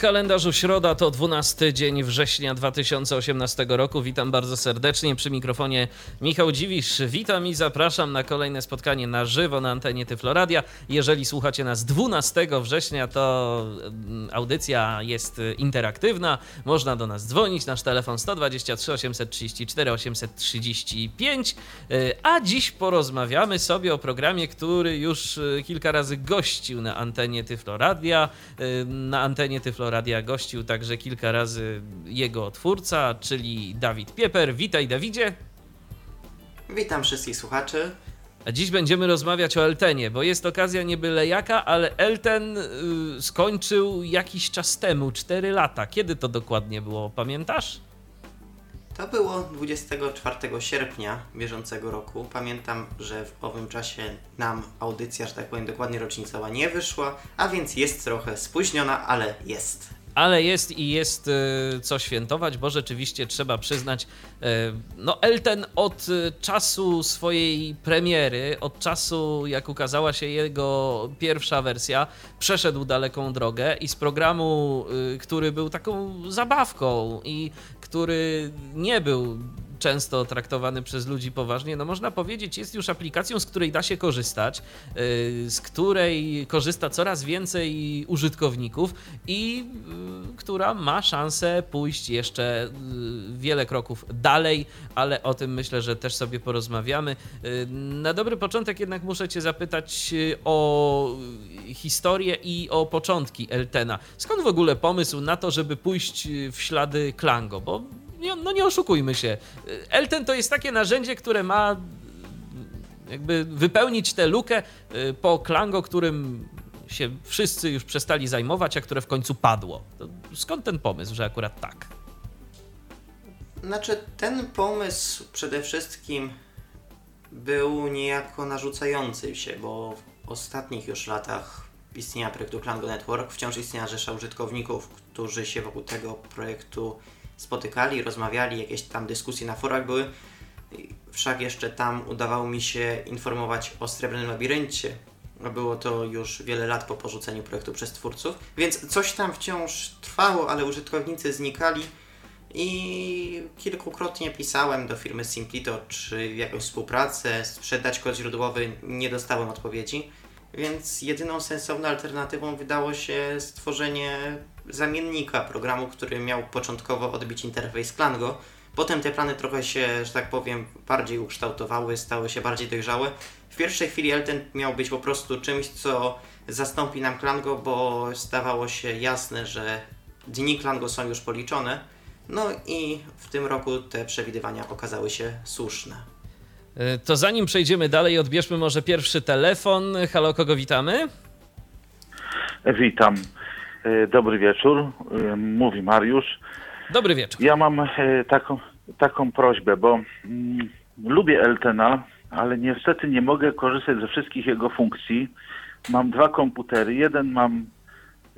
Kalendarzu środa to 12 dzień września 2018 roku. Witam bardzo serdecznie przy mikrofonie Michał Dziwisz. Witam i zapraszam na kolejne spotkanie na żywo na antenie Tyfloradia. Jeżeli słuchacie nas 12 września, to mm, audycja jest interaktywna. Można do nas dzwonić. Nasz telefon 123 834 835. A dziś porozmawiamy sobie o programie, który już y, kilka razy gościł na antenie Tyfloradia. Y, na antenie Tyfloradia Radia gościł także kilka razy jego twórca, czyli Dawid Pieper. Witaj, Dawidzie. Witam wszystkich słuchaczy. A dziś będziemy rozmawiać o Eltenie, bo jest okazja nie byle jaka, ale Elten y, skończył jakiś czas temu, 4 lata. Kiedy to dokładnie było, pamiętasz? To było 24 sierpnia bieżącego roku. Pamiętam, że w owym czasie nam audycja, że tak powiem, dokładnie rocznicowa nie wyszła, a więc jest trochę spóźniona, ale jest ale jest i jest e, co świętować, bo rzeczywiście trzeba przyznać, e, no Elten od czasu swojej premiery, od czasu jak ukazała się jego pierwsza wersja, przeszedł daleką drogę i z programu, e, który był taką zabawką i który nie był często traktowany przez ludzi poważnie, no można powiedzieć, jest już aplikacją, z której da się korzystać, y, z której korzysta coraz więcej użytkowników i y, która ma szansę pójść jeszcze y, wiele kroków dalej, ale o tym myślę, że też sobie porozmawiamy. Na dobry początek jednak muszę Cię zapytać o historię i o początki Eltena. Skąd w ogóle pomysł na to, żeby pójść w ślady Klango? Bo no nie oszukujmy się. Elten to jest takie narzędzie, które ma jakby wypełnić tę lukę y, po Klango, którym się wszyscy już przestali zajmować, a które w końcu padło. To skąd ten pomysł, że akurat tak? Znaczy, ten pomysł przede wszystkim był niejako narzucający się, bo w ostatnich już latach istnienia projektu Klango Network wciąż istniała rzesza użytkowników, którzy się wokół tego projektu spotykali, rozmawiali, jakieś tam dyskusje na forach były. Wszak jeszcze tam udawało mi się informować o Srebrnym Labiryncie. Było to już wiele lat po porzuceniu projektu przez twórców, więc coś tam wciąż trwało, ale użytkownicy znikali i kilkukrotnie pisałem do firmy Simplito, czy jakąś współpracę, sprzedać kod źródłowy, nie dostałem odpowiedzi. Więc jedyną sensowną alternatywą wydało się stworzenie zamiennika programu, który miał początkowo odbić interfejs Klango. Potem te plany trochę się, że tak powiem, bardziej ukształtowały, stały się bardziej dojrzałe. W pierwszej chwili Elten miał być po prostu czymś, co zastąpi nam Klango, bo stawało się jasne, że dni Klango są już policzone. No i w tym roku te przewidywania okazały się słuszne. E, to zanim przejdziemy dalej, odbierzmy może pierwszy telefon. Halo, kogo witamy? Witam. E, dobry wieczór. E, mówi Mariusz. Dobry wieczór. Ja mam taką, taką prośbę, bo mm, lubię Eltena, ale niestety nie mogę korzystać ze wszystkich jego funkcji. Mam dwa komputery. Jeden mam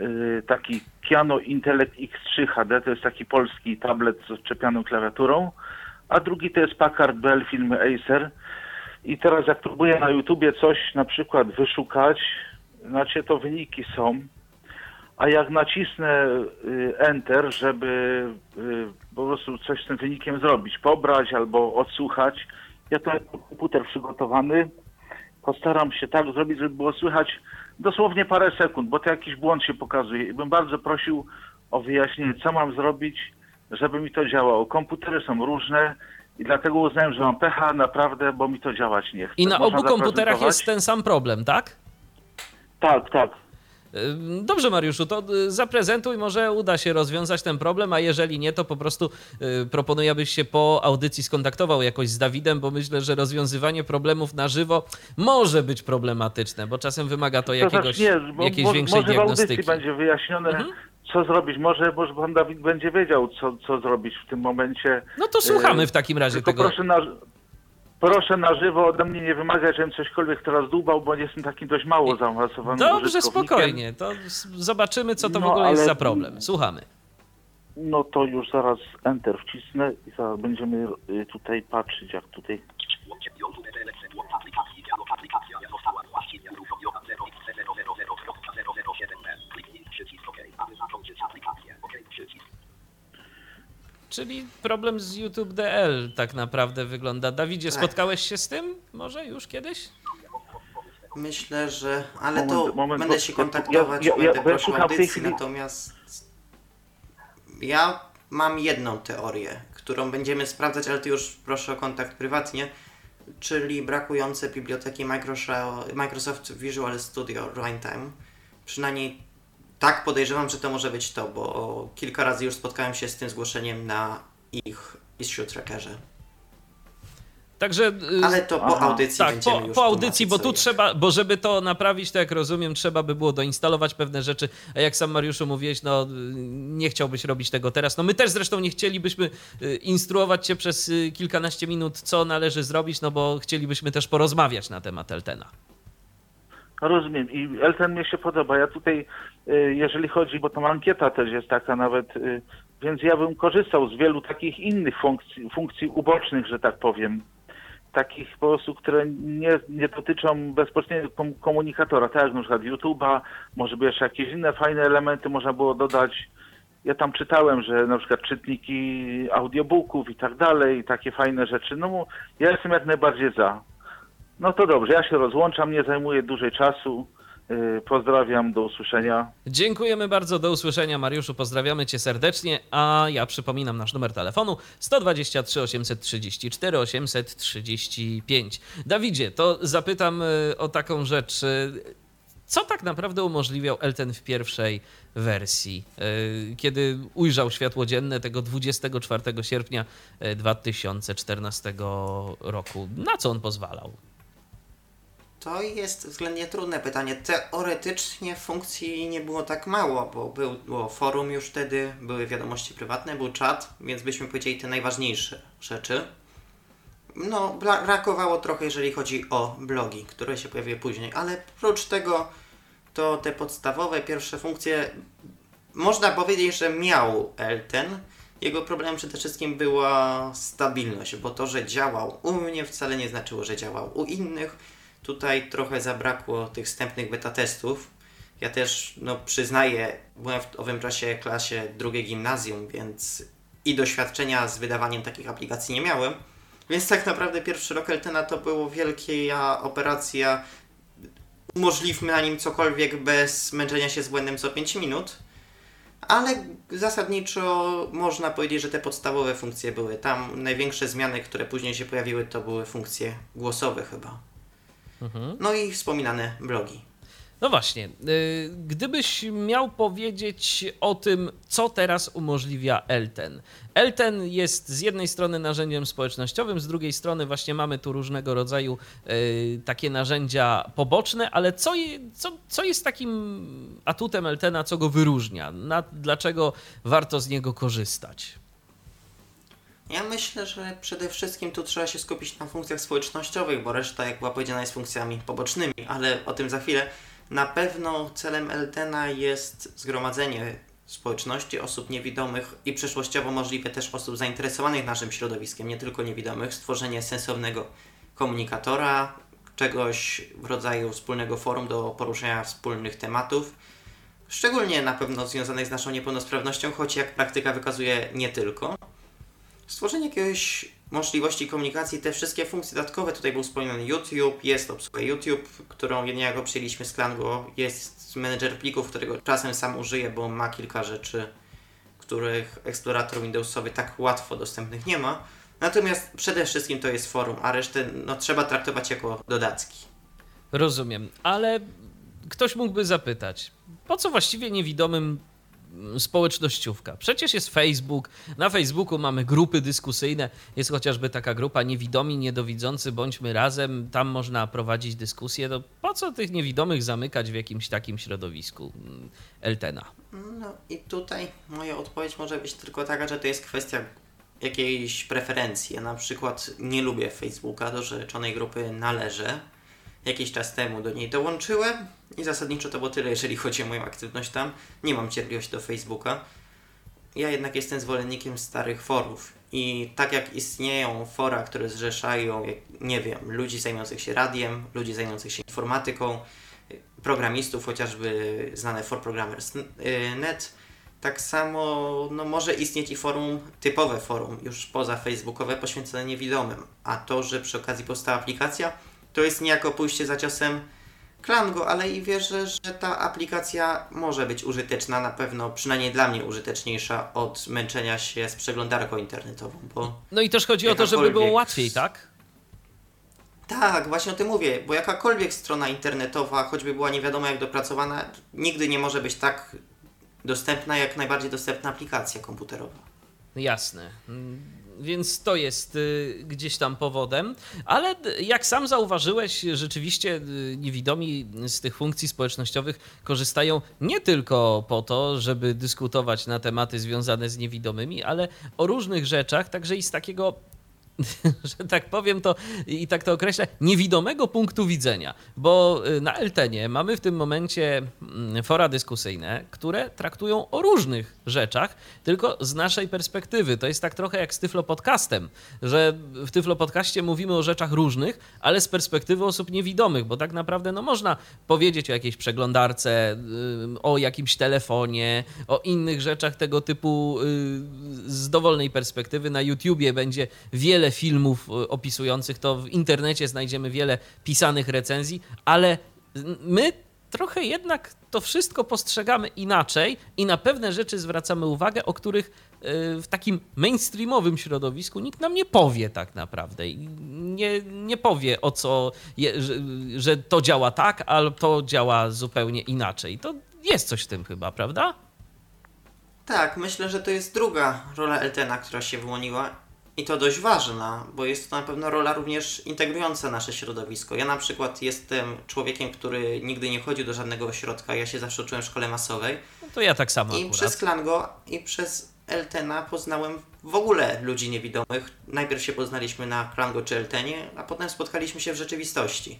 y, taki Piano Intellect X3 HD, to jest taki polski tablet z odczepianą klawiaturą a drugi to jest Packard Bell filmy Acer. I teraz jak próbuję na YouTubie coś na przykład wyszukać, znaczy to wyniki są, a jak nacisnę y, Enter, żeby y, po prostu coś z tym wynikiem zrobić, pobrać albo odsłuchać, ja to mam komputer przygotowany, postaram się tak zrobić, żeby było słychać dosłownie parę sekund, bo to jakiś błąd się pokazuje i bym bardzo prosił o wyjaśnienie, co mam zrobić, żeby mi to działało. Komputery są różne i dlatego uznałem, że mam pecha naprawdę, bo mi to działać nie chce. I na Można obu komputerach jest ten sam problem, tak? Tak, tak. Dobrze, Mariuszu, to y, zaprezentuj, może uda się rozwiązać ten problem, a jeżeli nie, to po prostu y, proponuję, abyś się po audycji skontaktował jakoś z Dawidem, bo myślę, że rozwiązywanie problemów na żywo może być problematyczne, bo czasem wymaga to jakiegoś, to znaczy nie, jakiejś bo, większej może diagnostyki. Może w audycji będzie wyjaśnione, mhm co zrobić? Może, może pan Dawid będzie wiedział, co, co zrobić w tym momencie. No to słuchamy w takim razie Tylko tego. Proszę na, proszę na żywo ode mnie nie wymagać, żebym cośkolwiek teraz dłubał, bo jestem takim dość mało zaawansowanym Dobrze, spokojnie. To zobaczymy, co to no, w ogóle ale... jest za problem. Słuchamy. No to już zaraz Enter wcisnę i zaraz będziemy y, tutaj patrzeć, jak tutaj. Aplikacja została właściwie uruchomiona 0x0000.007 Kliknij przycisk OK, aby zakończyć aplikację. OK, przycisk. Czyli problem z YouTube DL tak naprawdę wygląda. Dawidzie, Tak. spotkałeś się z tym może już kiedyś? Myślę, że. Ale Moment, to moment, będę bo- się kontaktować, ja- ja- będę ja prosił audycji, chwili- natomiast ja mam jedną teorię, którą będziemy sprawdzać, ale ty już proszę o kontakt prywatnie, czyli brakujące biblioteki Microsoft, Microsoft Visual Studio Runtime. Przynajmniej tak podejrzewam, że to może być to, bo kilka razy już spotkałem się z tym zgłoszeniem na ich issue trackerze. Także y, Ale to po Aha. audycji tak, będziemy po, już po audycji, bo tu jest. trzeba, bo żeby to naprawić, to jak rozumiem, trzeba by było doinstalować pewne rzeczy, a jak sam Mariuszu mówiłeś, no y, nie chciałbyś robić tego teraz. No my też zresztą nie chcielibyśmy y, instruować cię przez kilkanaście minut, co należy zrobić, no bo chcielibyśmy też porozmawiać na temat Eltena. Rozumiem i Elten mnie się podoba. Ja tutaj, y, jeżeli chodzi, bo tam ankieta też jest taka nawet, y, więc ja bym korzystał z wielu takich innych funkcji, funkcji ubocznych, że tak powiem. Takich po prostu, które nie, nie dotyczą bezpośrednio kom- komunikatora, tak jak na przykład YouTube'a, może by jeszcze jakieś inne fajne elementy można było dodać. Ja tam czytałem, że na przykład czytniki audiobooków i tak dalej, takie fajne rzeczy. No ja jestem jak najbardziej za. No to dobrze, ja się rozłączam, nie zajmuję dłużej czasu. Yy, Pozdrawiam, do usłyszenia. Dziękujemy bardzo, do usłyszenia Mariuszu, pozdrawiamy cię serdecznie, a ja przypominam nasz numer telefonu 123 834 835. Dawidzie, to zapytam y, o taką rzecz. y, Co tak naprawdę umożliwiał Elten w pierwszej wersji, y, kiedy ujrzał światło dzienne tego 24 sierpnia y, 2014 roku? Na co on pozwalał? To jest względnie trudne pytanie. Teoretycznie funkcji nie było tak mało, bo był- było forum już wtedy, były wiadomości prywatne, był czat, więc byśmy powiedzieli te najważniejsze rzeczy. No, bra- brakowało trochę, jeżeli chodzi o blogi, które się pojawiły później, ale oprócz tego to te podstawowe pierwsze funkcje można powiedzieć, że miał Elten. Jego problemem przede wszystkim była stabilność, bo to, że działał u mnie wcale nie znaczyło, że działał u innych. Tutaj trochę zabrakło tych wstępnych beta testów. Ja też, no przyznaję, byłem w owym czasie klasie drugiej gimnazjum, więc i doświadczenia z wydawaniem takich aplikacji nie miałem. Więc tak naprawdę pierwszy rok Eltena to było wielka operacja. Umożliwmy na nim cokolwiek bez męczenia się z błędem co 5 minut. Ale zasadniczo można powiedzieć, że te podstawowe funkcje były. Tam największe zmiany, które później się pojawiły, to były funkcje głosowe chyba. No i wspominane blogi. No właśnie, y, gdybyś miał powiedzieć o tym, co teraz umożliwia Elten. Elten jest z jednej strony narzędziem społecznościowym, z drugiej strony właśnie mamy tu różnego rodzaju y, takie narzędzia poboczne, ale co, co, co jest takim atutem Eltena, co go wyróżnia? Na, dlaczego warto z niego korzystać? Ja myślę, że przede wszystkim tu trzeba się skupić na funkcjach społecznościowych, bo reszta, jak była powiedziana, jest funkcjami pobocznymi, ale o tym za chwilę. Na pewno celem Eltena jest zgromadzenie społeczności osób niewidomych i przyszłościowo możliwe też osób zainteresowanych naszym środowiskiem, nie tylko niewidomych, stworzenie sensownego komunikatora, czegoś w rodzaju wspólnego forum do poruszenia wspólnych tematów, szczególnie na pewno związanych z naszą niepełnosprawnością, choć jak praktyka wykazuje nie tylko. Stworzenie jakiegoś możliwości komunikacji, te wszystkie funkcje dodatkowe, tutaj był wspomniany YouTube, jest obsługa YouTube, którą jednego przyjęliśmy z Klango, jest menedżer plików, którego czasem sam użyję, bo ma kilka rzeczy, których eksplorator Windowsowy tak łatwo dostępnych nie ma. Natomiast przede wszystkim to jest forum, a resztę no, trzeba traktować jako dodatki. Rozumiem, ale ktoś mógłby zapytać, po co właściwie niewidomym społecznościówka? Przecież jest Facebook, na Facebooku mamy grupy dyskusyjne, jest chociażby taka grupa niewidomi, niedowidzący, bądźmy razem, tam można prowadzić dyskusje, to po co tych niewidomych zamykać w jakimś takim środowisku mm, Eltena? No i tutaj moja odpowiedź może być tylko taka, że to jest kwestia jakiejś preferencji. Ja na przykład nie lubię Facebooka, do rzeczonej grupy należę. Jakiś czas temu do niej dołączyłem i zasadniczo to było tyle, jeżeli chodzi o moją aktywność tam. Nie mam cierpliwości do Facebooka. ja jednak jestem zwolennikiem starych forów. I tak jak istnieją fora, które zrzeszają, nie wiem, ludzi zajmujących się radiem, ludzi zajmujących się informatyką, programistów, chociażby znane for programmers y, tak samo no, może istnieć i forum, typowe forum, już poza facebookowe, poświęcone niewidomym. A to, że przy okazji powstała aplikacja, to jest niejako pójście za ciosem Klango, ale i wierzę, że ta aplikacja może być użyteczna, na pewno przynajmniej dla mnie użyteczniejsza od męczenia się z przeglądarką internetową, bo... No i też chodzi o to, żeby było łatwiej, tak? Tak, właśnie o tym mówię, bo jakakolwiek strona internetowa, choćby była nie wiadomo jak dopracowana, nigdy nie może być tak dostępna jak najbardziej dostępna aplikacja komputerowa. Jasne. Więc to jest y, gdzieś tam powodem, ale jak sam zauważyłeś, rzeczywiście y, niewidomi z tych funkcji społecznościowych korzystają nie tylko po to, żeby dyskutować na tematy związane z niewidomymi, ale o różnych rzeczach, także i z takiego że tak powiem to i tak to określę, niewidomego punktu widzenia, bo y, na Eltenie mamy w tym momencie mm, fora dyskusyjne, które traktują o różnych rzeczach, tylko z naszej perspektywy. To jest tak trochę jak z Tyflo Podcastem, że w Tyflo Podcaście mówimy o rzeczach różnych, ale z perspektywy osób niewidomych, bo tak naprawdę no można powiedzieć o jakiejś przeglądarce, y, o jakimś telefonie, o innych rzeczach tego typu y, z dowolnej perspektywy. Na YouTubie będzie wiele filmów e, opisujących to, w internecie znajdziemy wiele pisanych recenzji, ale my trochę jednak to wszystko postrzegamy inaczej i na pewne rzeczy zwracamy uwagę, o których e, w takim mainstreamowym środowisku nikt nam nie powie tak naprawdę. Nie, nie powie o co, że, że to działa tak, albo to działa zupełnie inaczej. To jest coś w tym chyba, prawda? Tak, myślę, że to jest druga rola Eltena, która się wyłoniła i to dość ważna, bo jest to na pewno rola również integrująca nasze środowisko. Ja na przykład jestem człowiekiem, który nigdy nie chodził do żadnego ośrodka, ja się zawsze uczyłem w szkole masowej. No to ja tak samo I akurat. przez Klango i przez Eltena poznałem w ogóle ludzi niewidomych. Najpierw się poznaliśmy na Klango czy Eltenie, a potem spotkaliśmy się w rzeczywistości.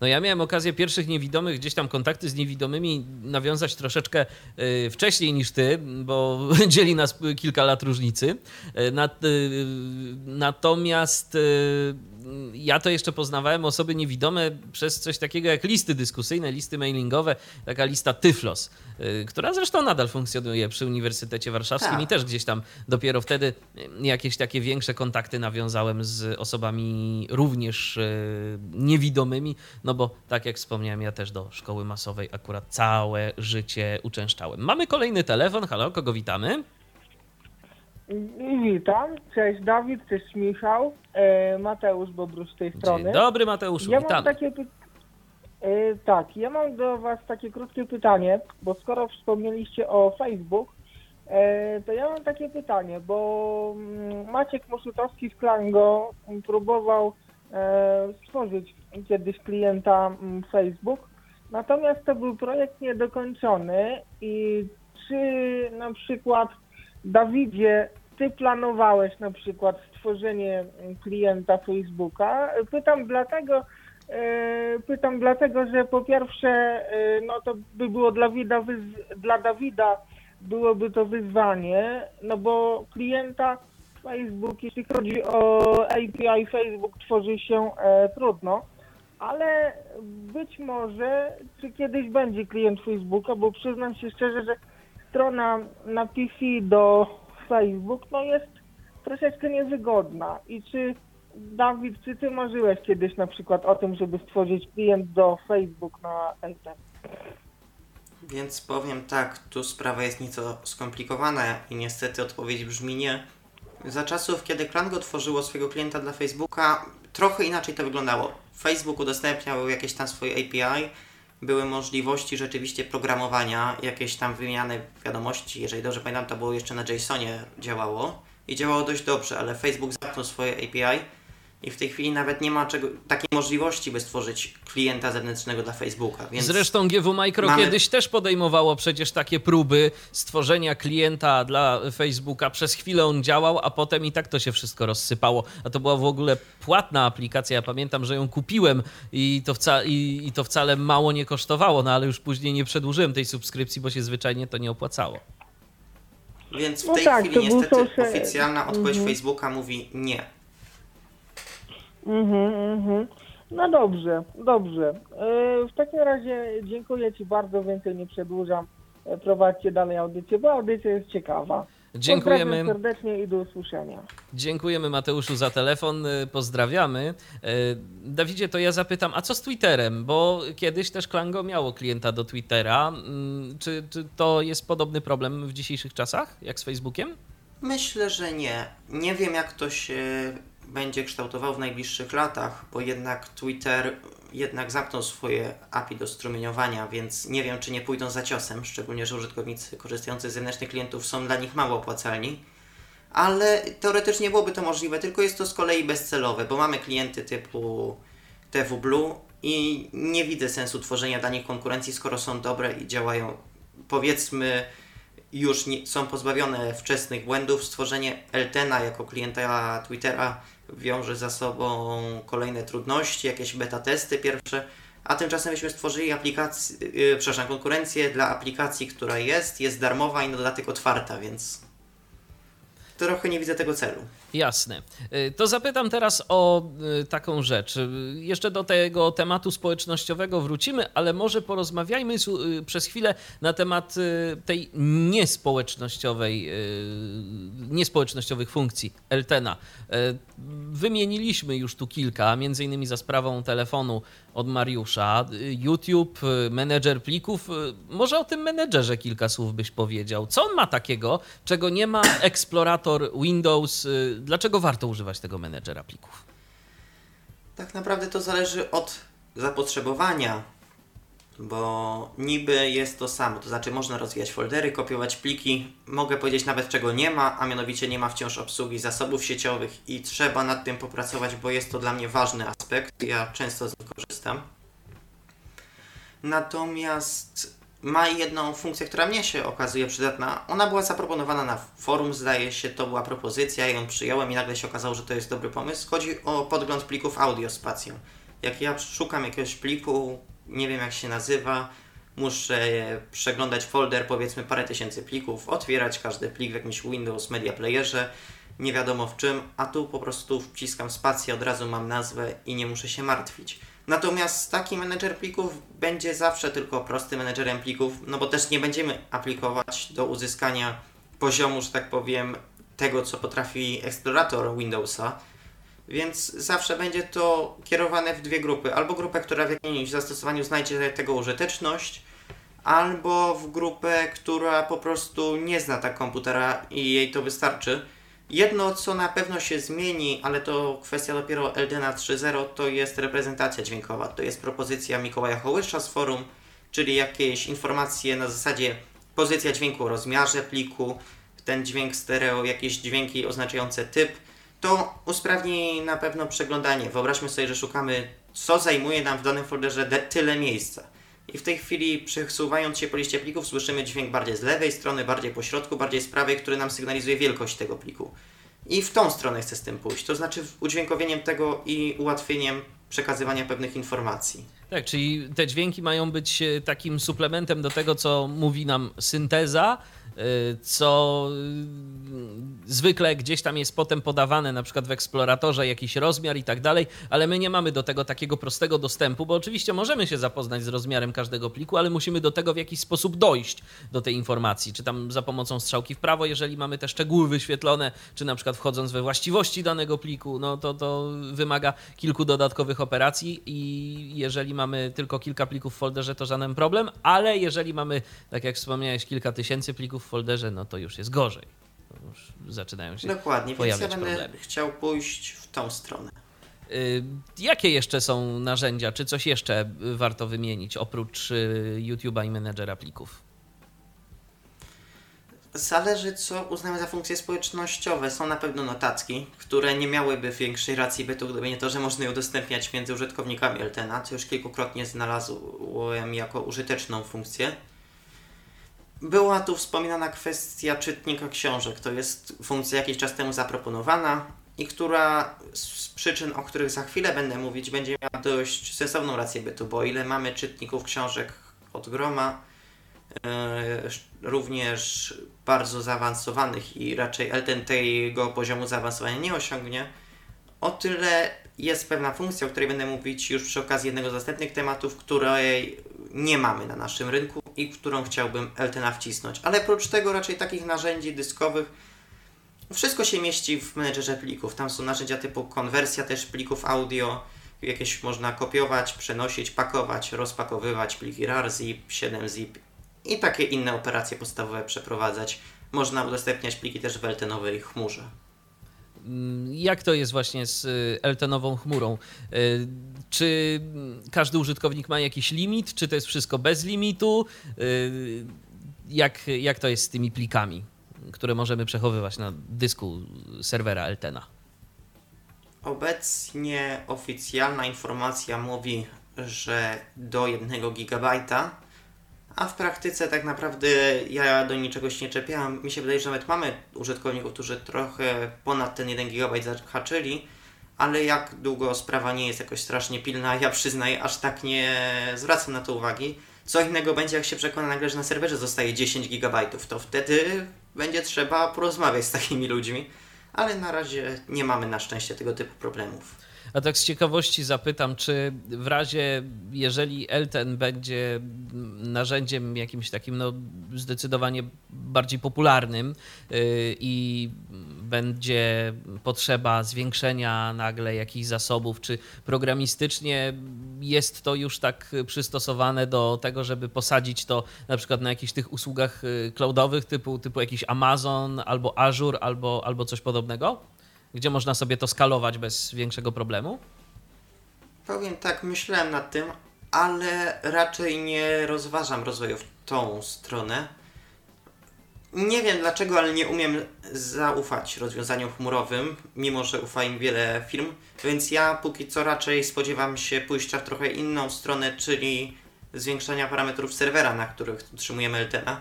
No ja miałem okazję pierwszych niewidomych, gdzieś tam kontakty z niewidomymi nawiązać troszeczkę y, wcześniej niż ty, bo dzieli nas kilka lat różnicy. Y, y, natomiast ja to jeszcze poznawałem osoby niewidome przez coś takiego jak listy dyskusyjne, listy mailingowe, taka lista Tyflos, y, która zresztą nadal funkcjonuje przy Uniwersytecie Warszawskim tak. i też gdzieś tam dopiero wtedy jakieś takie większe kontakty nawiązałem z osobami również y, niewidomymi, no bo tak jak wspomniałem, ja też do szkoły masowej akurat całe życie uczęszczałem. Mamy kolejny telefon, halo, kogo witamy? Witam, cześć Dawid, cześć Michał, e, Mateusz Bobrus z tej strony. Dzień dobry Mateuszu, ja Mam takie py... e, tak, ja mam do Was takie krótkie pytanie, bo skoro wspomnieliście o Facebook, e, to ja mam takie pytanie, bo mm, Maciek Moszutowski z Klango próbował e, stworzyć kiedyś klienta mm, Facebook, natomiast to był projekt niedokończony i czy na przykład Dawidzie, ty planowałeś na przykład stworzenie klienta Facebooka. Pytam dlatego, e, pytam dlatego, że po pierwsze, e, no to by było dla, Dawida, dla Dawida byłoby to wyzwanie, no bo klienta Facebook, jeśli chodzi o API Facebook, tworzy się e, trudno, ale być może, czy kiedyś będzie klient Facebooka, bo przyznam się szczerze, że strona na PC do Facebook no jest troszeczkę niewygodna. I czy Dawid, czy ty marzyłeś kiedyś na przykład o tym, żeby stworzyć klient do Facebook na LTE? Więc powiem tak, tu sprawa jest nieco skomplikowana i niestety odpowiedź brzmi nie. Za czasów, kiedy Klango tworzyło swojego klienta dla Facebooka, trochę inaczej to wyglądało. Facebook udostępniał jakieś tam swoje API, były możliwości rzeczywiście programowania, jakieś tam wymiany wiadomości, jeżeli dobrze pamiętam, to było jeszcze na JSONie działało i działało dość dobrze, ale Facebook zamknął swoje API i w tej chwili nawet nie ma czego, takiej możliwości, by stworzyć klienta zewnętrznego dla Facebooka. Więc Zresztą GW Micro mamy... kiedyś też podejmowało przecież takie próby stworzenia klienta dla Facebooka. Przez chwilę on działał, a potem i tak to się wszystko rozsypało. A to była w ogóle płatna aplikacja. Ja pamiętam, że ją kupiłem i to, wca... i, i to wcale mało nie kosztowało, no ale już później nie przedłużyłem tej subskrypcji, bo się zwyczajnie to nie opłacało. Więc w No tej tak, chwili niestety social- oficjalna odpowiedź Mhm. Facebooka mówi nie. Mhm, mhm. No dobrze, dobrze. E, W takim razie dziękuję Ci bardzo, więcej nie przedłużam. E, Prowadźcie dalej audycję, bo audycja jest ciekawa. Dziękujemy. Pozdrawiam serdecznie i do usłyszenia. Dziękujemy Mateuszu za telefon, y, pozdrawiamy. Dawidzie, to ja zapytam, a co z Twitterem? Bo kiedyś też Klango miało klienta do Twittera. Mm, Czy, czy to jest podobny problem w dzisiejszych czasach, jak z Facebookiem? Myślę, że nie. Nie wiem, jak to się będzie kształtowało w najbliższych latach, bo jednak Twitter jednak zamknął swoje API do strumieniowania, więc nie wiem, czy nie pójdą za ciosem, szczególnie, że użytkownicy korzystający z zewnętrznych klientów są dla nich mało opłacalni. Ale teoretycznie byłoby to możliwe, tylko jest to z kolei bezcelowe, bo mamy klienty typu TW Blue i nie widzę sensu tworzenia dla nich konkurencji, skoro są dobre i działają, powiedzmy, już nie, są pozbawione wczesnych błędów. Stworzenie Eltena jako klienta Twittera wiąże za sobą kolejne trudności, jakieś beta testy pierwsze, a tymczasem myśmy stworzyli aplikację, yy, przepraszam, konkurencję dla aplikacji, która jest, jest darmowa i na dodatek otwarta, więc trochę nie widzę tego celu. Jasne. Y, To zapytam teraz o y, taką rzecz. Y, Jeszcze do tego tematu społecznościowego wrócimy, ale może porozmawiajmy przez chwilę na temat tej niespołecznościowej, niespołecznościowych funkcji Eltena. Wymieniliśmy już tu kilka, między innymi za sprawą telefonu od Mariusza, YouTube, menedżer plików. Może o tym menedżerze kilka słów byś powiedział. Co on ma takiego, czego nie ma eksplorator Windows? Dlaczego warto używać tego menedżera plików? Tak naprawdę to zależy od zapotrzebowania, bo niby jest to samo, to znaczy można rozwijać foldery, kopiować pliki. Mogę powiedzieć nawet czego nie ma, a mianowicie nie ma wciąż obsługi zasobów sieciowych i trzeba nad tym popracować, bo jest to dla mnie ważny aspekt. Ja często z niego korzystam. Natomiast ma jedną funkcję, która mnie się okazuje przydatna. Ona była zaproponowana na forum, zdaje się, to była propozycja, ja ją przyjąłem i nagle się okazało, że to jest dobry pomysł. Chodzi o podgląd plików audio z pacją. Jak ja szukam jakiegoś pliku, nie wiem jak się nazywa, muszę przeglądać folder, powiedzmy parę tysięcy plików, otwierać każdy plik w jakimś Windows Media Playerze, nie wiadomo w czym, a tu po prostu wciskam spację, od razu mam nazwę i nie muszę się martwić. Natomiast taki menedżer plików będzie zawsze tylko prostym menedżerem plików, no bo też nie będziemy aplikować do uzyskania poziomu, że tak powiem, tego, co potrafi eksplorator Windowsa, więc zawsze będzie to kierowane w dwie grupy. Albo grupę, która w jakimś zastosowaniu znajdzie tego użyteczność, albo w grupę, która po prostu nie zna tak komputera i jej to wystarczy. Jedno, co na pewno się zmieni, ale to kwestia dopiero Eldena 3.0, to jest reprezentacja dźwiękowa. To jest propozycja Mikołaja Hołysza z forum, czyli jakieś informacje na zasadzie pozycja dźwięku rozmiarze pliku, ten dźwięk stereo, jakieś dźwięki oznaczające typ. To usprawni na pewno przeglądanie. Wyobraźmy sobie, że szukamy, co zajmuje nam w danym folderze de- tyle miejsca. I w tej chwili, przesuwając się po liście plików, słyszymy dźwięk bardziej z lewej strony, bardziej po środku, bardziej z prawej, który nam sygnalizuje wielkość tego pliku. I w tą stronę chcę z tym pójść, to znaczy udźwiękowieniem tego i ułatwieniem przekazywania pewnych informacji. Tak, czyli te dźwięki mają być e, takim suplementem do tego, co mówi nam synteza, co e, zwykle gdzieś tam jest potem podawane, na przykład w eksploratorze jakiś rozmiar i tak dalej, ale my nie mamy do tego takiego prostego dostępu, bo oczywiście możemy się zapoznać z rozmiarem każdego pliku, ale musimy do tego w jakiś sposób dojść do tej informacji, czy tam za pomocą strzałki w prawo, jeżeli mamy te szczegóły wyświetlone, czy na przykład wchodząc we właściwości danego pliku, no to to wymaga kilku dodatkowych operacji i jeżeli mamy tylko kilka plików w folderze, to żaden problem, ale jeżeli mamy, tak jak wspomniałeś, kilka tysięcy plików folderze, no to już jest gorzej. To Już zaczynają się Dokładnie, więc ja pojawiać będę problemy. chciał pójść w tą stronę. Y, Jakie jeszcze są narzędzia, czy coś jeszcze warto wymienić oprócz y, YouTube'a i menedżera plików? Zależy, co uznamy za funkcje społecznościowe. Są na pewno notatki, które nie miałyby większej racji bytu, gdyby nie to, że można je udostępniać między użytkownikami Eltena, co już kilkukrotnie znalazłem jako użyteczną funkcję. Była tu wspominana kwestia czytnika książek. To jest funkcja jakiś czas temu zaproponowana i która z przyczyn, o których za chwilę będę mówić, będzie miała dość sensowną rację bytu, bo ile mamy czytników książek od groma, e, również bardzo zaawansowanych i raczej Elten tego poziomu zaawansowania nie osiągnie, o tyle jest pewna funkcja, o której będę mówić już przy okazji jednego z następnych tematów, której nie mamy na naszym rynku i którą chciałbym Eltena wcisnąć. Ale oprócz tego raczej takich narzędzi dyskowych wszystko się mieści w menedżerze plików. Tam są narzędzia typu konwersja też plików audio, jakieś można kopiować, przenosić, pakować, rozpakowywać pliki RAR, ZIP, 7-ZIP i takie inne operacje podstawowe przeprowadzać. Można udostępniać pliki też w Eltenowej chmurze. Jak to jest właśnie z y, Eltenową chmurą? Y, Czy każdy użytkownik ma jakiś limit? Czy to jest wszystko bez limitu? Y, Jak, jak to jest z tymi plikami, które możemy przechowywać na dysku serwera Eltena? Obecnie oficjalna informacja mówi, że do 1 GB, a w praktyce tak naprawdę ja do niczego się nie czepiałem. Mi się wydaje, że nawet mamy użytkowników, którzy trochę ponad ten 1 GB zahaczyli, ale jak długo sprawa nie jest jakoś strasznie pilna, ja przyznaję, aż tak nie zwracam na to uwagi. Co innego będzie, jak się przekona nagle, że na serwerze zostaje 10 GB, to wtedy będzie trzeba porozmawiać z takimi ludźmi, ale na razie nie mamy na szczęście tego typu problemów. A tak z ciekawości zapytam, czy w razie, jeżeli Elten będzie narzędziem jakimś takim no, zdecydowanie bardziej popularnym yy, i będzie potrzeba zwiększenia nagle jakichś zasobów, czy programistycznie jest to już tak przystosowane do tego, żeby posadzić to na przykład na jakichś tych usługach yy, cloudowych typu, typu jakiś Amazon albo Azure albo, albo coś podobnego? Gdzie można sobie to skalować bez większego problemu? Powiem tak, myślałem nad tym, ale raczej nie rozważam rozwoju w tą stronę. Nie wiem dlaczego, ale nie umiem zaufać rozwiązaniom chmurowym, mimo że ufa im wiele firm, więc ja póki co raczej spodziewam się pójścia w trochę inną stronę, czyli zwiększania parametrów serwera, na których utrzymujemy LTNA.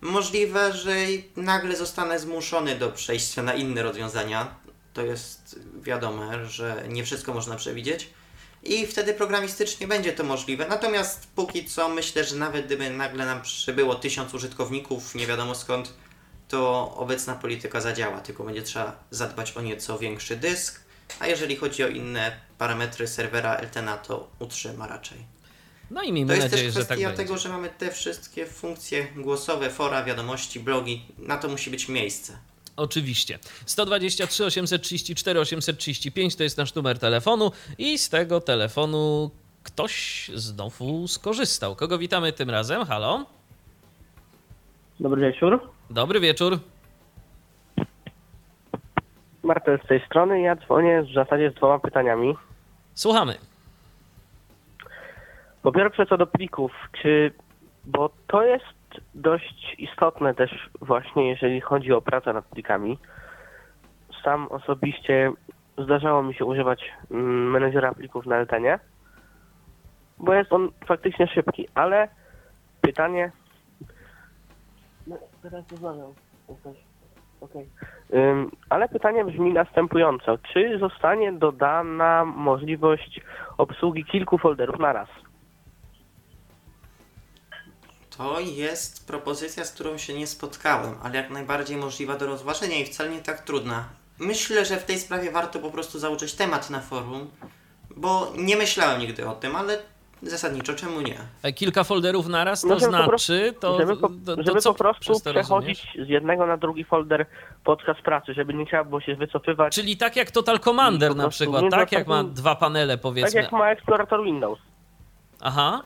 Możliwe, że nagle zostanę zmuszony do przejścia na inne rozwiązania, to jest wiadome, że nie wszystko można przewidzieć i wtedy programistycznie będzie to możliwe. Natomiast póki co myślę, że nawet gdyby nagle nam przybyło tysiąc użytkowników, nie wiadomo skąd, to obecna polityka zadziała, tylko będzie trzeba zadbać o nieco większy dysk, a jeżeli chodzi o inne parametry serwera Eltena, to utrzyma raczej. No i miejmy to jest nadzieję, też że tak kwestia będzie. tego, że mamy te wszystkie funkcje głosowe, fora, wiadomości, blogi, na to musi być miejsce. Oczywiście. 123 834 835 to jest nasz numer telefonu i z tego telefonu ktoś znowu skorzystał. Kogo witamy tym razem? Halo? Dobry wieczór. Dobry wieczór. Martel z tej strony. Ja dzwonię w zasadzie z dwoma pytaniami. Słuchamy. Po pierwsze co do plików, czy, bo to jest dość istotne też właśnie, jeżeli chodzi o pracę nad plikami. Sam osobiście zdarzało mi się używać mm, menedżera plików na Eltenie, bo jest on faktycznie szybki, ale pytanie... No, teraz rozmawiam. Okej. Ym, ale pytanie brzmi następująco. Czy zostanie dodana możliwość obsługi kilku folderów na raz? To jest propozycja, z którą się nie spotkałem, ale jak najbardziej możliwa do rozważenia i wcale nie tak trudna. Myślę, że w tej sprawie warto po prostu założyć temat na forum, bo nie myślałem nigdy o tym, ale zasadniczo czemu nie? E, Kilka folderów naraz, to po prostu- znaczy, to, żeby po, to, to żeby co po prostu przechodzić rozumiesz? z jednego na drugi folder podczas pracy, żeby nie trzeba było się wycofywać. Czyli tak jak Total Commander na przykład, nie tak jak ma dwa panele tak powiedzmy. jak ma Explorator Windows Aha.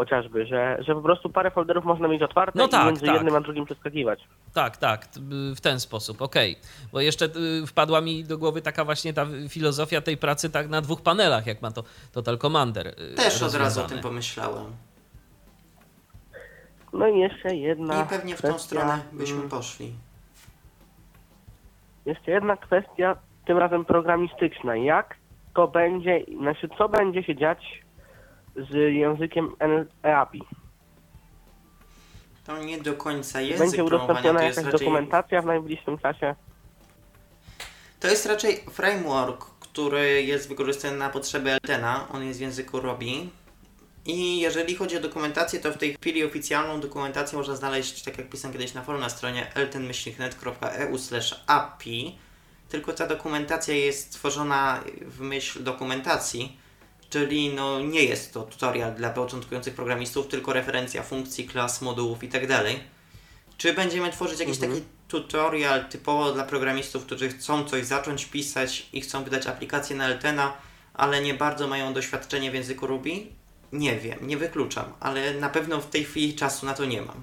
Chociażby, że, że po prostu parę folderów można mieć otwarte No i tak, między tak. jednym a drugim przeskakiwać. Tak, tak, w ten sposób, okej. Bo jeszcze y, wpadła mi do głowy taka właśnie ta filozofia tej pracy tak na dwóch panelach, jak ma to Total Commander. y, Też od razu o tym pomyślałem. No i jeszcze jedna I pewnie w tą kwestia, stronę byśmy mm, poszli. Jeszcze jedna kwestia, tym razem programistyczna. Jak to będzie, znaczy co będzie się dziać z językiem EAPI? To nie do końca język Będzie udostępniona jakaś raczej dokumentacja w najbliższym czasie? To jest raczej framework, który jest wykorzystany na potrzeby Eltena. On jest w języku Ruby. I jeżeli chodzi o dokumentację, to w tej chwili oficjalną dokumentację można znaleźć, tak jak pisałem kiedyś na forum, na stronie eltenmyślniknet.eu api. Tylko ta dokumentacja jest tworzona w myśl dokumentacji, czyli no nie jest to tutorial dla początkujących programistów, tylko referencja funkcji, klas, modułów itd. Czy będziemy tworzyć jakiś taki tutorial typowo dla programistów, którzy chcą coś zacząć pisać i chcą wydać aplikację na Eltena, ale nie bardzo mają doświadczenie w języku Ruby? Nie wiem, nie wykluczam, ale na pewno w tej chwili czasu na to nie mam.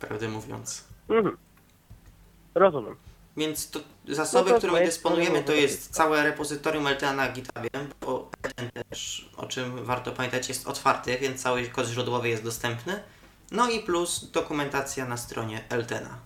Prawdę mówiąc. Mhm. Rozumiem. Więc to zasoby, No to którymi dysponujemy, to jest całe repozytorium LTA na GitHubie, bo ten też, o czym warto pamiętać, jest otwarty, więc cały kod źródłowy jest dostępny. No i plus dokumentacja na stronie LTNA.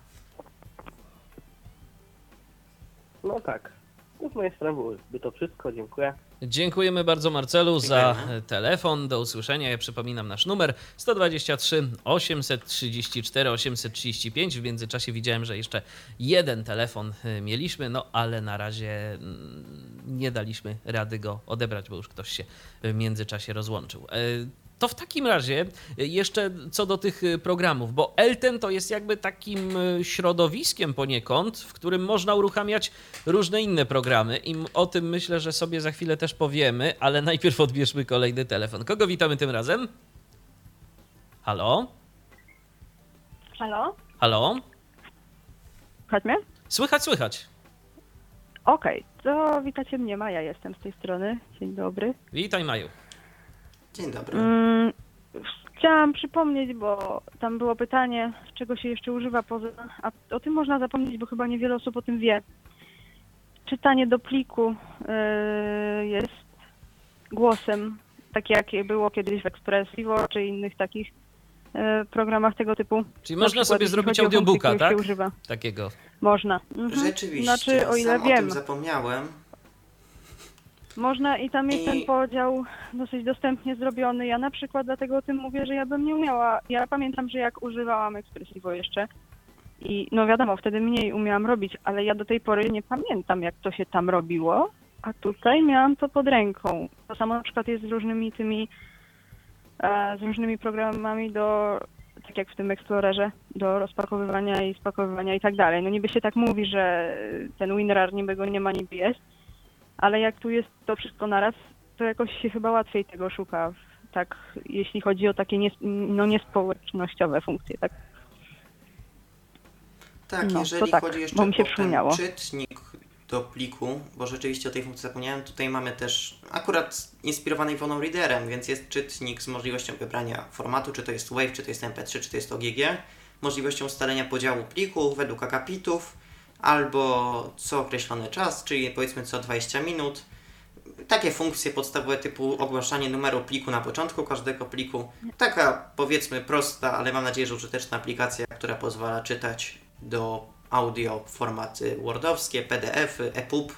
No tak. No z mojej strony byłoby to wszystko. Dziękuję. Dziękujemy bardzo Marcelu za e, telefon. Do usłyszenia. Ja przypominam nasz numer 123 834 835. W międzyczasie widziałem, że jeszcze jeden telefon e, mieliśmy, no ale na razie mm, nie daliśmy rady go odebrać, bo już ktoś się w międzyczasie rozłączył. To w takim razie e, jeszcze co do tych e, programów, bo Elten to jest jakby takim e, środowiskiem poniekąd, w którym można uruchamiać różne inne programy i o tym myślę, że sobie za chwilę też powiemy, ale najpierw odbierzmy kolejny telefon. Kogo witamy tym razem? Halo? Halo? Halo? Słychać mnie? Słychać, słychać. Okej, to witacie mnie, Maja jestem z tej strony. Dzień dobry. Witaj Maju. Dzień dobry. Mm, chciałam przypomnieć, bo tam było pytanie, czego się jeszcze używa poza... A o tym można zapomnieć, bo chyba niewiele osób o tym wie. Czytanie do pliku yy, jest głosem, tak jak było kiedyś w Expressivo czy innych takich yy, programach tego typu. Czyli Na można przykład, sobie zrobić o audiobooka, tak? Się używa. Takiego. Można. Mhm. Rzeczywiście, Znaczy, o ile sam o wiem. tym zapomniałem. Można i tam jest I- ten podział dosyć dostępnie zrobiony. Ja na przykład dlatego o tym mówię, że ja bym nie umiała. Ja pamiętam, że jak używałam Expressivo jeszcze i no wiadomo, wtedy mniej umiałam robić, ale ja do tej pory nie pamiętam, jak to się tam robiło, a tutaj miałam to pod ręką. To samo na przykład jest z różnymi tymi, e, z różnymi programami do, tak jak w tym Explorerze, do rozpakowywania i spakowywania i tak dalej. No niby się tak mówi, że ten WinRAR niby go nie ma, niby jest, ale jak tu jest to wszystko naraz, to jakoś się chyba łatwiej tego szuka, tak, jeśli chodzi o takie nie, no, niespołecznościowe funkcje, tak? Tak, No, jeżeli tak, chodzi jeszcze mi się o czytnik do pliku, bo rzeczywiście o tej funkcji zapomniałem, tutaj mamy też akurat inspirowany Iwoną Readerem, więc jest czytnik z możliwością wybrania formatu, czy to jest WAV, czy to jest MP3, czy to jest OGG, możliwością ustalenia podziału pliku według akapitów, albo co określony czas, czyli powiedzmy co 20 minut. Takie funkcje podstawowe typu ogłaszanie numeru pliku na początku każdego pliku. Taka powiedzmy prosta, ale mam nadzieję, że użyteczna aplikacja, która pozwala czytać do audio formaty wordowskie, PDF-y, EPUB,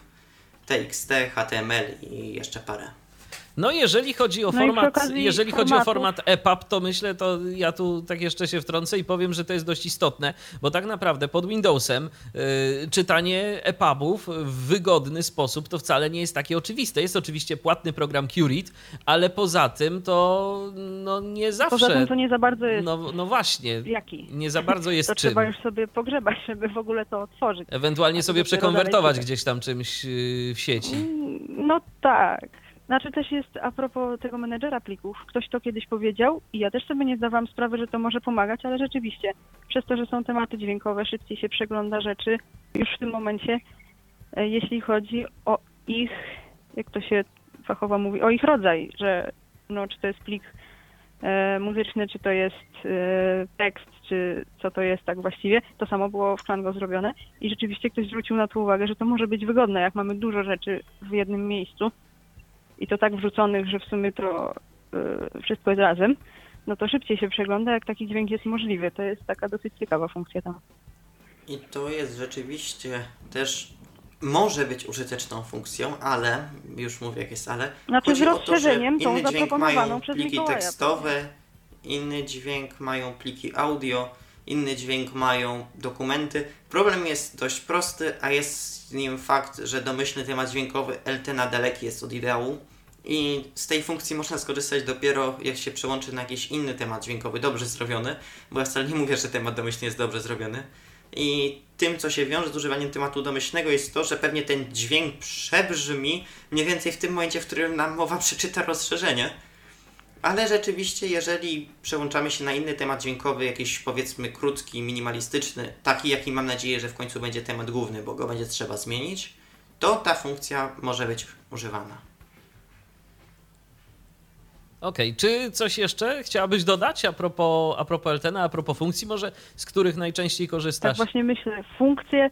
TXT, HTML i jeszcze parę. No jeżeli chodzi o No format, jeżeli chodzi o format EPUB, to myślę, to ja tu tak jeszcze się wtrącę i powiem, że to jest dość istotne, bo tak naprawdę pod Windowsem y, czytanie EPUBów w wygodny sposób to wcale nie jest takie oczywiste. Jest oczywiście płatny program Curate, ale poza tym to no nie zawsze. Poza tym to nie za bardzo jest no, no właśnie, jaki. nie za bardzo jest To czym. trzeba już sobie pogrzebać, żeby w ogóle to otworzyć. Ewentualnie sobie przekonwertować gdzieś tam czymś y, w sieci. Mm, No tak. Znaczy też jest a propos tego menedżera plików, ktoś to kiedyś powiedział i ja też sobie nie zdawałam sprawy, że to może pomagać, ale rzeczywiście przez to, że są tematy dźwiękowe, szybciej się przegląda rzeczy już w tym momencie, e, jeśli chodzi o ich, jak to się fachowo mówi, o ich rodzaj, że no, czy to jest plik e, muzyczny, czy to jest e, tekst, czy co to jest tak właściwie. To samo było w Klango zrobione i rzeczywiście ktoś zwrócił na to uwagę, że to może być wygodne, jak mamy dużo rzeczy w jednym miejscu i to tak wrzuconych, że w sumie to e, wszystko jest razem, no to szybciej się przegląda, jak taki dźwięk jest możliwy. To jest taka dosyć ciekawa funkcja tam. I to jest rzeczywiście też może być użyteczną funkcją, ale już mówię jak jest ale. Znaczy z o to, rozszerzeniem tą inny dźwięk zaproponowaną mają przez pliki Mikołaja. tekstowe, inny dźwięk mają pliki audio, inny dźwięk mają dokumenty. Problem jest dość prosty, a jest nim fakt, że domyślny temat dźwiękowy LT na daleki jest od ideału I z tej funkcji można skorzystać dopiero jak się przełączy na jakiś inny temat dźwiękowy, dobrze zrobiony, bo ja wcale nie mówię, że temat domyślny jest dobrze zrobiony. I tym, co się wiąże z używaniem tematu domyślnego, jest to, że pewnie ten dźwięk przebrzmi mniej więcej w tym momencie, w którym nam mowa przeczyta rozszerzenie. Ale rzeczywiście, jeżeli przełączamy się na inny temat dźwiękowy, jakiś powiedzmy krótki, minimalistyczny, taki jaki mam nadzieję, że w końcu będzie temat główny, bo go będzie trzeba zmienić, to ta funkcja może być używana. Okej, czy coś jeszcze chciałabyś dodać a propos, a propos Eltena, a propos funkcji może, z których najczęściej Tak korzystasz? właśnie myślę, funkcje,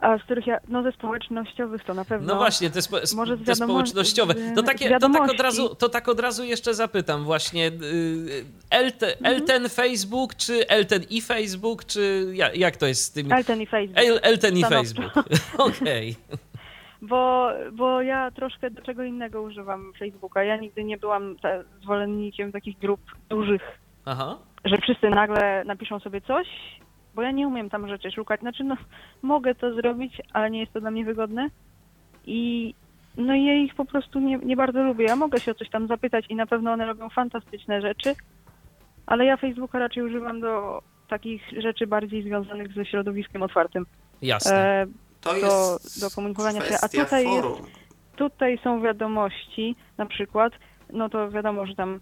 a z których ja, no ze społecznościowych to na pewno. No właśnie, te, spo, może te społecznościowe. To, takie, to, tak od razu, to tak od razu jeszcze zapytam właśnie, yy, Elte, Mhm. Elten Facebook, czy Elten i Facebook, czy jak, jak to jest z tymi... Elten i Facebook. El, Elten i Stanowczo. Facebook. Okej. Bo, bo ja troszkę do czego innego używam Facebooka. Ja nigdy nie byłam ta, zwolennikiem takich grup dużych, Aha. że wszyscy nagle napiszą sobie coś, bo ja nie umiem tam rzeczy szukać. Znaczy, no, mogę to zrobić, ale nie jest to dla mnie wygodne. I no i ja ich po prostu nie, nie bardzo lubię. Ja mogę się o coś tam zapytać i na pewno one robią fantastyczne rzeczy, ale ja Facebooka raczej używam do takich rzeczy bardziej związanych ze środowiskiem otwartym. Jasne. E, To Do- jest do komunikowania się, a tutaj jest- tutaj są wiadomości, na przykład, no to wiadomo, że tam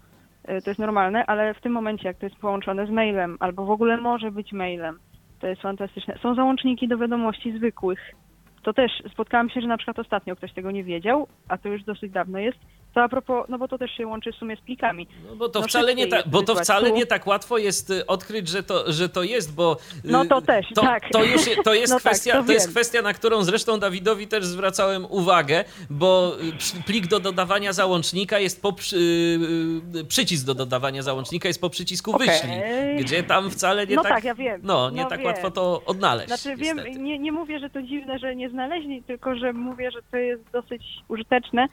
y, to jest normalne, ale w tym momencie, jak to jest połączone z mailem, albo w ogóle może być mailem, to jest fantastyczne. Są załączniki do wiadomości zwykłych. To też spotkałam się, że na przykład ostatnio ktoś tego nie wiedział, a to już dosyć dawno jest. To a propos, no bo to też się łączy w sumie z plikami. No bo to no wcale nie tak, bo to wcale nie tak łatwo jest y, odkryć, że to, że to jest, bo y, No to też, to, tak. to już to jest No tak, kwestia, to to jest wiem. kwestia, na którą zresztą Dawidowi też zwracałem uwagę, bo y, plik do dodawania załącznika jest po przy, przycisk do dodawania załącznika jest po przycisku Okej. wyślij, gdzie tam wcale nie No tak, tak, ja wiem. no nie No tak wiem. łatwo to odnaleźć. Znaczy wiem, niestety. nie, nie mówię, że to dziwne, że nie znaleźli, tylko że mówię, że to jest dosyć użyteczne.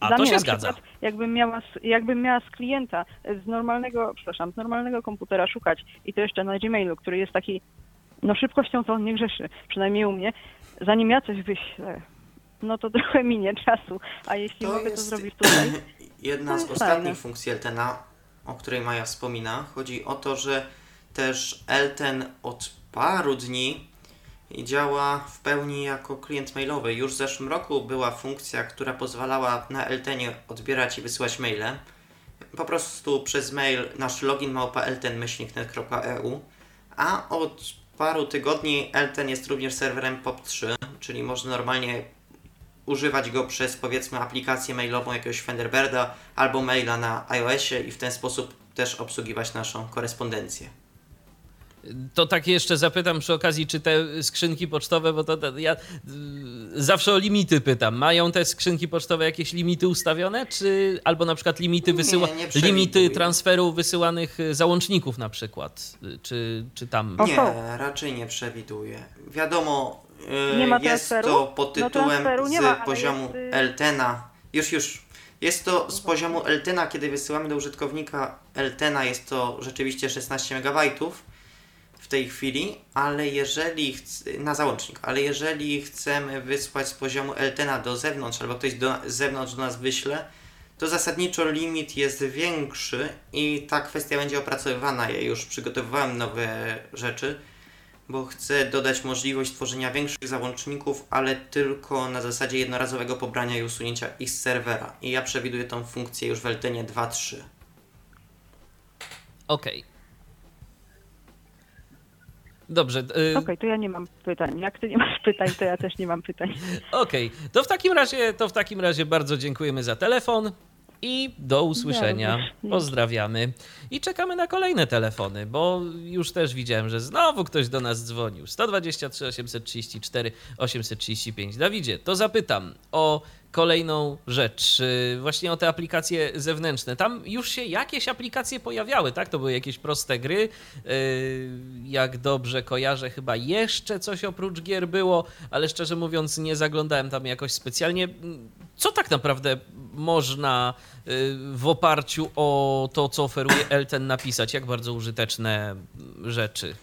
A Dla to mnie się zgadza. przykład, jakbym miała, z- jakbym miała z klienta z normalnego, przepraszam, z normalnego komputera szukać i to jeszcze na Gmailu, który jest taki, no szybkością to on nie grzeszy, przynajmniej u mnie, zanim ja coś wyślę, no to trochę minie czasu, a jeśli To mogę to zrobić tutaj, jedna To z ostatnich fajne. funkcji Eltena, o której Maja wspomina. Chodzi o to, że też Elten od paru dni działa w pełni jako klient mailowy. Już w zeszłym roku była funkcja, która pozwalała na Eltenie odbierać i wysyłać maile. Po prostu przez mail nasz login małpa elten-net.eu, a od paru tygodni Elten jest również serwerem POP3, czyli można normalnie używać go przez powiedzmy aplikację mailową jakiegoś Thunderbirda albo maila na iOSie i w ten sposób też obsługiwać naszą korespondencję. To tak jeszcze zapytam przy okazji, czy te skrzynki pocztowe, bo to, to ja y, zawsze o limity pytam. Mają te skrzynki pocztowe jakieś limity ustawione, czy albo na przykład limity Nie, wysyła, nie przewiduję. limity transferu wysyłanych y, załączników na przykład, y, czy, czy tam... Nie, raczej nie przewiduję. Wiadomo, yy, Nie ma jest transferu? to pod No tytułem nie z ma, poziomu jest, Eltena. Już, już. Jest to z poziomu Eltena, kiedy wysyłamy do użytkownika Eltena, jest to rzeczywiście 16 MB tej chwili, ale jeżeli na załącznik, ale jeżeli chcemy wysłać z poziomu Eltena do zewnątrz, albo ktoś do, z zewnątrz do nas wyśle, to zasadniczo limit jest większy i ta kwestia będzie opracowywana. Ja już przygotowywałem nowe rzeczy, bo chcę dodać możliwość tworzenia większych załączników, ale tylko na zasadzie jednorazowego pobrania i usunięcia ich z serwera. I ja przewiduję tą funkcję już w Eltenie 2.3. Okej. Dobrze, y, okej, to ja nie mam pytań. Jak ty nie masz pytań, to ja też nie mam pytań. okej. To w takim razie, to w takim razie bardzo dziękujemy za telefon i do usłyszenia. Pozdrawiamy. I czekamy na kolejne telefony, bo już też widziałem, że znowu ktoś do nas dzwonił. 123 834 835. Dawidzie, to zapytam o kolejną rzecz, y, właśnie o te aplikacje zewnętrzne. Tam już się jakieś aplikacje pojawiały, tak? To były jakieś proste gry. y, Jak dobrze kojarzę, chyba jeszcze coś oprócz gier było, ale szczerze mówiąc nie zaglądałem tam jakoś specjalnie. Co tak naprawdę można y, w oparciu o to, co oferuje Elten napisać? Jak bardzo użyteczne rzeczy?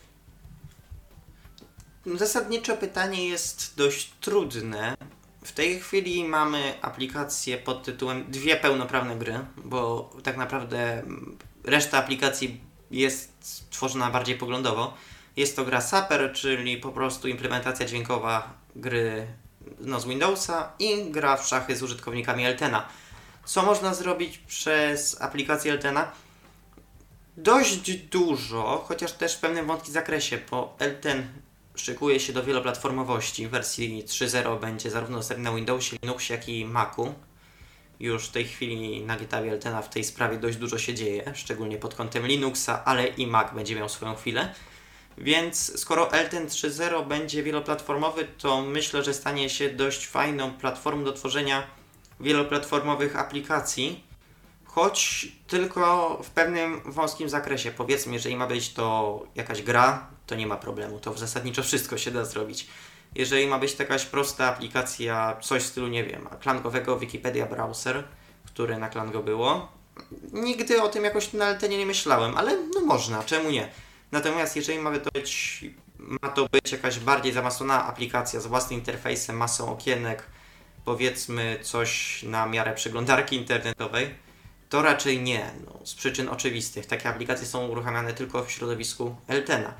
Zasadniczo pytanie jest dość trudne. W tej chwili mamy aplikację pod tytułem dwie pełnoprawne gry, bo tak naprawdę reszta aplikacji jest tworzona bardziej poglądowo. Jest to gra Saper, czyli po prostu implementacja dźwiękowa gry no, z Windowsa i gra w szachy z użytkownikami Eltena. Co można zrobić przez aplikację Eltena? Dość dużo, chociaż też w pewnym wątkim zakresie, bo Elten szykuje się do wieloplatformowości. W wersji 3.0 będzie zarówno dostępny na Windowsie, Linuxie, jak i Macu. Już w tej chwili na GitHubie Eltena w tej sprawie dość dużo się dzieje, szczególnie pod kątem Linuxa, ale i Mac będzie miał swoją chwilę. Więc skoro Elten 3.0 będzie wieloplatformowy, to myślę, że stanie się dość fajną platformą do tworzenia wieloplatformowych aplikacji, choć tylko w pewnym wąskim zakresie. Powiedzmy, jeżeli ma być to jakaś gra, to nie ma problemu, to zasadniczo wszystko się da zrobić. Jeżeli ma być to jakaś prosta aplikacja, coś w stylu, nie wiem, klangowego Wikipedia Browser, które na Klango było, nigdy o tym jakoś na Eltenie nie myślałem, ale no można, czemu nie? Natomiast jeżeli ma to być, ma to być jakaś bardziej zaawansowana aplikacja z własnym interfejsem, masą okienek, powiedzmy coś na miarę przeglądarki internetowej, to raczej nie, no, z przyczyn oczywistych. Takie aplikacje są uruchamiane tylko w środowisku Eltena.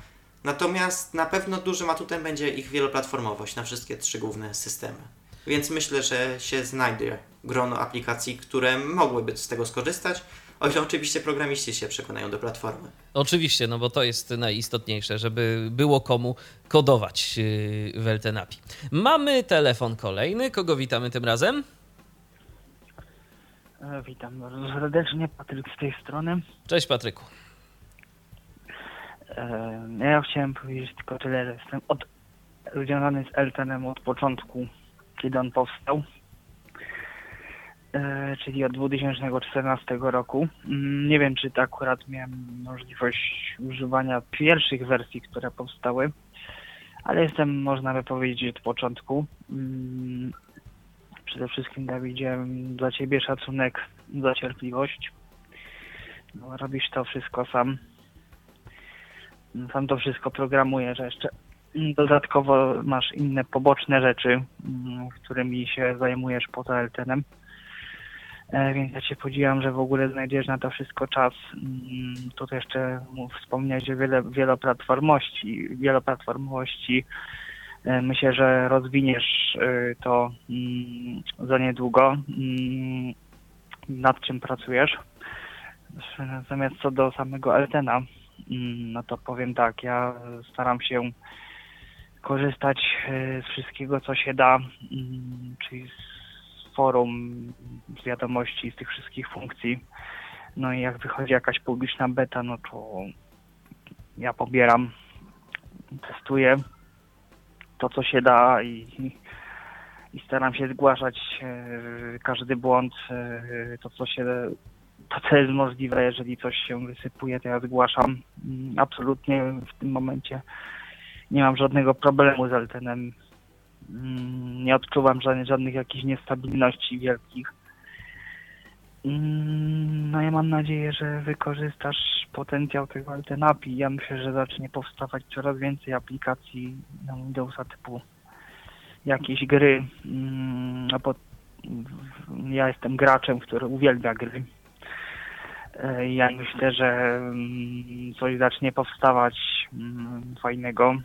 Natomiast na pewno dużym atutem będzie ich wieloplatformowość na wszystkie trzy główne systemy. Więc myślę, że się znajdzie grono aplikacji, które mogłyby z tego skorzystać, o ile oczywiście programiści się przekonają do platformy. Oczywiście, no bo to jest najistotniejsze, żeby było komu kodować yy, w Eltenapi. Mamy telefon kolejny. Kogo witamy tym razem? E, Witam bardzo serdecznie, Patryk z tej strony. Cześć Patryku. E, Ja chciałem powiedzieć tylko tyle, że jestem od, związany z Eltenem od początku, kiedy on powstał, czyli od 2014 roku. Mm, Nie wiem, czy to akurat miałem możliwość używania pierwszych wersji, które powstały, ale jestem, można by powiedzieć, od początku. Mm, Przede wszystkim, Dawidzie, dla Ciebie szacunek za cierpliwość. No, robisz to wszystko sam. Sam to wszystko programujesz, jeszcze dodatkowo masz inne poboczne rzeczy, mm, którymi się zajmujesz poza Eltenem. E, Więc ja Cię podziwiam, że w ogóle znajdziesz na to wszystko czas. Mm, Tu jeszcze wspomniałeś o wiele, wieloplatformości. Wieloplatformowości E, Myślę, że rozwiniesz e, to mm, za niedługo. Mm, Nad czym pracujesz? Natomiast co do samego Eltena, no to powiem tak, ja staram się korzystać z wszystkiego, co się da, czyli z forum, z wiadomości, z tych wszystkich funkcji. No i jak wychodzi jakaś publiczna beta, no to ja pobieram, testuję to, co się da i, i staram się zgłaszać e, każdy błąd, e, to, co się to, co jest możliwe, jeżeli coś się wysypuje, to ja zgłaszam. Mm, Absolutnie w tym momencie nie mam żadnego problemu z Eltenem. Mm, Nie odczuwam żadnych, jakichś niestabilności wielkich. Mm, No ja mam nadzieję, że wykorzystasz potencjał tego Altenapi. Ja myślę, że zacznie powstawać coraz więcej aplikacji na Windowsa typu jakieś gry. Mm, ja jestem graczem, który uwielbia gry. E, Ja myślę, że coś zacznie powstawać fajnego.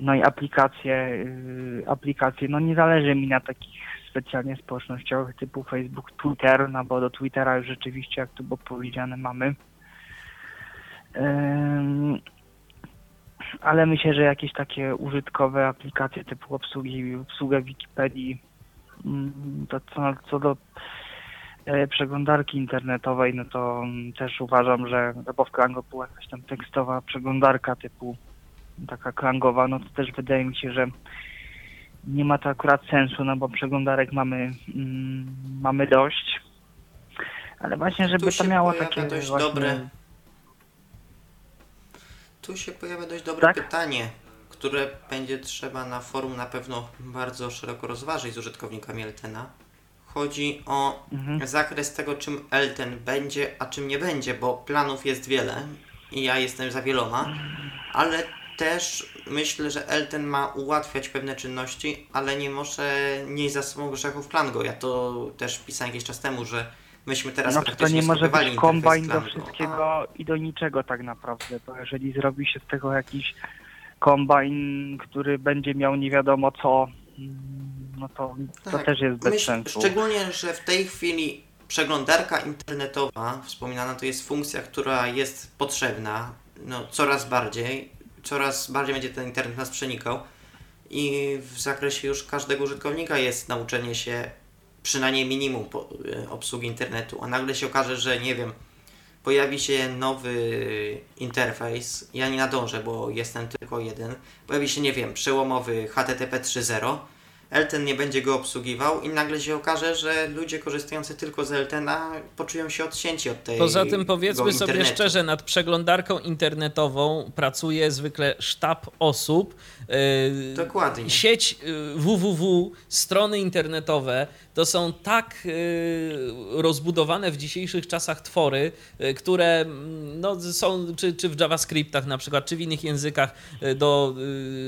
No i aplikacje, y, aplikacje, no nie zależy mi na takich specjalnie społecznościowych typu Facebook, Twitter, no bo do Twittera już rzeczywiście, jak tu było powiedziane, mamy. Ale myślę, że jakieś takie użytkowe aplikacje typu obsługi, obsługę Wikipedii, to co, co do e, przeglądarki internetowej, no to też uważam, że no bo w Klango była jakaś tam tekstowa przeglądarka typu taka klangowa, no to też wydaje mi się, że nie ma to akurat sensu, no bo przeglądarek mamy, mm, mamy dość. Ale właśnie, żeby to miało takie dość właśnie... dobre- Tu się pojawia dość dobre Tak? pytanie, które będzie trzeba na forum na pewno bardzo szeroko rozważyć z użytkownikami Eltena. Chodzi o Mhm. zakres tego, czym Elten będzie, a czym nie będzie, bo planów jest wiele i ja jestem za wieloma, ale też myślę, że Elten ma ułatwiać pewne czynności, ale nie może nieść za sobą grzechów Klango. Ja to też pisałem jakiś czas temu, że myśmy teraz No to, to nie może być kombajn do wszystkiego i do niczego tak naprawdę, bo jeżeli zrobi się z tego jakiś kombajn, który będzie miał nie wiadomo co, mm, no to, to Tak. też jest bez Myśl, sensu. Szczególnie, że w tej chwili przeglądarka internetowa, wspominana to jest funkcja, która jest potrzebna no, coraz bardziej, coraz bardziej będzie ten internet nas przenikał i w zakresie już każdego użytkownika jest nauczenie się przynajmniej minimum po, y, obsługi internetu, a nagle się okaże, że nie wiem, pojawi się nowy interfejs, ja nie nadążę, bo jestem tylko jeden, pojawi się, nie wiem, przełomowy HTTP 3.0, Elten nie będzie go obsługiwał i nagle się okaże, że ludzie korzystający tylko z Eltena poczują się odcięci od tej Poza tym powiedzmy sobie szczerze, nad przeglądarką internetową pracuje zwykle sztab osób. Yy, Dokładnie. Sieć www, strony internetowe to są tak yy, rozbudowane w dzisiejszych czasach twory, które mm, no, są czy, czy w JavaScriptach na przykład, czy w innych językach do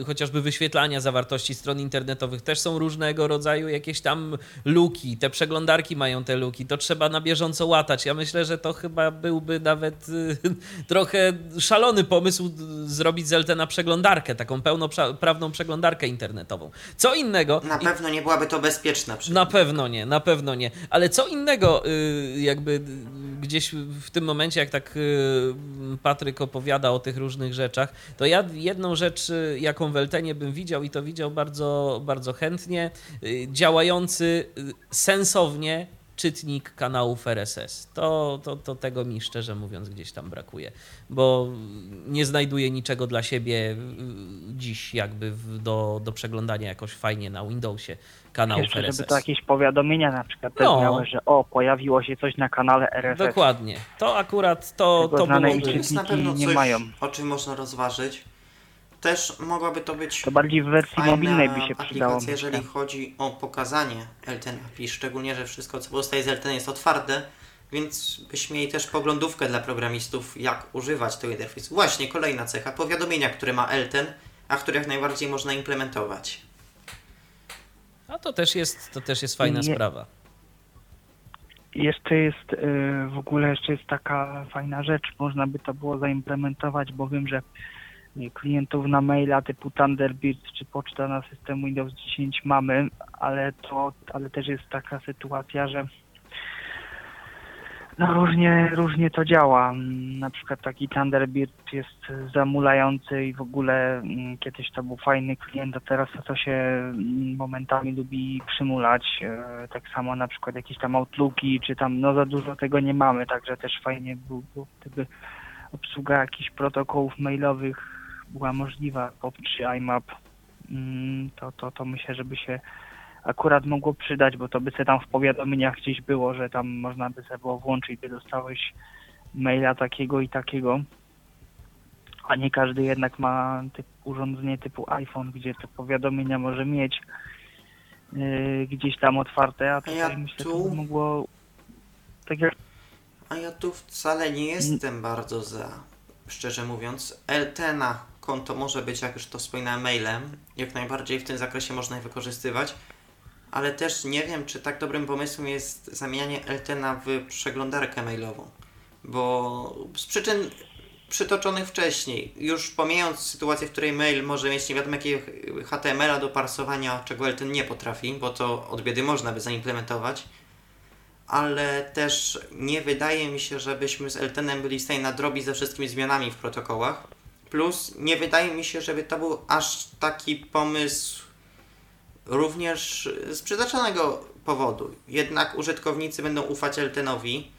chociażby wyświetlania zawartości stron internetowych też są różnego rodzaju jakieś tam luki. Te przeglądarki mają te luki. To trzeba na bieżąco łatać. Ja myślę, że to chyba byłby nawet y, trochę szalony pomysł y, zrobić z Eltena przeglądarkę, taką pełnoprawną przeglądarkę internetową. Co innego... Na pewno nie byłaby to bezpieczna na pewno nie, na pewno nie. Ale co innego, y, jakby gdzieś w tym momencie, jak tak Patryk opowiada o tych różnych rzeczach, to ja jedną rzecz, jaką w Eltenie bym widział i to widział bardzo, bardzo chętnie, y, działający y, sensownie czytnik kanałów RSS. To, to, to tego mi szczerze mówiąc gdzieś tam brakuje, bo nie znajduję niczego dla siebie y, dziś jakby w, do, do przeglądania jakoś fajnie na Windowsie kanałów Jeszcze, RSS. żeby to jakieś powiadomienia na przykład też No. miały, że o, pojawiło się coś na kanale RSS. Dokładnie. To akurat to, Tego to. To jest na pewno nie coś, mają. o czym można rozważyć. Też mogłaby to być To bardziej w wersji mobilnej by się przydało. aplikacja, jeżeli chodzi o pokazanie LTN API, szczególnie, że wszystko co pozostaje z LTN jest otwarte, więc byśmy mieli też poglądówkę dla programistów, jak używać tego interfejsu. Właśnie, kolejna cecha, powiadomienia, które ma LTN, a które jak najbardziej można implementować. A to też jest, to też jest fajna Nie- sprawa. Jeszcze jest y, w ogóle jeszcze jest taka fajna rzecz, można by to było zaimplementować, bo wiem, że klientów na maila typu Thunderbird czy poczta na system Windows 10 mamy, ale to ale też jest taka sytuacja, że no różnie, różnie to działa. Na przykład taki Thunderbird jest zamulający i w ogóle mm, kiedyś to był fajny klient, a teraz to się mm, momentami lubi przymulać. E, Tak samo na przykład jakieś tam Outlooki, czy tam no za dużo tego nie mamy, także też fajnie było, było gdyby obsługa jakichś protokołów mailowych była możliwa, POP czy IMAP, mm, to, to, to myślę, żeby się akurat mogło przydać, bo to by se tam w powiadomieniach gdzieś było, że tam można by sobie było włączyć, by dostałeś maila takiego i takiego. A nie każdy jednak ma typ, urządzenie typu iPhone, gdzie te powiadomienia może mieć yy, gdzieś tam otwarte, a tutaj ja myślę, tu- mogło tak jak A ja tu wcale nie jestem bardzo za, szczerze mówiąc. LTNA konto może być, jak już to wspominałem, mailem. Jak najbardziej w tym zakresie można je wykorzystywać. Ale też nie wiem, czy tak dobrym pomysłem jest zamienianie LTNA w przeglądarkę mailową. Bo z przyczyn przytoczonych wcześniej, już pomijając sytuację, w której mail może mieć nie wiadomo jakiego HTML-a do parsowania, czego LTN nie potrafi, bo to od biedy można by zaimplementować, ale też nie wydaje mi się, żebyśmy z LTN-em byli w stanie nadrobić ze wszystkimi zmianami w protokołach. Plus nie wydaje mi się, żeby to był aż taki pomysł również z przytaczonego powodu. Jednak użytkownicy będą ufać LTN-owi,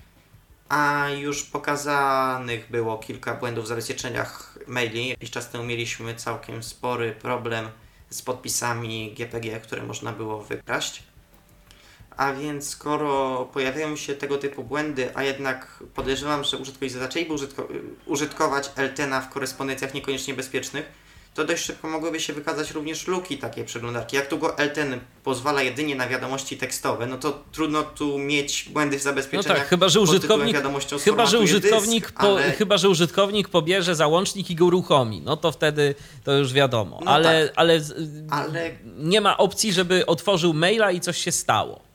a już pokazanych było kilka błędów w zabezpieczeniach maili. Jakiś czas temu mieliśmy całkiem spory problem z podpisami GPG, które można było wykraść. A więc skoro pojawiają się tego typu błędy, a jednak podejrzewam, że użytkownicy zaczęliby użytko- użytkować LTNA w korespondencjach niekoniecznie bezpiecznych, to dość szybko mogłyby się wykazać również luki takiej przeglądarki. Jak długo LTN pozwala jedynie na wiadomości tekstowe, no to trudno tu mieć błędy w No zabezpieczeniach. tak, chyba że użytkownik, chyba, że użytkownik, dysk, po, ale... chyba, że użytkownik pobierze załącznik i go uruchomi. No to wtedy to już wiadomo. No ale, tak. ale, Ale nie ma opcji, żeby otworzył maila i coś się stało.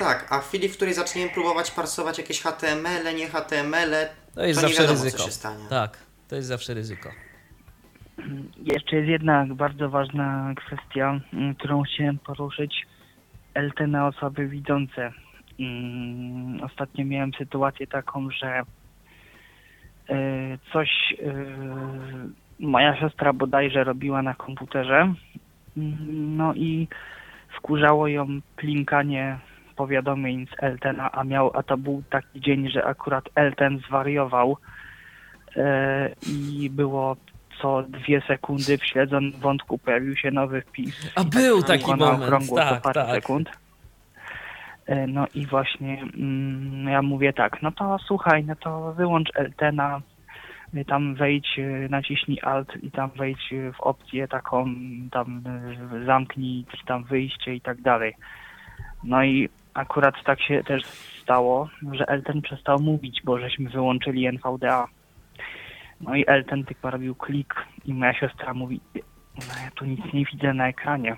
Tak, a w chwili, w której zaczniemy próbować parsować jakieś HTML, nie HTML, To jest to nie zawsze wiadomo, ryzyko. co się stanie. Tak, to jest zawsze ryzyko. Jeszcze jest jedna bardzo ważna kwestia, mm, którą chciałem poruszyć. LT na osoby widzące. Mm, Ostatnio miałem sytuację taką, że e, coś e, moja siostra bodajże robiła na komputerze. Mm, No i wkurzało ją plinkanie powiadomień z Eltena, a miał, a to był taki dzień, że akurat Elten zwariował e, i było co dwie sekundy w śledzonym wątku pojawił się nowy wpis. A tak był było taki moment, okrągło tak, parę tak. sekund. E, No i właśnie mm, ja mówię tak, no to słuchaj, no to wyłącz Eltena, y, tam wejdź, y, naciśnij Alt i tam wejdź w opcję taką, tam y, zamknij, tam wyjście i tak dalej. No i akurat tak się też stało, że Elten przestał mówić, bo żeśmy wyłączyli NVDA. No i Elten tylko robił klik i moja siostra mówi, no ja tu nic nie widzę na ekranie.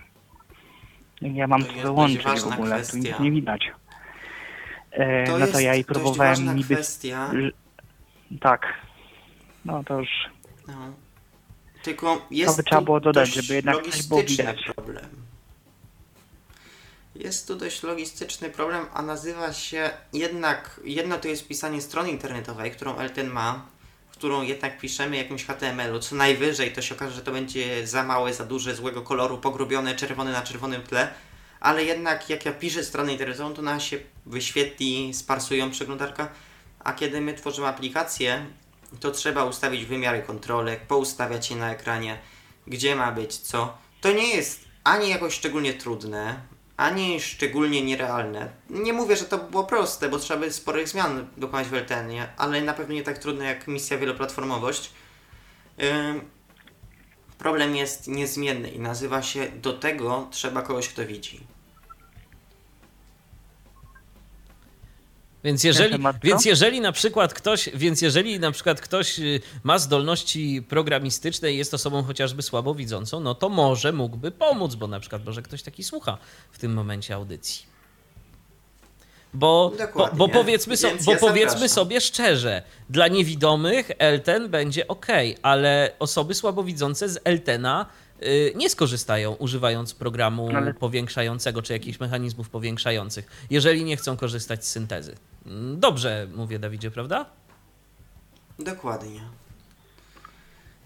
Ja mam To to wyłączyć w ogóle, tu nic kwestia. nie widać. E, To no jest to ja jej próbowałem niby... kwestia. Tak. No to już... No. Tylko jest by trzeba było dodać, żeby jednak coś było widać. problem. Jest tu dość logistyczny problem, a nazywa się jednak, jedno to jest pisanie strony internetowej, którą Elten ma, którą jednak piszemy jakimś HTML-u, co najwyżej to się okaże, że to będzie za małe, za duże, złego koloru, pogrubione, czerwone na czerwonym tle, ale jednak jak ja piszę stronę internetową, to ona się wyświetli, sparsują przeglądarka, a kiedy my tworzymy aplikację, to trzeba ustawić wymiary kontrolek, poustawiać je na ekranie, gdzie ma być co. To nie jest ani jakoś szczególnie trudne, ani szczególnie nierealne. Nie mówię, że to było proste, bo trzeba by sporych zmian dokonać w LTN-ie, ale na pewno nie tak trudne jak misja wieloplatformowość. Problem jest niezmienny i nazywa się do tego trzeba kogoś, kto widzi. Więc jeżeli, więc jeżeli na przykład ktoś, więc jeżeli na przykład ktoś y, ma zdolności programistyczne i jest osobą chociażby słabowidzącą, no to może mógłby pomóc, bo na przykład może ktoś taki słucha w tym momencie audycji. Bo, bo, powiedzmy, so, bo ja powiedzmy sobie szczerze, dla niewidomych Elten będzie ok, ale osoby słabowidzące z Eltena y, nie skorzystają używając programu Ale- powiększającego czy jakichś mechanizmów powiększających, jeżeli nie chcą korzystać z syntezy. Dobrze mówię, Dawidzie, prawda? Dokładnie.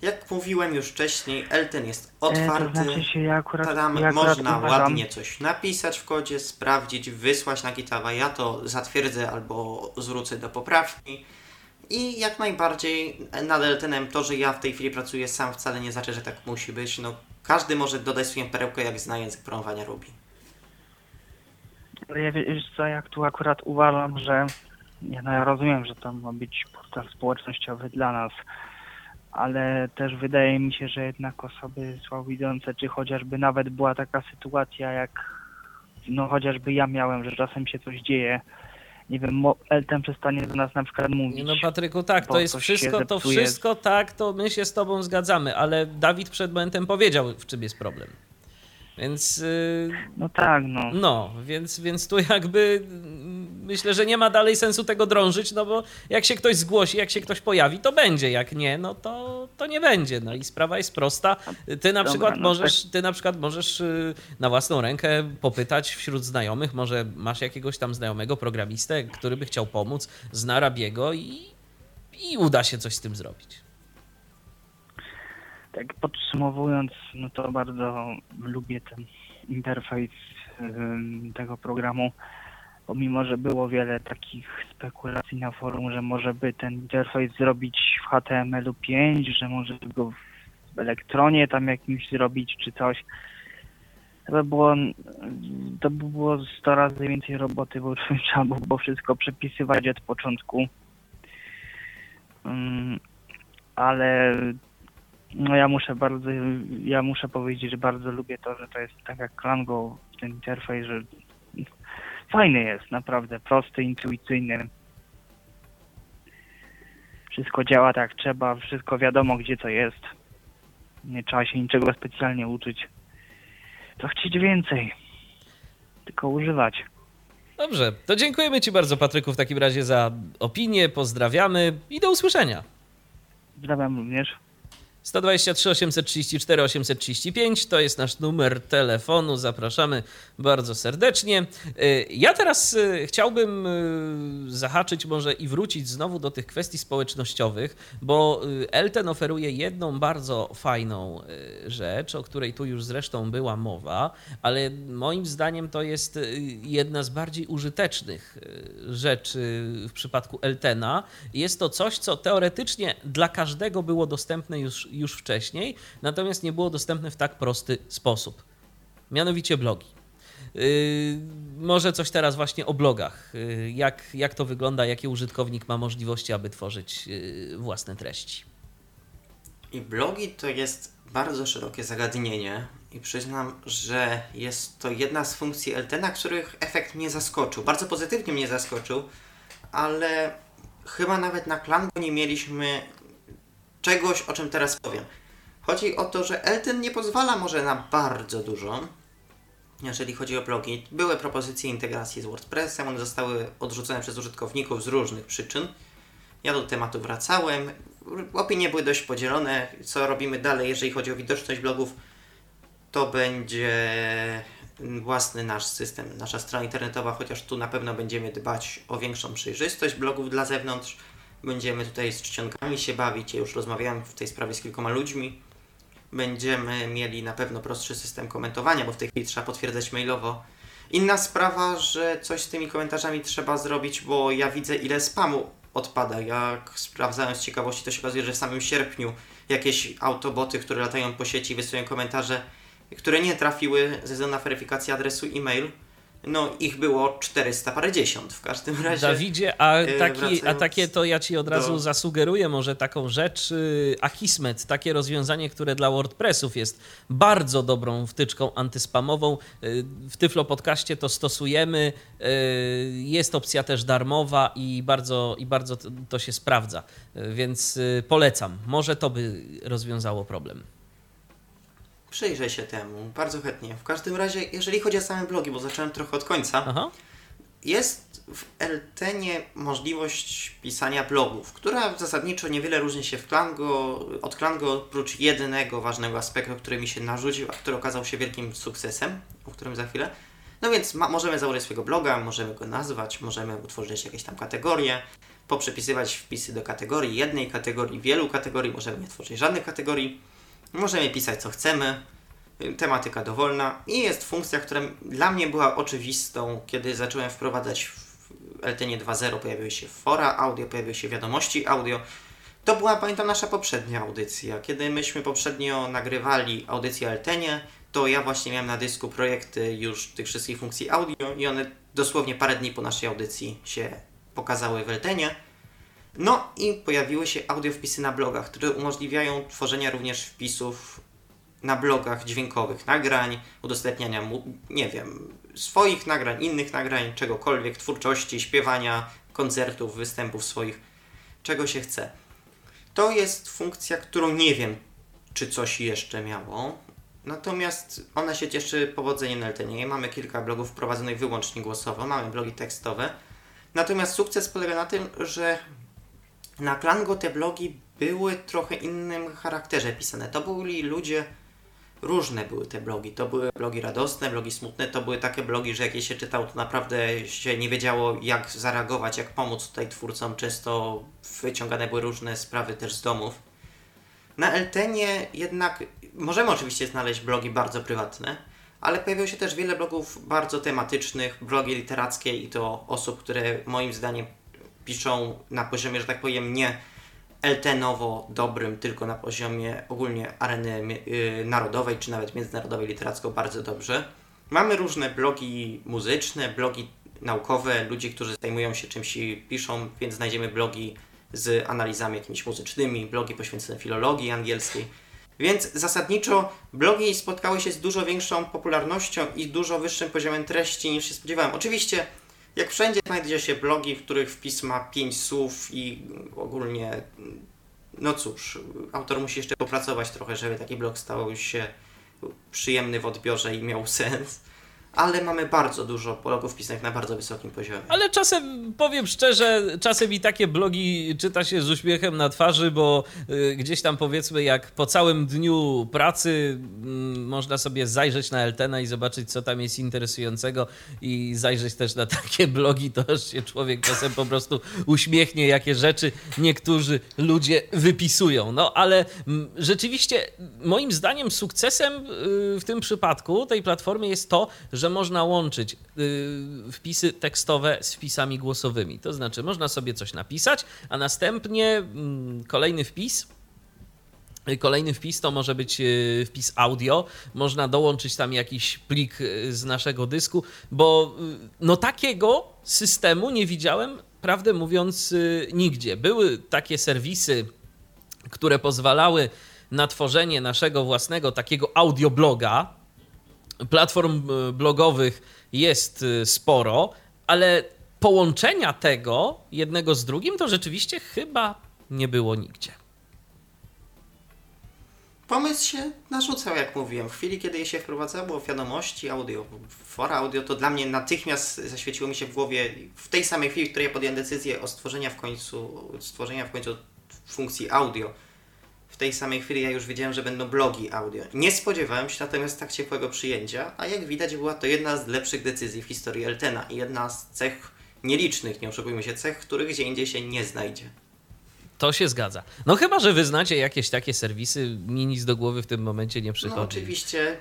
Jak mówiłem już wcześniej, Elten jest E, otwarty. to znaczy się ja akurat, Tam ja akurat można uważam, ładnie coś napisać w kodzie, sprawdzić, wysłać na GitHuba. Ja to zatwierdzę albo zwrócę do poprawki. I jak najbardziej nad Eltenem to, że ja w tej chwili pracuję sam wcale nie znaczy, że tak musi być. No, każdy może dodać swoją perełkę, jak zna język programowania Ruby. Ja wiesz co, jak tu akurat uważam, że ja, no ja rozumiem, że to ma być portal społecznościowy dla nas, ale też wydaje mi się, że jednak osoby słabowidzące, czy chociażby nawet była taka sytuacja, jak no chociażby ja miałem, że czasem się coś dzieje, nie wiem, Eltem przestanie do nas na przykład mówić. No Patryku, tak, to jest wszystko, to wszystko tak, to my się z tobą zgadzamy, ale Dawid przed momentem powiedział, w czym jest problem. Więc y, No tak, no. no, więc, więc tu jakby mm, myślę, że nie ma dalej sensu tego drążyć, no bo jak się ktoś zgłosi, jak się ktoś pojawi, to będzie, jak nie, no to, to nie będzie. No i sprawa jest prosta. Ty na Dobra, przykład no możesz, ty na przykład możesz y, na własną rękę popytać wśród znajomych, może masz jakiegoś tam znajomego programistę, który by chciał pomóc, zna Rabiego i, i uda się coś z tym zrobić. Tak podsumowując, no to bardzo lubię ten interfejs tego programu, pomimo, że było wiele takich spekulacji na forum, że może by ten interfejs zrobić w HTML-u 5, że może go w elektronie tam jakimś zrobić czy coś. To by było, to by było 100 razy więcej roboty, bo trzeba by było wszystko przepisywać od początku. Ym, ale No ja muszę bardzo, ja muszę powiedzieć, że bardzo lubię to, że to jest tak jak Klango, ten interfejs, że fajny jest, naprawdę prosty, intuicyjny. Wszystko działa tak jak trzeba, wszystko wiadomo gdzie co jest. Nie trzeba się niczego specjalnie uczyć. To chcieć więcej. Tylko używać. Dobrze, to dziękujemy Ci bardzo, Patryku, w takim razie za opinię. Pozdrawiamy i do usłyszenia. Pozdrawiam również. 123 834 835 to jest nasz numer telefonu. Zapraszamy bardzo serdecznie. Y, Ja teraz y, chciałbym y, zahaczyć może i wrócić znowu do tych kwestii społecznościowych, bo Elten oferuje jedną bardzo fajną rzecz, o której tu już zresztą była mowa, ale moim zdaniem to jest jedna z bardziej użytecznych rzeczy w przypadku Eltena. Jest to coś, co teoretycznie dla każdego było dostępne już, już wcześniej, natomiast nie było dostępne w tak prosty sposób. Mianowicie blogi. Yy, może coś teraz właśnie o blogach. Yy, jak, jak to wygląda, jakie użytkownik ma możliwości, aby tworzyć yy, własne treści. I blogi to jest bardzo szerokie zagadnienie i przyznam, że jest to jedna z funkcji Eltena, których efekt mnie zaskoczył. Bardzo pozytywnie mnie zaskoczył, ale chyba nawet na Klango nie mieliśmy czegoś, o czym teraz powiem. Chodzi o to, że Elten nie pozwala może na bardzo dużo, jeżeli chodzi o blogi. Były propozycje integracji z WordPressem, one zostały odrzucone przez użytkowników z różnych przyczyn. Ja do tematu wracałem. Opinie były dość podzielone. Co robimy dalej, jeżeli chodzi o widoczność blogów? To będzie własny nasz system, nasza strona internetowa, chociaż tu na pewno będziemy dbać o większą przejrzystość blogów dla zewnątrz. Będziemy tutaj z czcionkami się bawić. Ja już rozmawiałem w tej sprawie z kilkoma ludźmi. Będziemy mieli na pewno prostszy system komentowania, bo w tej chwili trzeba potwierdzać mailowo. Inna sprawa, że coś z tymi komentarzami trzeba zrobić, bo ja widzę ile spamu odpada. Jak sprawdzałem z ciekawości, to się okazuje, że w samym sierpniu jakieś autoboty, które latają po sieci, wysyłają komentarze, które nie trafiły ze względu na weryfikację adresu e-mail. No, ich było 400 parędziesiąt w każdym razie. Dawidzie, a, e, taki, a takie to ja ci od razu do- zasugeruję może taką rzecz. y, Akismet, takie rozwiązanie, które dla WordPressów jest bardzo dobrą wtyczką antyspamową. Y, W Tyflo Podcaście to stosujemy. y, Jest opcja też darmowa i bardzo, i bardzo to- się sprawdza. Więc polecam. Może to by rozwiązało problem. Przyjrzę się temu, bardzo chętnie. W każdym razie, jeżeli chodzi o same blogi, bo zacząłem trochę od końca, Aha. jest w Eltenie możliwość pisania blogów, która zasadniczo niewiele różni się w Klango, od Klango oprócz jednego ważnego aspektu, który mi się narzucił, a który okazał się wielkim sukcesem, o którym za chwilę. No więc ma, możemy założyć swojego bloga, możemy go nazwać, możemy utworzyć jakieś tam kategorie, poprzepisywać wpisy do kategorii, jednej kategorii, wielu kategorii, możemy nie tworzyć żadnych kategorii, możemy pisać co chcemy, tematyka dowolna i jest funkcja, która dla mnie była oczywistą, kiedy zacząłem wprowadzać w LTN 2.0, pojawiły się fora audio, pojawiły się wiadomości audio. To była, pamiętam, nasza poprzednia audycja. Kiedy myśmy poprzednio nagrywali audycję LTN, to ja właśnie miałem na dysku projekty już tych wszystkich funkcji audio i one dosłownie parę dni po naszej audycji się pokazały w LTN. No i pojawiły się audio wpisy na blogach, które umożliwiają tworzenie również wpisów na blogach dźwiękowych, nagrań, udostępniania, nie wiem, swoich nagrań, innych nagrań, czegokolwiek, twórczości, śpiewania, koncertów, występów swoich, czego się chce. To jest funkcja, którą nie wiem, czy coś jeszcze miało. Natomiast ona się cieszy powodzeniem na LTN. Mamy kilka blogów prowadzonych wyłącznie głosowo, mamy blogi tekstowe. Natomiast sukces polega na tym, że na Klango te blogi były trochę innym charakterze pisane. To byli ludzie, różne były te blogi. To były blogi radosne, blogi smutne, to były takie blogi, że jak je się czytał, to naprawdę się nie wiedziało jak zareagować, jak pomóc tutaj twórcom. Często wyciągane były różne sprawy też z domów. Na Eltenie jednak możemy oczywiście znaleźć blogi bardzo prywatne, ale pojawiło się też wiele blogów bardzo tematycznych, blogi literackie i to osób, które moim zdaniem piszą na poziomie, że tak powiem, nie eltenowo dobrym, tylko na poziomie ogólnie areny mi- y, narodowej, czy nawet międzynarodowej literacko bardzo dobrze. Mamy różne blogi muzyczne, blogi naukowe, ludzi, którzy zajmują się czymś i piszą, więc znajdziemy blogi z analizami jakimiś muzycznymi, blogi poświęcone filologii angielskiej. Więc zasadniczo blogi spotkały się z dużo większą popularnością i dużo wyższym poziomem treści niż się spodziewałem. Oczywiście, jak wszędzie znajdzie się blogi, w których wpis ma 5 słów i ogólnie, no cóż, autor musi jeszcze popracować trochę, żeby taki blog stał się przyjemny w odbiorze i miał sens ale mamy bardzo dużo blogów pisanych na bardzo wysokim poziomie. Ale czasem, powiem szczerze, czasem i takie blogi czyta się z uśmiechem na twarzy, bo y, gdzieś tam powiedzmy, jak po całym dniu pracy y, można sobie zajrzeć na Eltena i zobaczyć, co tam jest interesującego i zajrzeć też na takie blogi, to aż się człowiek czasem po prostu uśmiechnie, jakie rzeczy niektórzy ludzie wypisują. No ale m, rzeczywiście, moim zdaniem, sukcesem y, w tym przypadku tej platformy jest to, że że można łączyć y, wpisy tekstowe z wpisami głosowymi. To znaczy, można sobie coś napisać, a następnie mm, kolejny wpis Kolejny wpis to może być y, wpis audio, można dołączyć tam jakiś plik y, z naszego dysku, bo no takiego systemu nie widziałem, prawdę mówiąc, nigdzie. Były takie serwisy, które pozwalały na tworzenie naszego własnego takiego audiobloga, platform e, blogowych jest e, sporo, ale połączenia tego jednego z drugim to rzeczywiście chyba nie było nigdzie. Pomysł się narzucał, jak mówiłem. W chwili, kiedy je się wprowadzało wiadomości audio, fora audio, to dla mnie natychmiast zaświeciło mi się w głowie w tej samej chwili, w której podjąłem decyzję o stworzenia w końcu, stworzenia w końcu funkcji audio w tej samej chwili ja już wiedziałem, że będą blogi audio. Nie spodziewałem się natomiast tak ciepłego przyjęcia, a jak widać była to jedna z lepszych decyzji w historii Eltena i jedna z cech nielicznych, nie oszukujmy się, cech, których gdzie indziej się nie znajdzie. To się zgadza. No chyba, że wy znacie jakieś takie serwisy, mi nic do głowy w tym momencie nie przychodzi. No oczywiście,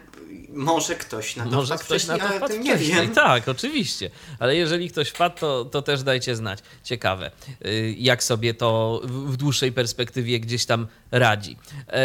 może ktoś na to może ktoś na to wpadł nie wiem. Tak, oczywiście. Ale jeżeli ktoś wpadł, to, to też dajcie znać. Ciekawe, y, jak sobie to w dłuższej perspektywie gdzieś tam radzi. E,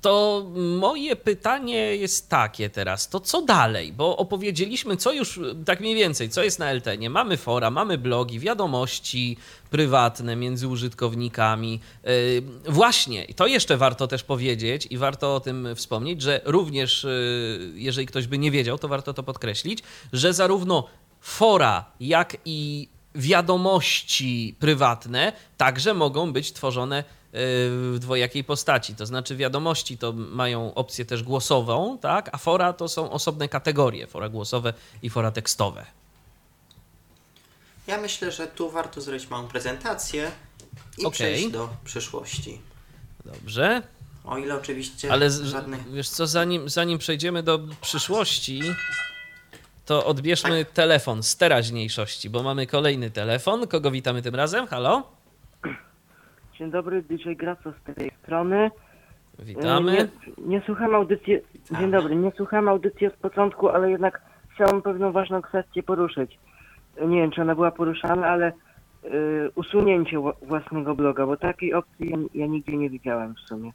to moje pytanie jest takie teraz. To co dalej? Bo opowiedzieliśmy, co już tak mniej więcej, co jest na LTN. Mamy fora, mamy blogi, wiadomości, prywatne między użytkownikami. Y, właśnie, i to jeszcze warto też powiedzieć i warto o tym wspomnieć, że również, y, jeżeli ktoś by nie wiedział, to warto to podkreślić, że zarówno fora, jak i wiadomości prywatne także mogą być tworzone y, w dwojakiej postaci. To znaczy wiadomości to mają opcję też głosową, tak? a fora to są osobne kategorie, fora głosowe i fora tekstowe. Ja myślę, że tu warto zrobić małą prezentację i okay. przejść do przyszłości. Dobrze. O ile oczywiście Ale żadnych... wiesz co, zanim, zanim przejdziemy do przyszłości, to odbierzmy tak. telefon z teraźniejszości, bo mamy kolejny telefon. Kogo witamy tym razem? Halo? Dzień dobry, DJ Graco z tej strony. Witamy. Nie, nie słucham audycji. Dzień dobry, nie słucham audycji od początku, ale jednak chciałem pewną ważną kwestię poruszyć nie wiem, czy ona była poruszana, ale usunięcie własnego bloga, bo takiej opcji ja, ja nigdzie nie widziałem w sumie.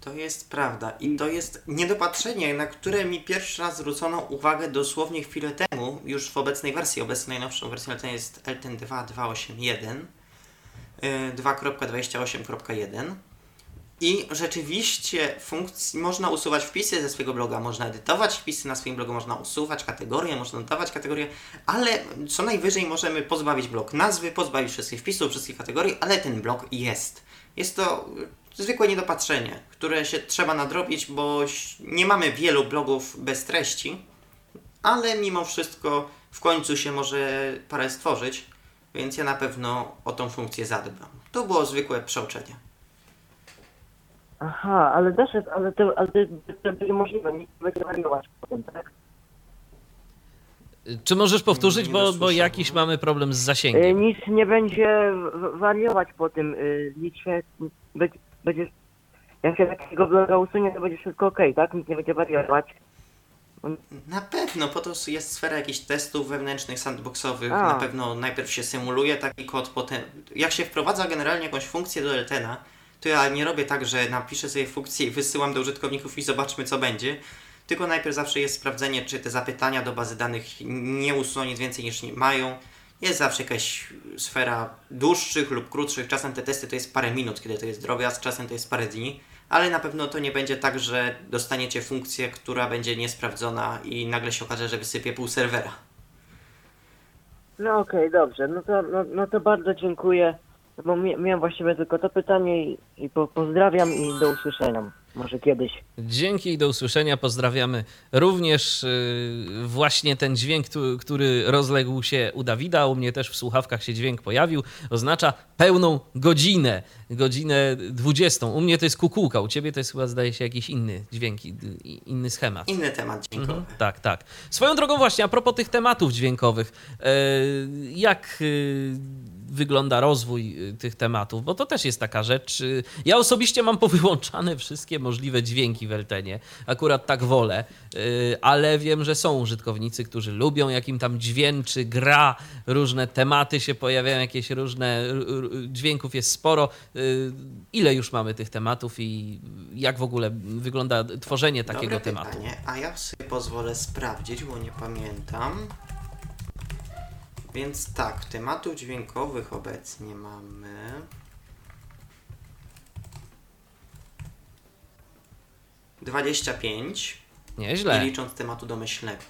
To jest prawda i to jest niedopatrzenie, na które mi pierwszy raz zwrócono uwagę dosłownie chwilę temu, już w obecnej wersji, obecną najnowszą wersją LTN jest LTN 2.281 2.28.1 i rzeczywiście funkcji, można usuwać wpisy ze swojego bloga, można edytować wpisy na swoim blogu, można usuwać kategorie, można dodawać kategorie, ale co najwyżej możemy pozbawić blog nazwy, pozbawić wszystkich wpisów, wszystkich kategorii, ale ten blog jest. Jest to zwykłe niedopatrzenie, które się trzeba nadrobić, bo nie mamy wielu blogów bez treści, ale mimo wszystko w końcu się może parę stworzyć, więc ja na pewno o tą funkcję zadbam. To było zwykłe przeoczenie. Aha, ale też jest, ale to, ale to, będzie możliwe, nie będzie wariować potem, tak? Czy możesz powtórzyć, bo, bo jakiś mamy problem z zasięgiem? Y, nic nie będzie wariować po tym. Y, nic się, będzie, będzie, jak się takiego bloga usunie, to będzie wszystko ok, tak? Nic nie będzie wariować. Na pewno, po to jest sfera jakichś testów wewnętrznych, sandboxowych. A. Na pewno najpierw się symuluje taki kod, potem jak się wprowadza generalnie jakąś funkcję do Eltena, to ja nie robię tak, że napiszę sobie funkcję i wysyłam do użytkowników i zobaczmy co będzie. Tylko najpierw zawsze jest sprawdzenie, czy te zapytania do bazy danych nie usuną nic więcej niż mają. Jest zawsze jakaś sfera dłuższych lub krótszych. Czasem te testy to jest parę minut, kiedy to jest droga, z czasem to jest parę dni, ale na pewno to nie będzie tak, że dostaniecie funkcję, która będzie niesprawdzona i nagle się okaże, że wysypie pół serwera. No okej, dobrze. No to, no, no to bardzo dziękuję. Bo mia- miałem właściwie tylko to pytanie i, i po, pozdrawiam i do usłyszenia. Może kiedyś. Dzięki i do usłyszenia. Pozdrawiamy również y, właśnie ten dźwięk, tu- który rozległ się u Dawida. U mnie też w słuchawkach się dźwięk pojawił. Oznacza pełną godzinę, godzinę 20. U mnie to jest kukułka, u ciebie to jest chyba zdaje się jakiś inny dźwięk, inny schemat. Inny temat dźwiękowy. Mhm, tak, tak. Swoją drogą właśnie, a propos tych tematów dźwiękowych, e, jak e, wygląda rozwój e, tych tematów? Bo to też jest taka rzecz. e, Ja osobiście mam powyłączane wszystkie możliwe dźwięki w Eltenie. Akurat tak wolę, e, ale wiem, że są użytkownicy, którzy lubią, jak im tam dźwięczy, gra, różne tematy się pojawiają, jakieś różne dźwięków jest sporo. Ile już mamy tych tematów i jak w ogóle wygląda tworzenie takiego Dobre tematu? pytanie, a ja sobie pozwolę sprawdzić, bo nie pamiętam. Więc tak, tematów dźwiękowych obecnie mamy. Dwadzieścia pięć. Nieźle. Nie licząc tematu domyślnego.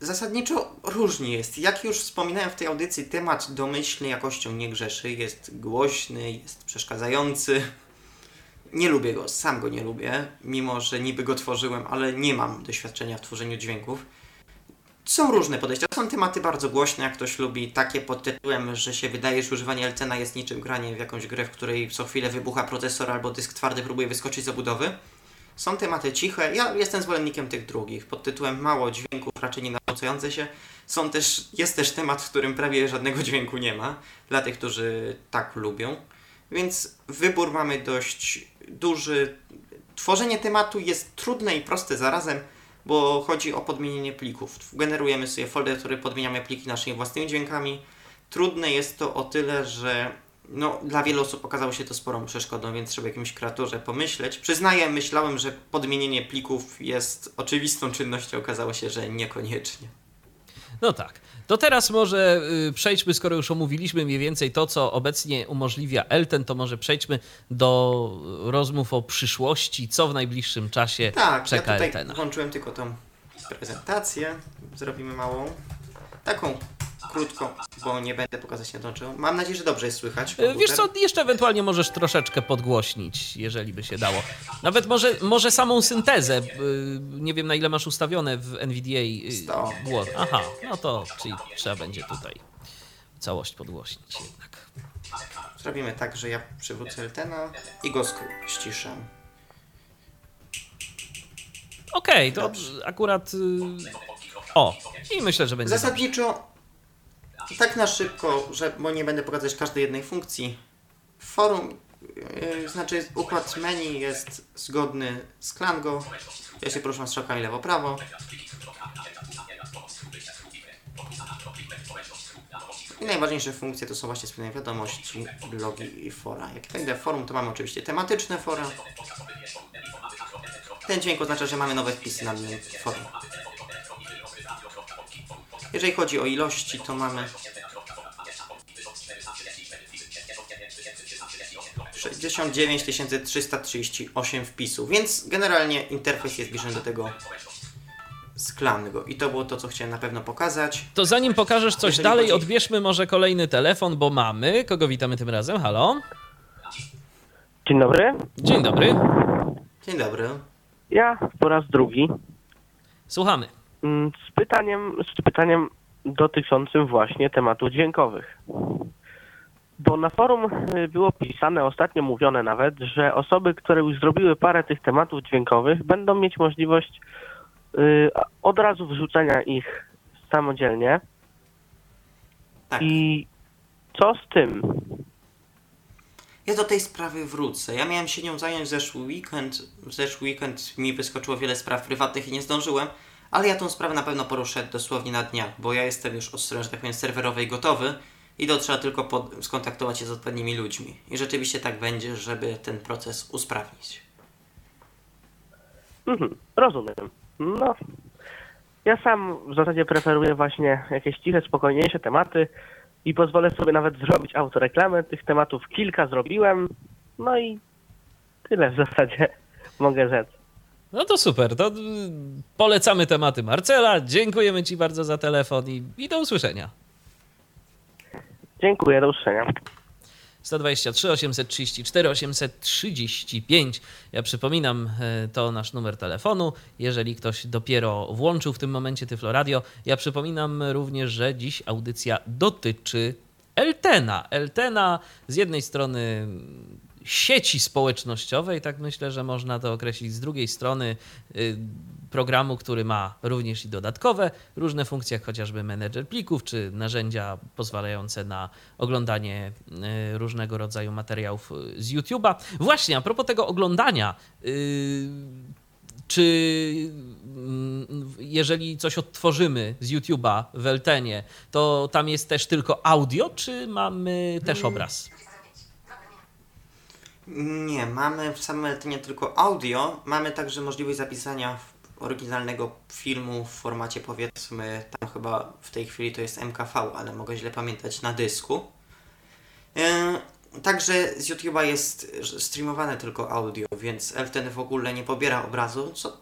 Zasadniczo różnie jest. Jak już wspominałem w tej audycji, temat domyślny jakością nie grzeszy. Jest głośny, jest przeszkadzający. Nie lubię go, sam go nie lubię, mimo że niby go tworzyłem, ale nie mam doświadczenia w tworzeniu dźwięków. Są różne podejścia. Są tematy bardzo głośne, jak ktoś lubi, takie pod tytułem, że się wydaje, że używanie Eltena jest niczym granie w jakąś grę, w której co chwilę wybucha procesor albo dysk twardy próbuje wyskoczyć z obudowy. Są tematy ciche. Ja jestem zwolennikiem tych drugich. Pod tytułem mało dźwięków, raczej nie się. Są też, jest też temat, w którym prawie żadnego dźwięku nie ma. Dla tych, którzy tak lubią. Więc wybór mamy dość duży. Tworzenie tematu jest trudne i proste zarazem, bo chodzi o podmienienie plików. Generujemy sobie folder, który podmieniamy pliki naszymi własnymi dźwiękami. Trudne jest to o tyle, że no, dla wielu osób okazało się to sporą przeszkodą, więc trzeba jakimś kreatorze pomyśleć. Przyznaję, myślałem, że podmienienie plików jest oczywistą czynnością, okazało się, że niekoniecznie. No tak. To teraz może y, przejdźmy, skoro już omówiliśmy mniej więcej to, co obecnie umożliwia Elten, to może przejdźmy do rozmów o przyszłości, co w najbliższym czasie Tak, czeka ja tutaj Eltena. włączyłem tylko tą prezentację. Zrobimy małą. Taką krótką, bo nie będę pokazać dążył. Mam nadzieję, że dobrze jest słychać. Y, Wiesz co, jeszcze ewentualnie możesz troszeczkę podgłośnić, jeżeli by się dało. Nawet może, może samą syntezę. y, Nie wiem na ile masz ustawione w NVDA. y, 100. głos. Aha, no to czyli trzeba będzie tutaj całość podgłośnić jednak. Zrobimy tak, że ja przywrócę Eltena i go ściszę. Okej, to akurat. y, O, i myślę, że będzie. dobrze. Zasadniczo, tak na szybko, że, bo nie będę pokazać każdej jednej funkcji. Forum, yy, znaczy układ menu jest zgodny z Klango. Ja się poruszam strzałkami lewo-prawo. I najważniejsze funkcje to są właśnie wspomniane wiadomości, blogi i fora. Jak wejdę forum, to mamy oczywiście tematyczne fora. Ten dźwięk oznacza, że mamy nowe wpisy na forum. Jeżeli chodzi o ilości, to mamy 69 338 wpisów, więc generalnie interfejs jest bliżej do tego z Klango. I to było to, co chciałem na pewno pokazać. To zanim pokażesz coś Jeżeli dalej, chodzi- odbierzmy może kolejny telefon, bo mamy. Kogo witamy tym razem? Halo? Dzień dobry. Dzień dobry. Dzień dobry. Ja po raz drugi Słuchamy. Mm, z pytaniem, z pytaniem dotyczącym właśnie tematów dźwiękowych. Bo na forum y, było pisane, ostatnio mówione nawet, że osoby, które już zrobiły parę tych tematów dźwiękowych, będą mieć możliwość y, od razu wrzucenia ich samodzielnie. Tak. I co z tym? Ja do tej sprawy wrócę. Ja miałem się nią zająć zeszły weekend. W zeszły weekend mi wyskoczyło wiele spraw prywatnych i nie zdążyłem, ale ja tą sprawę na pewno poruszę dosłownie na dniach, bo ja jestem już od strony, że tak powiem, serwerowej gotowy i to trzeba tylko pod, skontaktować się z odpowiednimi ludźmi. I rzeczywiście tak będzie, żeby ten proces usprawnić. Mhm, rozumiem. No, ja sam w zasadzie preferuję właśnie jakieś ciche, spokojniejsze tematy i pozwolę sobie nawet zrobić autoreklamę tych tematów. Kilka zrobiłem, no i tyle w zasadzie mogę rzec. No to super, to y, polecamy tematy Marcela. Dziękujemy Ci bardzo za telefon i, i do usłyszenia. Dziękuję, do usłyszenia. 123 834 835. Ja przypominam, e, to nasz numer telefonu. Jeżeli ktoś dopiero włączył w tym momencie Tyflo Radio, ja przypominam również, że dziś audycja dotyczy Eltena. Eltena z jednej strony sieci społecznościowej, tak myślę, że można to określić. Z drugiej strony y, programu, który ma również i dodatkowe różne funkcje, jak chociażby menedżer plików, czy narzędzia pozwalające na oglądanie y, różnego rodzaju materiałów y, z YouTube'a. Właśnie, a propos tego oglądania, czy mm, jeżeli coś odtworzymy z YouTube'a w Eltenie, to tam jest też tylko audio, czy mamy też obraz? Nie, mamy w samym Eltenie tylko audio. Mamy także możliwość zapisania oryginalnego filmu w formacie powiedzmy, tam chyba w tej chwili to jest MKV, ale mogę źle pamiętać, na dysku. Yy, także z YouTube'a jest streamowane tylko audio, więc Elten w ogóle nie pobiera obrazu, co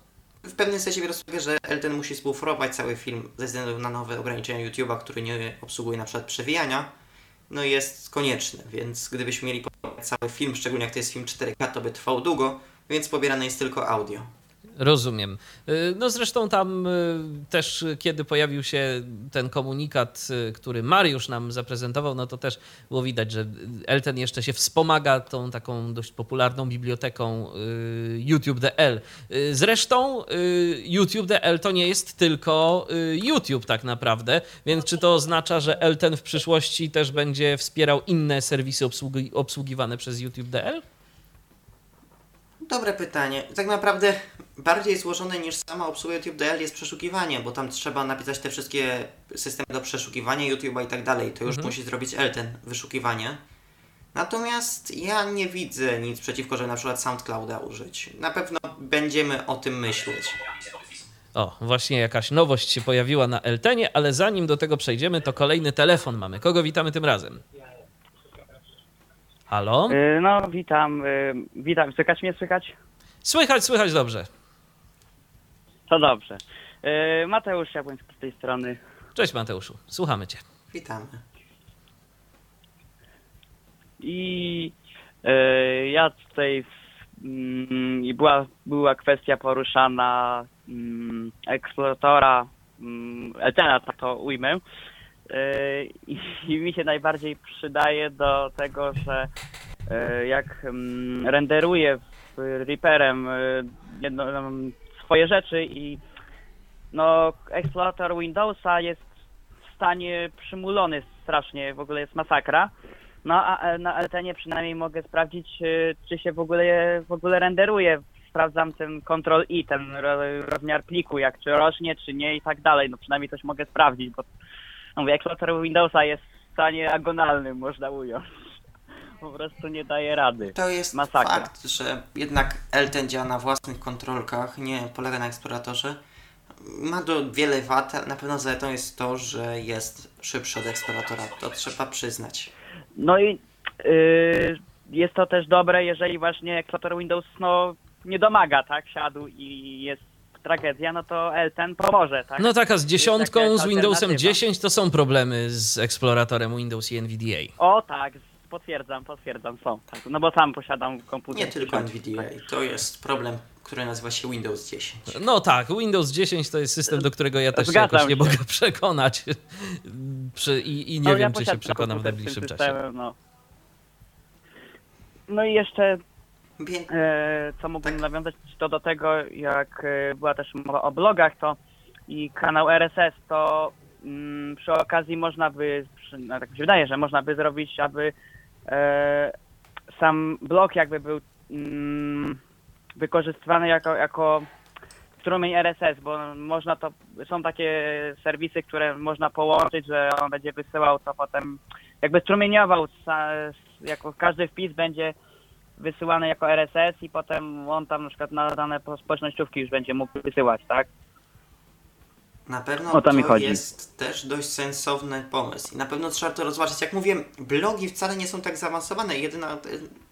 w pewnym sensie uwagę, że Elten musi spółforować cały film ze względu na nowe ograniczenia YouTube'a, który nie obsługuje na przykład przewijania, no jest konieczny, więc gdybyśmy mieli cały film, szczególnie jak to jest film 4K, to by trwał długo, więc pobierane jest tylko audio. Rozumiem. Y, no zresztą tam y, też, kiedy pojawił się ten komunikat, y, który Mariusz nam zaprezentował, no to też było widać, że Elten jeszcze się wspomaga tą taką dość popularną biblioteką YouTube.dl. Zresztą YouTube.dl to nie jest tylko YouTube tak naprawdę, więc czy to oznacza, że Elten w przyszłości też będzie wspierał inne serwisy obsługi, obsługiwane przez YouTube.dl? Dobre pytanie. Tak naprawdę bardziej złożone niż sama obsługa YouTube.dl jest przeszukiwanie, bo tam trzeba napisać te wszystkie systemy do przeszukiwania YouTube'a i tak dalej. To już mhm. musi zrobić Elten, wyszukiwanie. Natomiast ja nie widzę nic przeciwko, żeby na przykład SoundClouda użyć. Na pewno będziemy o tym myśleć. O, właśnie jakaś nowość się pojawiła na Eltenie, ale zanim do tego przejdziemy, to kolejny telefon mamy. Kogo witamy tym razem? Halo? Y, no, witam. Y, witam. Słychać mnie? Słychać? Słychać, słychać dobrze. To dobrze. Y, Mateusz Jabłoński z tej strony. Cześć Mateuszu, słuchamy Cię. Witamy. I ja tutaj mm, i była, była kwestia poruszana mm, eksploratora mm, Eltena, tak to ujmę. I mi się najbardziej przydaje do tego, że jak renderuję Reaperem jedno, swoje rzeczy i no eksplorator Windowsa jest w stanie przymulony strasznie, w ogóle jest masakra. No a na Eltenie przynajmniej mogę sprawdzić, czy się w ogóle w ogóle renderuje. Sprawdzam ten Ctrl I, ten rozmiar pliku, jak czy rośnie, czy nie i tak dalej. No przynajmniej coś mogę sprawdzić, bo no mówię, eksplorator Windowsa jest w stanie agonalnym, można ująć. Po prostu nie daje rady. To jest Masakra. fakt, że jednak Elten działa na własnych kontrolkach, nie polega na eksploratorze. Ma do wiele wad, na pewno zaletą jest to, że jest szybszy od eksploratora. To trzeba przyznać. No i yy, jest to też dobre, jeżeli właśnie eksplorator Windows no, nie domaga, tak? Siadł i jest tragedia, no to L10 pomoże, tak? No taka z dziesiątką, z Windowsem 10 to są problemy z eksploratorem Windows i NVDA. O tak, potwierdzam, potwierdzam, są. Tak. No bo sam posiadam komputer. Nie tylko NVDA, to jest problem, który nazywa się Windows 10. No tak, Windows 10 to jest system, do którego ja też się jakoś nie mogę przekonać i, i, nie no, wiem, ja czy się przekonam w najbliższym systemem, czasie. No. no i jeszcze co mógłbym nawiązać to do tego, jak e, była też mowa o blogach, to i kanał RSS, to mm, przy okazji można by, no tak mi się wydaje, że można by zrobić, aby e, sam blog jakby był mm, wykorzystywany jako, jako strumień RSS, bo można to, są takie serwisy, które można połączyć, że on będzie wysyłał to potem, jakby strumieniował, jako każdy wpis będzie wysyłane jako RSS i potem on tam na przykład na dane społecznościówki już będzie mógł wysyłać, tak? Na pewno O to mi to jest też dość sensowny pomysł i na pewno trzeba to rozważyć. Jak mówię, blogi wcale nie są tak zaawansowane. Jedyna,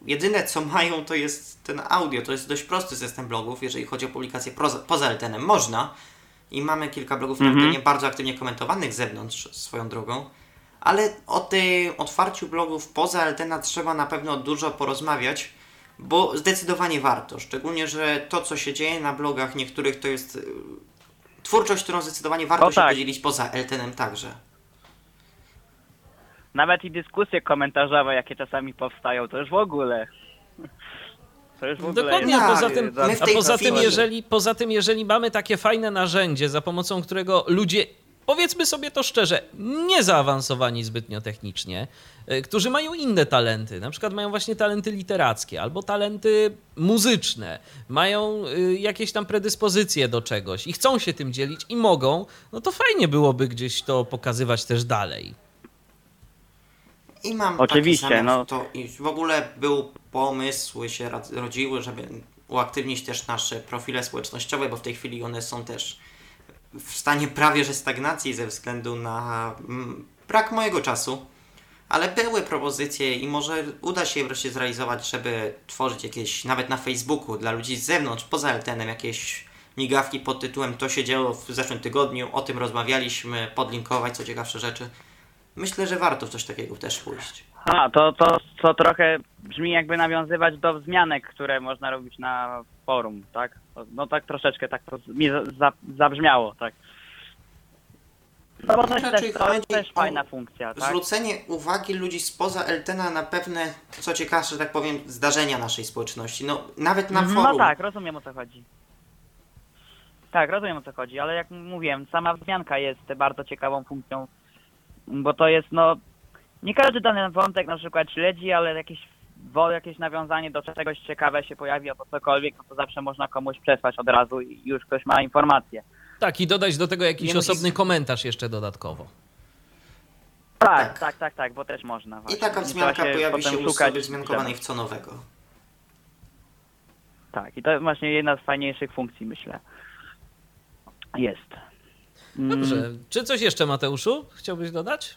jedyne co mają to jest ten audio. To jest dość prosty system blogów, jeżeli chodzi o publikację proza, poza LTN-em. Można i mamy kilka blogów Mhm. na LTN bardzo aktywnie komentowanych z zewnątrz swoją drogą. Ale o tym otwarciu blogów poza LTN trzeba na pewno dużo porozmawiać, bo zdecydowanie warto. Szczególnie, że to, co się dzieje na blogach niektórych, to jest y, twórczość, którą zdecydowanie warto O się tak. podzielić poza LTN-em także. Nawet i dyskusje komentarzowe, jakie czasami powstają, to już w ogóle. To już w ogóle Dokładnie, jest a Tak, poza tym, a poza tym, jeżeli, poza tym, jeżeli mamy takie fajne narzędzie, za pomocą którego ludzie, powiedzmy sobie to szczerze, nie zaawansowani zbytnio technicznie, y, którzy mają inne talenty, na przykład mają właśnie talenty literackie albo talenty muzyczne, mają y, jakieś tam predyspozycje do czegoś i chcą się tym dzielić i mogą, no to fajnie byłoby gdzieś to pokazywać też dalej. I mam Oczywiście, taki zamiar no. w to w ogóle był pomysły się rodziły, żeby uaktywnić też nasze profile społecznościowe, bo w tej chwili one są też w stanie prawie że stagnacji ze względu na mm, brak mojego czasu. Ale były propozycje i może uda się je wreszcie zrealizować, żeby tworzyć jakieś, nawet na Facebooku, dla ludzi z zewnątrz, poza LTN-em, jakieś migawki pod tytułem To się działo w zeszłym tygodniu, o tym rozmawialiśmy, podlinkować co ciekawsze rzeczy. Myślę, że warto w coś takiego też pójść. A, to, to, to trochę brzmi jakby nawiązywać do wzmianek, które można robić na forum, tak? No tak troszeczkę tak to mi za, za, zabrzmiało, tak. No bo to jest Raczej też, to jest też fajna funkcja, tak? Zwrócenie uwagi ludzi spoza LTN na pewne, co ciekawsze, że tak powiem, zdarzenia naszej społeczności. No, nawet na Mhm, forum. No tak, rozumiem o co chodzi. Tak, rozumiem o co chodzi, ale jak mówiłem, sama wzmianka jest bardzo ciekawą funkcją, bo to jest no, nie każdy dany wątek na przykład śledzi, ale jakieś, jakieś nawiązanie do czegoś ciekawe się pojawi albo cokolwiek, no to zawsze można komuś przesłać od razu i już ktoś ma informację. Tak, i dodać do tego jakiś Nie osobny komentarz jeszcze dodatkowo. Tak, Tak. tak, tak, tak, bo też można. I Właśnie. taka Nie wzmianka trzeba pojawi się u szukać osoby i wzmiankowanej w co nowego. Tak, i to jest właśnie jedna z fajniejszych funkcji, myślę. Jest. Mm, Dobrze. Czy coś jeszcze, Mateuszu, chciałbyś dodać?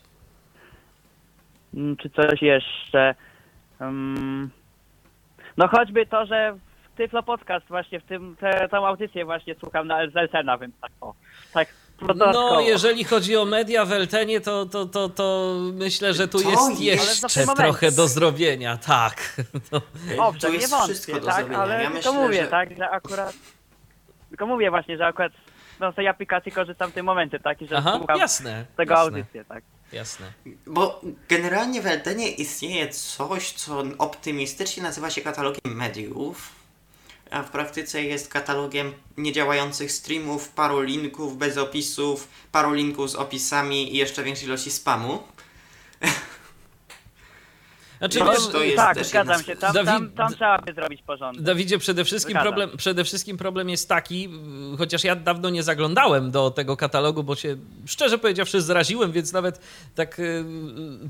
Mm, Czy coś jeszcze? Mm, No choćby to, że w Tyflo Podcast właśnie w tym, tę tą audycję właśnie słucham na Zelsena, więc tak o, tak. No, jeżeli chodzi o media w Eltenie, to, to, to, to myślę, że tu To jest jeszcze trochę do zrobienia, tak. No. Owszem, tu nie wątpię, tak, ale Ja tylko myślę, mówię, że- tak, że akurat tylko mówię właśnie, że akurat no, z tej aplikacji korzystam w tym momencie, tak, i że Aha, słucham jasne. tego jasne, audycję, tak. Jasne. Bo generalnie w LTN istnieje coś, co optymistycznie nazywa się katalogiem mediów, a w praktyce jest katalogiem niedziałających streamów, paru linków bez opisów, paru linków z opisami i jeszcze większej ilości spamu. Znaczy, No, wiesz, to jest tak, zgadzam się, tam, tam, Dawid- tam trzeba by zrobić porządek. Dawidzie, przede wszystkim Zgadzam. problem, przede wszystkim problem jest taki, chociaż ja dawno nie zaglądałem do tego katalogu, bo się szczerze powiedziawszy zraziłem, więc nawet tak y,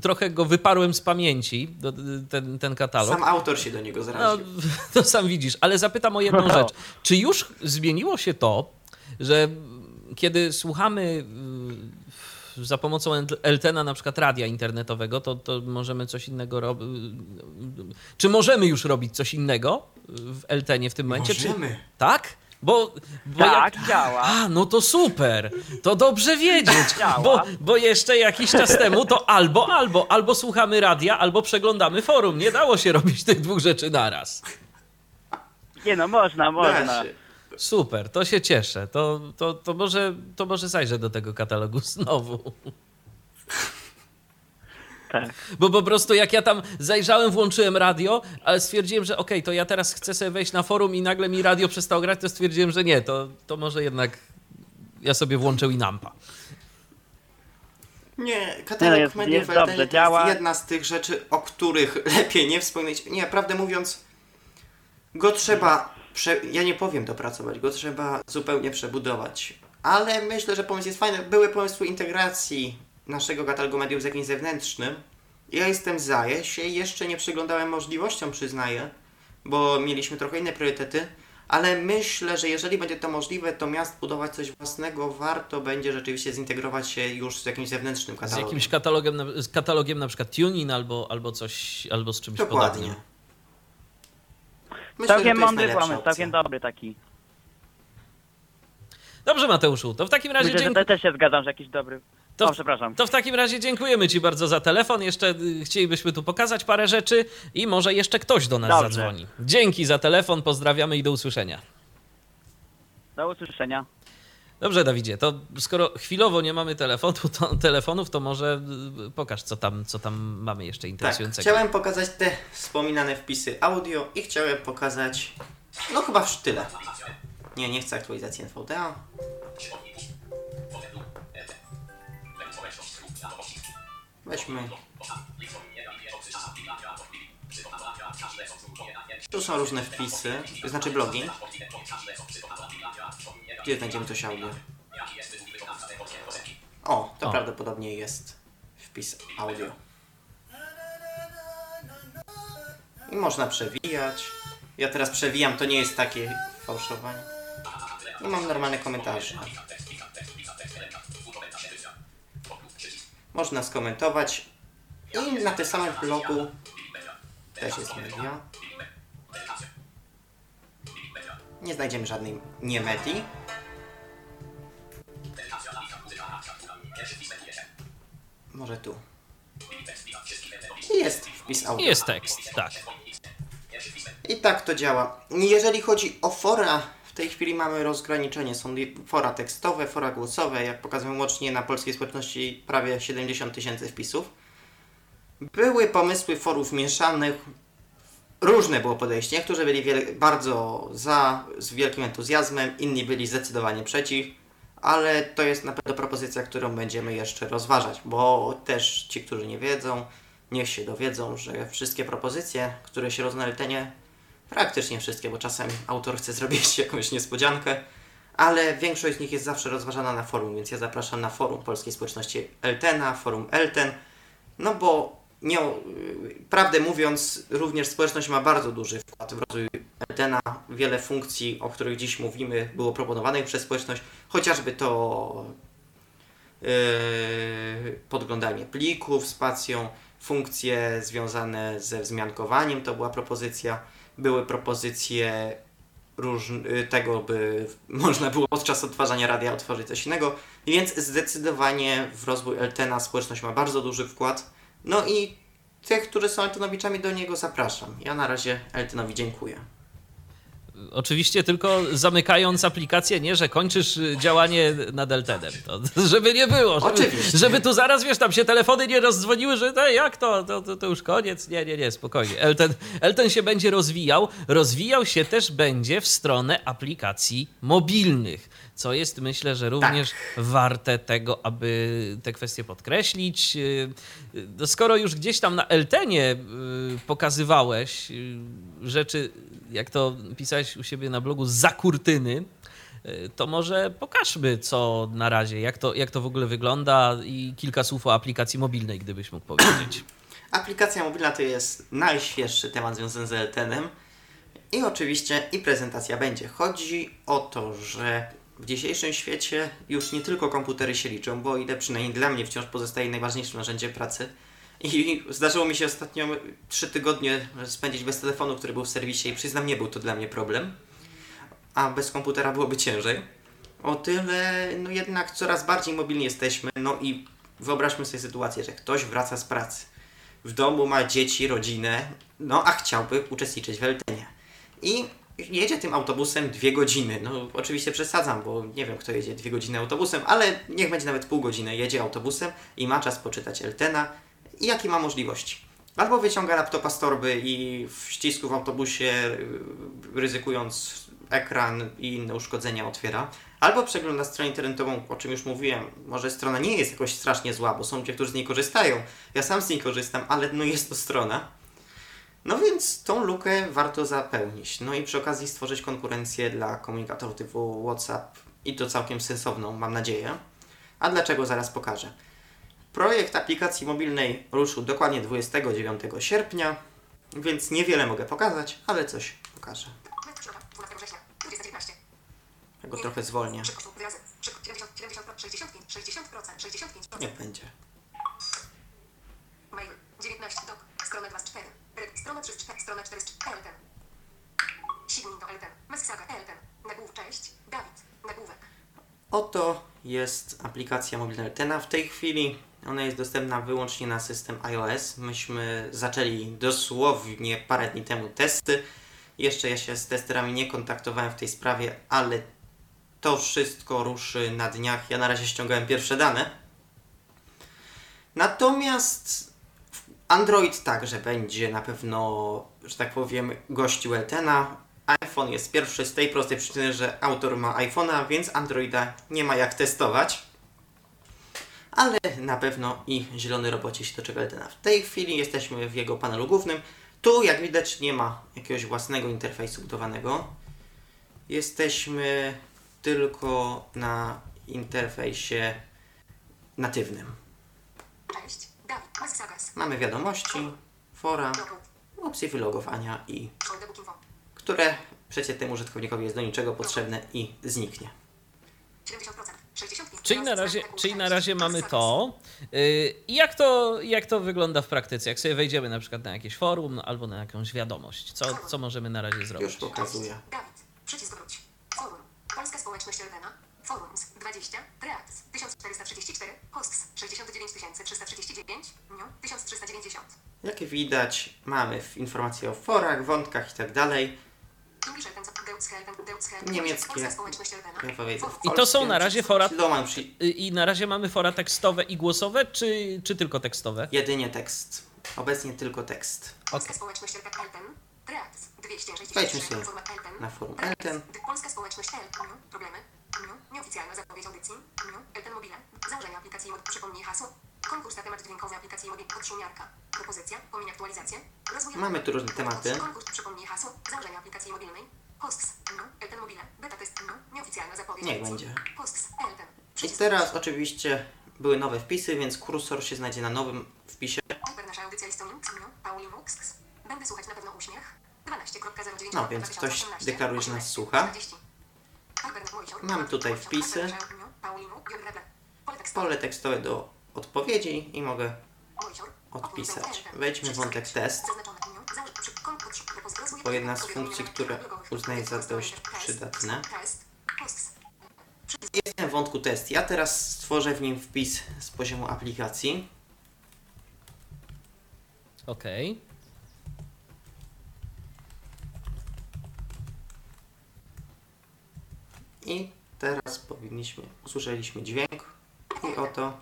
trochę go wyparłem z pamięci, do, ten, ten katalog. Sam autor się do niego No, zraził. to sam widzisz, ale zapytam o jedną No. rzecz. Czy już zmieniło się to, że kiedy słuchamy y, za pomocą Eltena na przykład radia internetowego, to, to możemy coś innego robić. Czy możemy już robić coś innego w Eltenie w tym momencie? Czy... Możemy. Tak? Bo, bo Tak, jak... działa. A, no to super. To dobrze wiedzieć. Działa. Bo, bo jeszcze jakiś czas temu to albo, albo, albo słuchamy radia, albo przeglądamy forum. Nie dało się robić tych dwóch rzeczy naraz. Nie no, można, Da można. Super, to się cieszę. To, to, to, może, to może zajrzę do tego katalogu znowu. Tak. Bo po prostu jak ja tam zajrzałem, włączyłem radio, ale stwierdziłem, że okej, to ja teraz chcę sobie wejść na forum i nagle mi radio przestało grać, to stwierdziłem, że nie, to, to może jednak ja sobie włączę Inampa. Nie, Nie, no katalog jest- mediów jest LTN dobrze, działa. jest jedna z tych rzeczy, o których lepiej nie wspomnieć. Nie, prawdę mówiąc, go trzeba, prze... ja nie powiem dopracować, go trzeba zupełnie przebudować. Ale myślę, że pomysł jest fajny. Były pomysły integracji naszego katalogu mediów z jakimś zewnętrznym. Ja jestem za, ja się jeszcze nie przyglądałem możliwościom, przyznaję, bo mieliśmy trochę inne priorytety, ale myślę, że jeżeli będzie to możliwe, to miast budować coś własnego, warto będzie rzeczywiście zintegrować się już z jakimś zewnętrznym Z katalogiem. jakimś katalogiem, na- z katalogiem na przykład Tunin albo, albo coś, albo z czymś Dokładnie. podobnym. Myślę, całkiem mądry pomysł, opcja. całkiem dobry taki. Dobrze Mateuszu, to w takim razie Myślę, dziękuję. te, też się zgadzam, że jakiś dobry. To- O, przepraszam. To w takim razie dziękujemy Ci bardzo za telefon. Jeszcze y, chcielibyśmy tu pokazać parę rzeczy i może jeszcze ktoś do nas Dobrze. zadzwoni. Dzięki za telefon, pozdrawiamy i do usłyszenia. Do usłyszenia. Dobrze, Dawidzie, to skoro chwilowo nie mamy telefonu, to, telefonów, to może y, pokaż, co tam, co tam mamy jeszcze Tak, interesującego. chciałem pokazać te wspominane wpisy audio i chciałem pokazać, no chyba w tyle. Nie, nie chcę aktualizacji NVDA. Weźmy. Tu są różne wpisy, to znaczy blogi. Gdzie znajdziemy coś audio? O, to O. prawdopodobnie jest wpis audio. I można przewijać. Ja teraz przewijam, to nie jest takie fałszowanie. I mam normalne komentarze. Można skomentować. I na tym samym blogu też jest media. Nie znajdziemy żadnej nie medii. Może tu. Jest wpis audio. Jest tekst, tak. I tak to działa. Jeżeli chodzi o fora, w tej chwili mamy rozgraniczenie. Są fora tekstowe, fora głosowe. Jak pokazują łącznie na polskiej społeczności prawie 70 tysięcy wpisów. Były pomysły forów mieszanych. Różne było podejście. Niektórzy byli bardzo za, z wielkim entuzjazmem, inni byli zdecydowanie przeciw. Ale to jest na pewno propozycja, którą będziemy jeszcze rozważać, bo też ci, którzy nie wiedzą, niech się dowiedzą, że wszystkie propozycje, które się roznalitenie, praktycznie wszystkie, bo czasem autor chce zrobić jakąś niespodziankę, ale większość z nich jest zawsze rozważana na forum, więc ja zapraszam na forum Polskiej Społeczności Eltena, forum Elten, no bo nie, prawdę mówiąc, również społeczność ma bardzo duży wkład w rozwój Eltena. Wiele funkcji, o których dziś mówimy, było proponowanych przez społeczność, chociażby to yy, podglądanie plików spacją, funkcje związane ze wzmiankowaniem, to była propozycja. Były propozycje różn- y, tego, by można było podczas odtwarzania radia otworzyć coś innego, więc zdecydowanie w rozwój Eltena społeczność ma bardzo duży wkład. No i tych, którzy są Eltenowiczami, do niego zapraszam. Ja na razie Eltenowi dziękuję. Oczywiście tylko zamykając aplikację, nie, że kończysz y, działanie nad Eltenem. To, żeby nie było. Żeby, Oczywiście. żeby tu zaraz, wiesz, tam się telefony nie rozdzwoniły, że no, jak to? To, to? to już koniec. Nie, nie, nie, spokojnie. Elten, Elten się będzie rozwijał. Rozwijał się też będzie w stronę aplikacji mobilnych, co jest myślę, że również warte tego, aby te kwestie podkreślić. Y, No, skoro już gdzieś tam na Eltenie y, pokazywałeś y, rzeczy, jak to pisałeś u siebie na blogu, za kurtyny, y, to może pokażmy, co na razie, jak to, jak to w ogóle wygląda i kilka słów o aplikacji mobilnej, gdybyś mógł powiedzieć. Aplikacja mobilna to jest najświeższy temat związany z Eltenem i oczywiście i prezentacja będzie. Chodzi o to, że w dzisiejszym świecie już nie tylko komputery się liczą, bo ile przynajmniej dla mnie wciąż pozostaje najważniejszym narzędziem pracy. I zdarzyło mi się ostatnio trzy tygodnie spędzić bez telefonu, który był w serwisie i przyznam, nie był to dla mnie problem. A bez komputera byłoby ciężej. O tyle, no jednak coraz bardziej mobilni jesteśmy. No i wyobraźmy sobie sytuację, że ktoś wraca z pracy. W domu ma dzieci, rodzinę, no a chciałby uczestniczyć w Eltenie. I jedzie tym autobusem dwie godziny. No oczywiście przesadzam, bo nie wiem kto jedzie dwie godziny autobusem, ale niech będzie nawet pół godziny. Jedzie autobusem i ma czas poczytać Eltena i jakie ma możliwości. Albo wyciąga laptopa z torby i w ścisku w autobusie, y, ryzykując ekran i inne uszkodzenia otwiera, albo przegląda stronę internetową, o czym już mówiłem. Może strona nie jest jakoś strasznie zła, bo są ludzie, którzy z niej korzystają. Ja sam z niej korzystam, ale no jest to strona. No więc tą lukę warto zapełnić. No i przy okazji stworzyć konkurencję dla komunikatorów typu WhatsApp i to całkiem sensowną, mam nadzieję. A dlaczego zaraz pokażę. Projekt aplikacji mobilnej ruszył dokładnie 29 sierpnia, więc niewiele mogę pokazać, ale coś pokażę. go trochę zwolnię. Trzy osób wyrazy. Trzy- 70, 70, 65, 60%, 65%. Niech będzie. Mail. 19 dok. Strona 2 z 4. Red. Strona 3 z 4. Strona 4 z 4. Elten. Signin Elten. Messaga Elten. Nagłów. Cześć. Dawid. Nagłówek. Oto jest aplikacja mobilna Eltena. W tej chwili ona jest dostępna wyłącznie na system iOS. Myśmy zaczęli dosłownie parę dni temu testy. Jeszcze ja się z testerami nie kontaktowałem w tej sprawie, ale to wszystko ruszy na dniach. Ja na razie ściągałem pierwsze dane. Natomiast Android także będzie na pewno, że tak powiem, gościł Eltena. iPhone jest pierwszy z tej prostej przyczyny, że autor ma iPhone'a, więc Androida nie ma jak testować. Ale na pewno i zielony robocie się doczeka Eltena. W tej chwili jesteśmy w jego panelu głównym. Tu, jak widać, nie ma jakiegoś własnego interfejsu budowanego. Jesteśmy tylko na interfejsie natywnym. Cześć. Mamy wiadomości, fora, opcje wylogowania i które przeciętnemu użytkownikowi jest do niczego potrzebne i zniknie. 70%. 65. Czyli na razie, czyli na razie mamy to. I jak to, jak to wygląda w praktyce? Jak sobie wejdziemy na przykład na jakieś forum no, albo na jakąś wiadomość, co, co możemy na razie zrobić? Już pokazuję. Dawid. Przycisk wróć. Forum. Polska społeczność Eltena. Forums 20. Reacts 1434. Hosts 69 339. Niu 1390. Jak widać, mamy w- informacje o forach, wątkach i tak dalej. Niemieckie. Ja I to są na razie fora. Y, I na razie mamy fora tekstowe i głosowe, czy, czy tylko tekstowe? Jedynie tekst. Obecnie tylko tekst. Polska społeczność Elten. Elten. Reacts 263. Wejdźmy sobie Format Elten. na forum. Elten. Polska społeczność Elten. Problemy. Niu. Nieoficjalna zapowiedź audycji. Niu. Elten Mobile. Założenie aplikacji mod. Przypomnij hasło. Konkurs na temat dźwiękowy aplikacji mobil. Podszumiarka. Propozycja. Pomiń aktualizację. Rozwój. Mamy tu różne tematy. Konkurs. Przypomnij hasło. Założenie aplikacji mobilnej. Hosts. Niu. Elten Mobile. Beta test. Nieoficjalna zapowiedź Niech będzie. Hosts. Elten. I teraz oczywiście były nowe wpisy, więc kursor się znajdzie na nowym wpisie. Hyper nasza audycja listonim. Niu. Pauli Mux. Będę słuchać na pewno uśmiech. 12.09. No, więc ktoś deklaruje, że nas słucha. Mam tutaj wpisy. Pole tekstowe do odpowiedzi i mogę odpisać. Wejdźmy w wątek test, bo jedna z funkcji, które uznaję za dość przydatne. Jest w wątku test. Ja teraz stworzę w nim wpis z poziomu aplikacji. Okej. I teraz powinniśmy, usłyszeliśmy dźwięk i oto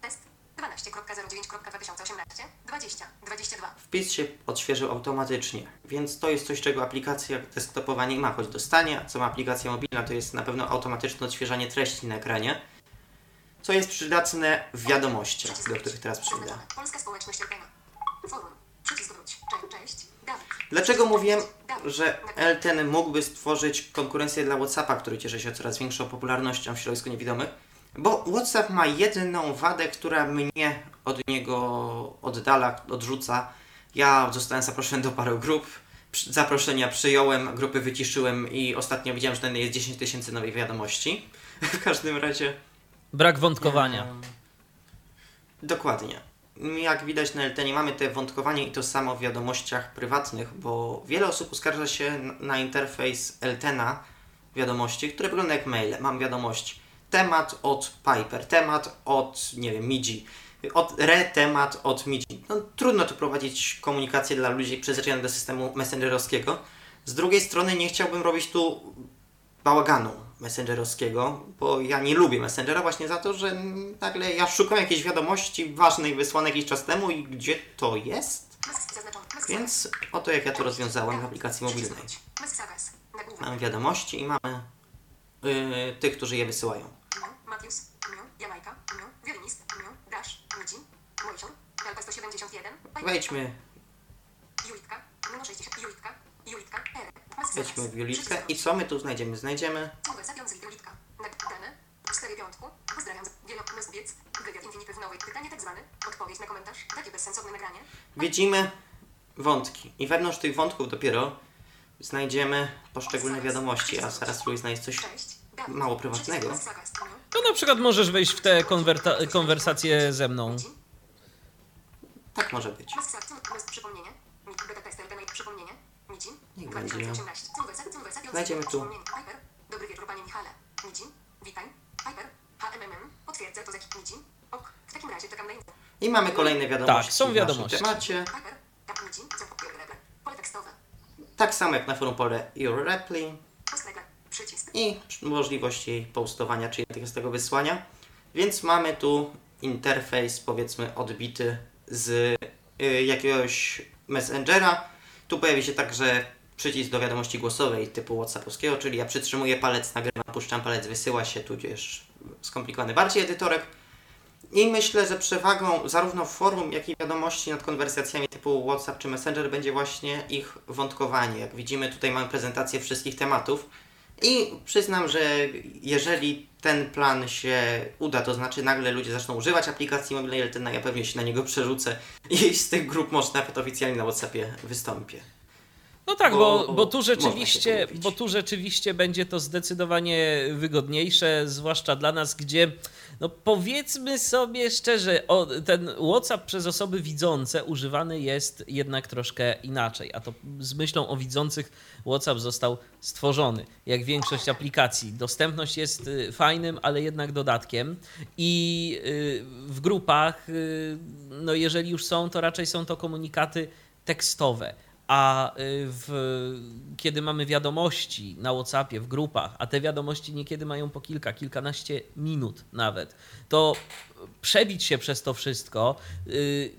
Test 12.09.2018 20 22 wpis się odświeżył automatycznie, więc to jest coś, czego aplikacja desktopowa nie ma, choć dostanie, a co ma aplikacja mobilna, to jest na pewno automatyczne odświeżanie treści na ekranie, co jest przydatne w wiadomościach, do których teraz. Dawid. Dlaczego mówiłem, że Elten mógłby stworzyć konkurencję dla WhatsAppa, który cieszy się coraz większą popularnością w środowisku niewidomych? Bo WhatsApp ma jedną wadę, która mnie od niego oddala, odrzuca. Ja zostałem zaproszony do paru grup. Zaproszenia przyjąłem, grupy wyciszyłem i ostatnio widziałem, że na jest 10 tysięcy nowych wiadomości. W każdym razie. Brak wątkowania. Dokładnie. Jak widać na LTE mamy te wątkowanie i to samo w wiadomościach prywatnych, bo wiele osób uskarża się na interfejs LTENA wiadomości, które wygląda jak maile. Mam wiadomość temat od Piper, temat od, nie wiem, MIDI, od re temat od MIDI. No, trudno tu prowadzić komunikację dla ludzi przyzwyczajonych do systemu messengerowskiego. Z drugiej strony nie chciałbym robić tu bałaganu messengerowskiego, bo ja nie lubię messengera właśnie za to, że nagle ja szukam jakiejś wiadomości ważnej wysłanej jakiś czas temu i gdzie to jest? Więc oto jak ja to rozwiązałem w aplikacji mobilnej. Mamy wiadomości i mamy yy, tych, którzy je wysyłają. Miu, tak zwany, odpowiedź na komentarz, takie bezsensowne nagranie, widzimy wątki. I wewnątrz tych wątków dopiero znajdziemy poszczególne wiadomości, a zaraz spróbuj znaleźć coś mało prywatnego. To na przykład możesz wejść w te konwersacje ze mną. Tak może być. Przypomnienie. Beta test LTN przypomnienie. Micin. Niech będzie. 2018. Conversa- conversación Znajdziemy tu. Dobry wieczór panie Michale. Micin. Witaj. Piper. HMMM. Potwierdzę to za Micin. Ok. W takim razie czekam na info. I mamy kolejne wiadomości Tak, są w wiadomości. temacie. Piper. Tak Micin. Co Pole tekstowe. Tak samo jak na forum pole Your Reply i możliwość jej postowania, czyli natychmiastowego wysłania. Więc mamy tu interfejs powiedzmy odbity z y, jakiegoś messengera. Tu pojawi się także przycisk do wiadomości głosowej typu whatsappowskiego, czyli ja przytrzymuję palec, nagrywam, puszczam palec, wysyła się, tudzież skomplikowany bardziej edytorek. I myślę, że przewagą zarówno forum, jak i wiadomości nad konwersacjami typu WhatsApp czy Messenger będzie właśnie ich wątkowanie. Jak widzimy, tutaj mamy prezentację wszystkich tematów. I przyznam, że jeżeli ten plan się uda, to znaczy nagle ludzie zaczną używać aplikacji mobilnej Eltena, ja pewnie się na niego przerzucę i z tych grup może nawet oficjalnie na WhatsAppie wystąpię. No tak, Bo- bo, bo tu rzeczywiście, bo tu rzeczywiście będzie to zdecydowanie wygodniejsze, zwłaszcza dla nas, gdzie no powiedzmy sobie szczerze, o, ten WhatsApp przez osoby widzące używany jest jednak troszkę inaczej, a to z myślą o widzących WhatsApp został stworzony, jak większość aplikacji. Dostępność jest y, fajnym, ale jednak dodatkiem i y, w grupach, y, no jeżeli już są, to raczej są to komunikaty tekstowe. A y, w, kiedy mamy wiadomości na WhatsAppie, w grupach, a te wiadomości niekiedy mają po kilka, kilkanaście minut nawet, to przebić się przez to wszystko y,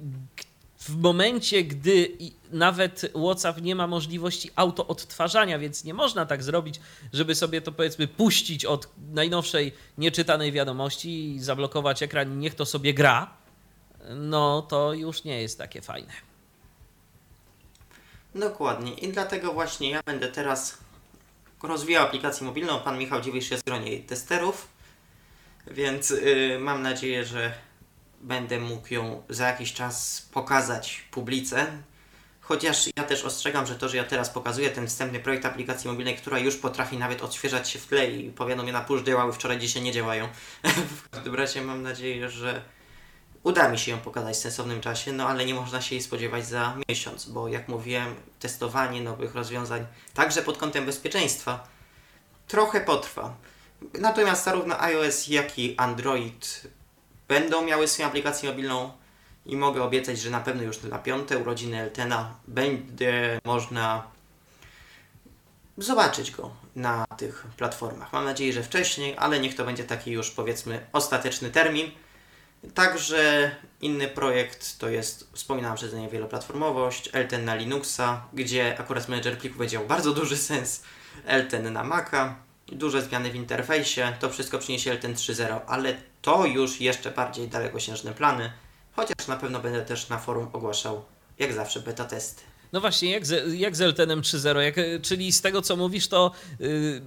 w momencie, gdy nawet WhatsApp nie ma możliwości auto-odtwarzania, więc nie można tak zrobić, żeby sobie to powiedzmy puścić od najnowszej nieczytanej wiadomości i zablokować ekran niech to sobie gra, no to już nie jest takie fajne. Dokładnie. I dlatego właśnie ja będę teraz rozwijał aplikację mobilną. Pan Michał Dziwisz jest w gronie testerów, więc y, mam nadzieję, że będę mógł ją za jakiś czas pokazać publice. Chociaż ja też ostrzegam, że to, że ja teraz pokazuję ten wstępny projekt aplikacji mobilnej, która już potrafi nawet odświeżać się w tle i powiadomienia push działały wczoraj, dzisiaj nie działają. w każdym razie mam nadzieję, że uda mi się ją pokazać w sensownym czasie, no ale nie można się jej spodziewać za miesiąc, bo jak mówiłem, testowanie nowych rozwiązań, także pod kątem bezpieczeństwa, trochę potrwa. Natomiast zarówno iOS, jak i Android będą miały swoją aplikację mobilną i mogę obiecać, że na pewno już na piąte urodziny Eltena będzie można zobaczyć go na tych platformach. Mam nadzieję, że wcześniej, ale niech to będzie taki już powiedzmy ostateczny termin. Także inny projekt to jest wspominałem przeze mnie wieloplatformowość, Elten na Linuxa, gdzie akurat menedżer plików będzie miał bardzo duży sens, Elten na Maca, duże zmiany w interfejsie, to wszystko przyniesie Elten 3.0, ale to już jeszcze bardziej dalekosiężne plany, chociaż na pewno będę też na forum ogłaszał, jak zawsze, beta testy. No właśnie, jak z, jak z Eltenem 3.0, jak, e, czyli z tego co mówisz, to y,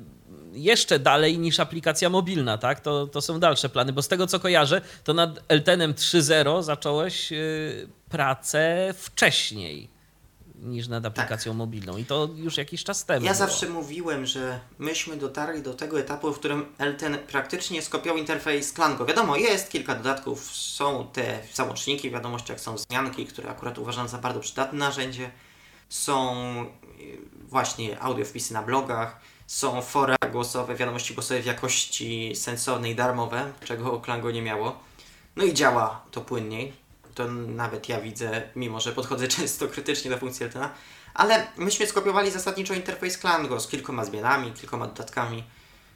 jeszcze dalej niż aplikacja mobilna, tak? To, to są dalsze plany, bo z tego co kojarzę, to nad Eltenem 3.0 zacząłeś y, pracę wcześniej niż nad aplikacją mobilną i to już jakiś czas temu. Ja było. zawsze mówiłem, że myśmy dotarli do tego etapu, w którym Elten praktycznie skopiował interfejs Klango. Wiadomo, jest kilka dodatków, są te załączniki w wiadomościach, są wzmianki, które akurat uważam za bardzo przydatne narzędzie. Są y, właśnie audio wpisy na blogach, są fora głosowe, wiadomości głosowe w jakości sensownej, darmowe, czego Klango nie miało. No i działa to płynniej. To nawet ja widzę, mimo że podchodzę często krytycznie do funkcji Eltena. Ale myśmy skopiowali zasadniczo interfejs Klango z kilkoma zmianami, kilkoma dodatkami.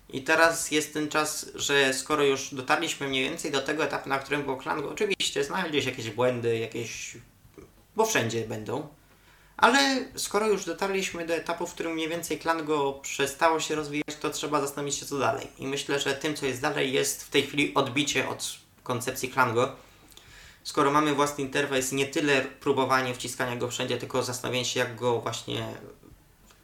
I teraz jest ten czas, że skoro już dotarliśmy mniej więcej do tego etapu, na którym było Klango, oczywiście znajdzie się jakieś błędy, jakieś... bo wszędzie będą. Ale skoro już dotarliśmy do etapu, w którym mniej więcej Klango przestało się rozwijać, to trzeba zastanowić się co dalej. I myślę, że tym co jest dalej jest w tej chwili odbicie od koncepcji Klango. Skoro mamy własny interfejs, nie tyle próbowanie wciskania go wszędzie, tylko zastanowienie się jak go właśnie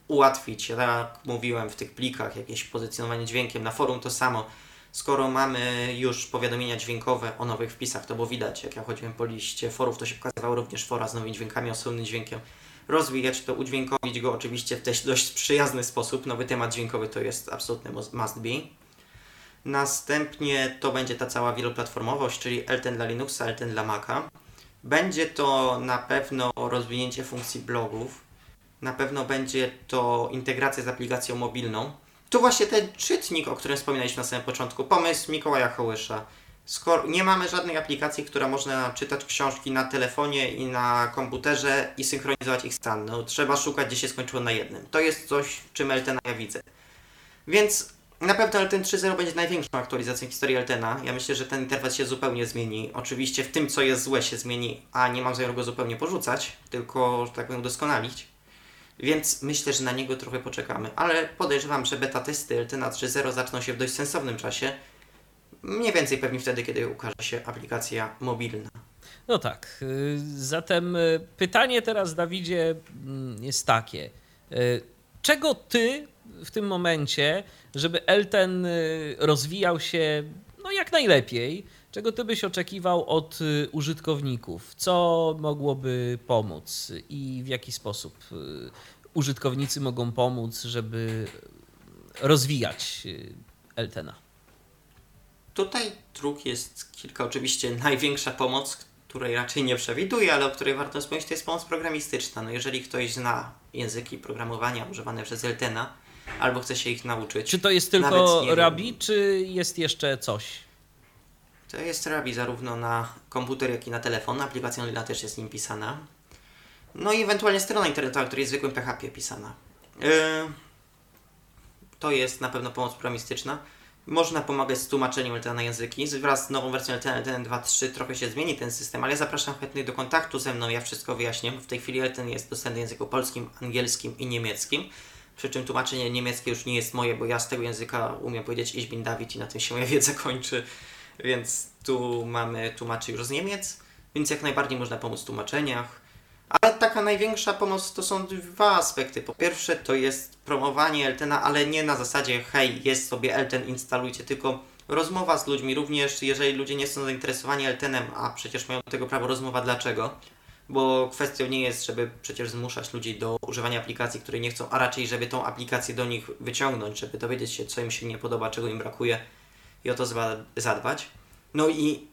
ułatwić. Tak mówiłem w tych plikach, jakieś pozycjonowanie dźwiękiem na forum to samo. Skoro mamy już powiadomienia dźwiękowe o nowych wpisach, to było widać, jak ja chodziłem po liście forów, to się pokazywały również fora z nowymi dźwiękami, osobnym dźwiękiem. Rozwijać to, udźwiękowić go oczywiście w też dość przyjazny sposób. Nowy temat dźwiękowy to jest absolutny must be. Następnie to będzie ta cała wieloplatformowość, czyli LTN dla Linuxa, LTN dla Maca. Będzie to na pewno rozwinięcie funkcji blogów. Na pewno będzie to integracja z aplikacją mobilną. Tu właśnie ten czytnik, o którym wspominaliśmy na samym początku, pomysł Mikołaja Hołysza. Skoro nie mamy żadnej aplikacji, która można czytać książki na telefonie i na komputerze i synchronizować ich stan. No, trzeba szukać, gdzie się skończyło na jednym. To jest coś, czym Eltena ja widzę. Więc na pewno Elten 3.0 będzie największą aktualizacją historii Eltena. Ja myślę, że ten interfejs się zupełnie zmieni. Oczywiście w tym, co jest złe się zmieni, a nie mam zamiaru go zupełnie porzucać, tylko, że tak powiem, udoskonalić. Więc myślę, że na niego trochę poczekamy. Ale podejrzewam, że beta testy Eltena 3.0 zaczną się w dość sensownym czasie. Mniej więcej pewnie wtedy, kiedy ukaże się aplikacja mobilna. No tak. y, Zatem y, pytanie teraz, Dawidzie, mm, jest takie. Y, Czego ty w tym momencie, żeby Elten rozwijał się no jak najlepiej, czego ty byś oczekiwał od użytkowników? Co mogłoby pomóc i w jaki sposób użytkownicy mogą pomóc, żeby rozwijać Eltena? Tutaj dróg jest kilka. Oczywiście największa pomoc, której raczej nie przewiduję, ale o której warto wspomnieć, to jest pomoc programistyczna. No jeżeli ktoś zna języki programowania używane przez Eltena, albo chce się ich nauczyć. Czy to jest tylko nie wiem, Rabi, czy jest jeszcze coś? To jest Rabi zarówno na komputer, jak i na telefon. Aplikacja Lina też jest nim pisana. No i ewentualnie strona internetowa, która jest w zwykłym PHP pisana. Yy, to jest na pewno pomoc programistyczna. Można pomagać z tłumaczeniem LTN na języki. Wraz z nową wersją LTN, LTN 2.3 trochę się zmieni ten system, ale zapraszam chętnych do kontaktu ze mną, ja wszystko wyjaśnię. W tej chwili LTN jest dostępny w języku polskim, angielskim i niemieckim. Przy czym tłumaczenie niemieckie już nie jest moje, bo ja z tego języka umiem powiedzieć Ich bin i na tym się moja wiedza kończy. Więc tu mamy tłumaczy już z Niemiec, więc jak najbardziej można pomóc w tłumaczeniach. Ale taka największa pomoc to są dwa aspekty. Po pierwsze to jest promowanie Eltena, ale nie na zasadzie hej, jest sobie Elten, instalujcie, tylko rozmowa z ludźmi. Również jeżeli ludzie nie są zainteresowani Eltenem, a przecież mają do tego prawo rozmowa dlaczego, bo kwestią nie jest, żeby przecież zmuszać ludzi do używania aplikacji, której nie chcą, a raczej, żeby tą aplikację do nich wyciągnąć, żeby dowiedzieć się, co im się nie podoba, czego im brakuje i o to zadbać. No i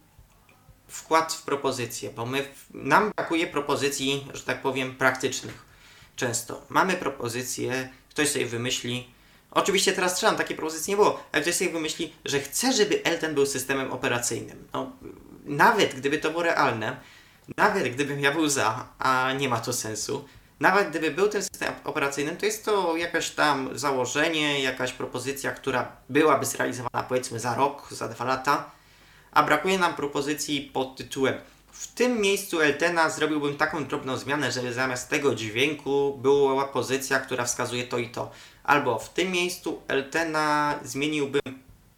wkład w propozycje, bo my, nam brakuje propozycji, że tak powiem, praktycznych. Często. Mamy propozycje, ktoś sobie wymyśli, oczywiście teraz strzelam, takiej propozycji nie było, ale ktoś sobie wymyśli, że chce, żeby Elten był systemem operacyjnym. No, nawet gdyby to było realne, nawet gdybym ja był za, a nie ma to sensu, nawet gdyby był ten system operacyjny, to jest to jakaś tam założenie, jakaś propozycja, która byłaby zrealizowana powiedzmy za rok, za dwa lata, a brakuje nam propozycji pod tytułem w tym miejscu Eltena zrobiłbym taką drobną zmianę, żeby zamiast tego dźwięku była pozycja, która wskazuje to i to. Albo w tym miejscu Eltena zmieniłbym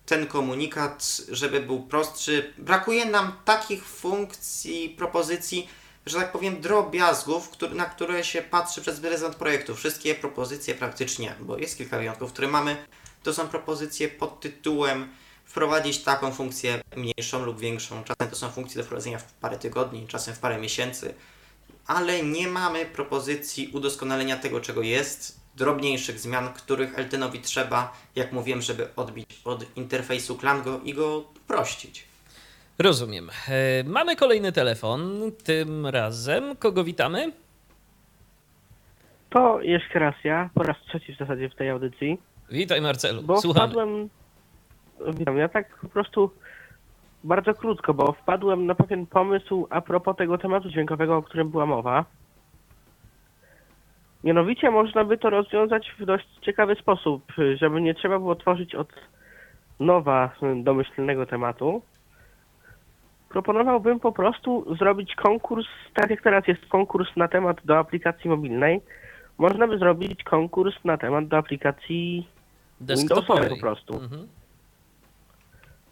ten komunikat, żeby był prostszy. Brakuje nam takich funkcji, propozycji, że tak powiem, drobiazgów, na które się patrzy przez pryzmat projektu. Wszystkie propozycje praktycznie, bo jest kilka wyjątków, które mamy, to są propozycje pod tytułem wprowadzić taką funkcję mniejszą lub większą. Czasem to są funkcje do wprowadzenia w parę tygodni, czasem w parę miesięcy, ale nie mamy propozycji udoskonalenia tego, czego jest, drobniejszych zmian, których Eltenowi trzeba, jak mówiłem, żeby odbić od interfejsu Klango i go uprościć. Rozumiem. E, Mamy kolejny telefon. Tym razem kogo witamy? To jeszcze raz ja, po raz trzeci w zasadzie w tej audycji. Witaj Marcelu, Bo słuchamy. wpadłem. Witam, ja tak po prostu bardzo krótko, bo wpadłem na pewien pomysł a propos tego tematu dźwiękowego, o którym była mowa. Mianowicie można by to rozwiązać w dość ciekawy sposób, żeby nie trzeba było tworzyć od nowa domyślnego tematu. Proponowałbym po prostu zrobić konkurs, tak jak teraz jest konkurs na temat do aplikacji mobilnej, można by zrobić konkurs na temat do aplikacji Windowsowej po prostu. Mhm.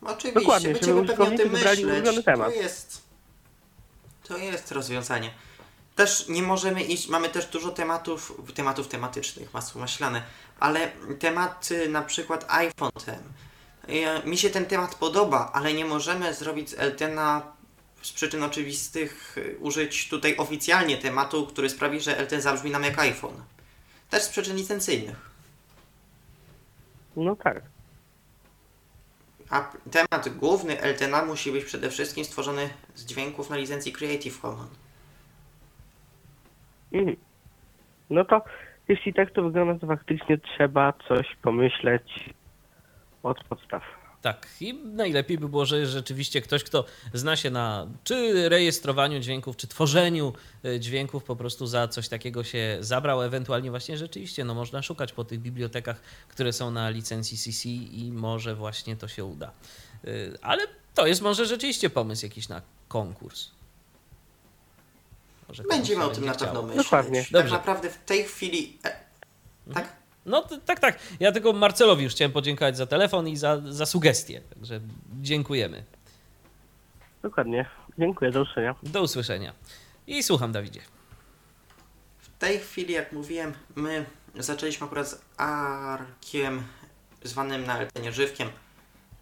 Oczywiście, Dokładnie, będziemy pewnie o tym myśleć. temat. To jest, to jest rozwiązanie. Też nie możemy iść, mamy też dużo tematów, tematów tematycznych, masło maślane, ale tematy na przykład iPhone. Ja- Mi się ten temat podoba, ale nie możemy zrobić z Eltena z przyczyn oczywistych y, użyć tutaj oficjalnie tematu, który sprawi, że LTN zabrzmi nam jak iPhone. Też z przyczyn licencyjnych. No tak. A temat główny LTN musi być przede wszystkim stworzony z dźwięków na licencji Creative Commons. Mhm. No to jeśli tak to wygląda, to faktycznie trzeba coś pomyśleć od podstaw. Tak, i najlepiej by było, że rzeczywiście ktoś, kto zna się na czy rejestrowaniu dźwięków, czy tworzeniu e, dźwięków, po prostu za coś takiego się zabrał. Ewentualnie właśnie rzeczywiście, no można szukać po tych bibliotekach, które są na licencji CC i może właśnie to się uda. E, Ale to jest może rzeczywiście pomysł jakiś na konkurs. Może Będziemy o tym na pewno myśleć. Dokładnie. Tak Dobrze. naprawdę w tej chwili... E, tak? No t- tak, tak. Ja tylko Marcelowi już chciałem podziękować za telefon i za, za sugestie. Także dziękujemy. Dokładnie. Dziękuję, do usłyszenia. Do usłyszenia. I słucham, Dawidzie. W tej chwili, jak mówiłem, my zaczęliśmy akurat z Arkiem, zwanym na LTN Żywkiem,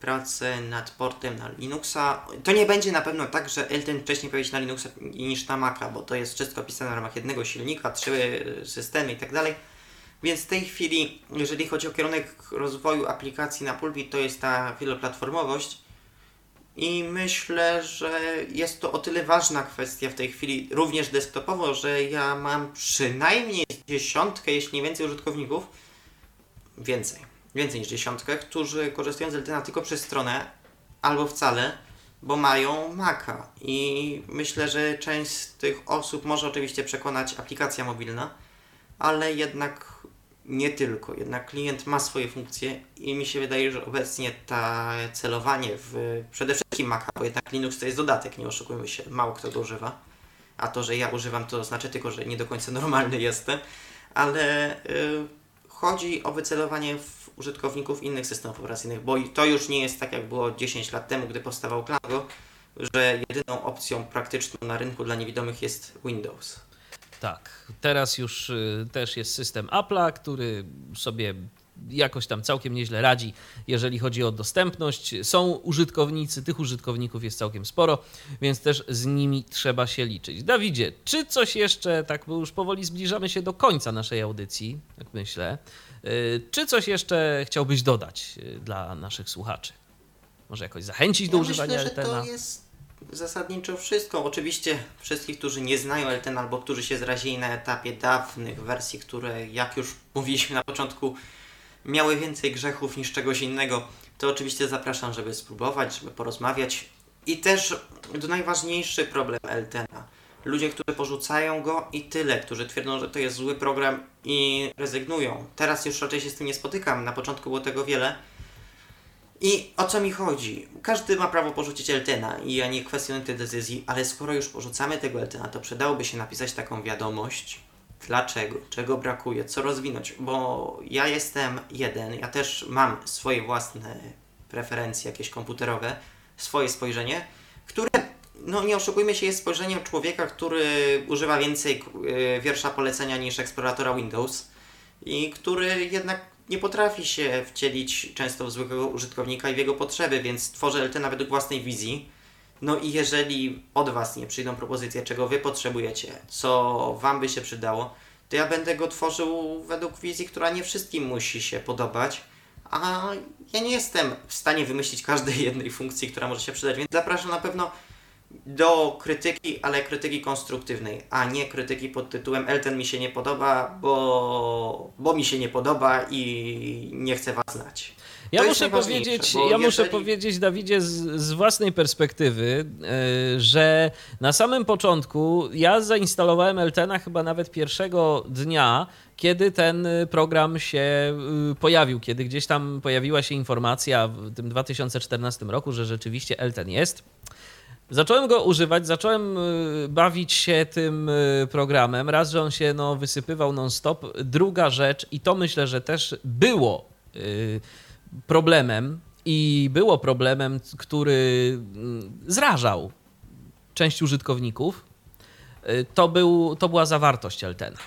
pracę nad portem na Linuxa. To nie będzie na pewno tak, że LTN wcześniej pojawi się na Linuxa niż na Maca, bo to jest wszystko pisane w ramach jednego silnika, trzy systemy i tak dalej. Więc w tej chwili, jeżeli chodzi o kierunek rozwoju aplikacji na pulpit, to jest ta wieloplatformowość. I myślę, że jest to o tyle ważna kwestia w tej chwili, również desktopowo, że ja mam przynajmniej dziesiątkę, jeśli nie więcej użytkowników, więcej, więcej niż dziesiątkę, którzy korzystają z LTN tylko przez stronę albo wcale, bo mają Maca. I myślę, że część z tych osób może oczywiście przekonać aplikacja mobilna, ale jednak nie tylko. Jednak klient ma swoje funkcje i mi się wydaje, że obecnie ta celowanie w przede wszystkim Maca, bo jednak Linux to jest dodatek, nie oszukujmy się, mało kto go używa. A to, że ja używam, to znaczy tylko, że nie do końca normalny jestem, ale y, chodzi o wycelowanie w użytkowników innych systemów operacyjnych, bo to już nie jest tak, jak było 10 lat temu, gdy powstawał Klango, że jedyną opcją praktyczną na rynku dla niewidomych jest Windows. Tak, teraz już y, też jest system Apple'a, który sobie jakoś tam całkiem nieźle radzi, jeżeli chodzi o dostępność. Są użytkownicy, tych użytkowników jest całkiem sporo, więc też z nimi trzeba się liczyć. Dawidzie, czy coś jeszcze, tak bo już powoli zbliżamy się do końca naszej audycji, tak myślę, y, czy coś jeszcze chciałbyś dodać y, dla naszych słuchaczy? Może jakoś zachęcić do Ja używania myślę, że LTN-a? Zasadniczo wszystko. Oczywiście wszystkich, którzy nie znają LTN albo którzy się zrazili na etapie dawnych wersji, które jak już mówiliśmy na początku miały więcej grzechów niż czegoś innego, to oczywiście zapraszam, żeby spróbować, żeby porozmawiać. I też najważniejszy problem LTN-a. Ludzie, którzy porzucają go i tyle, którzy twierdzą, że to jest zły program i rezygnują. Teraz już raczej się z tym nie spotykam. Na początku było tego wiele. I o co mi chodzi? Każdy ma prawo porzucić Eltena i ja nie kwestionuję tej decyzji, ale skoro już porzucamy tego Eltena, to przydałoby się napisać taką wiadomość, dlaczego, czego brakuje, co rozwinąć, bo ja jestem jeden, ja też mam swoje własne preferencje jakieś komputerowe, swoje spojrzenie, które, no nie oszukujmy się, jest spojrzeniem człowieka, który używa więcej e, wiersza polecenia niż eksploratora Windows i który jednak nie potrafi się wcielić często w zwykłego użytkownika i w jego potrzeby, więc tworzę LT według własnej wizji. No i jeżeli od Was nie przyjdą propozycje, czego Wy potrzebujecie, co Wam by się przydało, to ja będę go tworzył według wizji, która nie wszystkim musi się podobać, a ja nie jestem w stanie wymyślić każdej jednej funkcji, która może się przydać, więc zapraszam na pewno do krytyki, ale krytyki konstruktywnej, a nie krytyki pod tytułem Elten mi się nie podoba, bo, bo mi się nie podoba i nie chcę was znać. Ja To muszę powiedzieć, ja muszę jeżeli- powiedzieć, Dawidzie, z, z własnej perspektywy, yy, że na samym początku ja zainstalowałem Eltena chyba nawet pierwszego dnia, kiedy ten program się y, pojawił, kiedy gdzieś tam pojawiła się informacja w tym 2014 roku, że rzeczywiście Elten jest. Zacząłem go używać, zacząłem y, bawić się tym y, programem. Raz, że on się no, wysypywał non-stop. Druga rzecz, i to myślę, że też było y, problemem, i było problemem, który mm, zrażał część użytkowników, to, był, to była zawartość Eltena.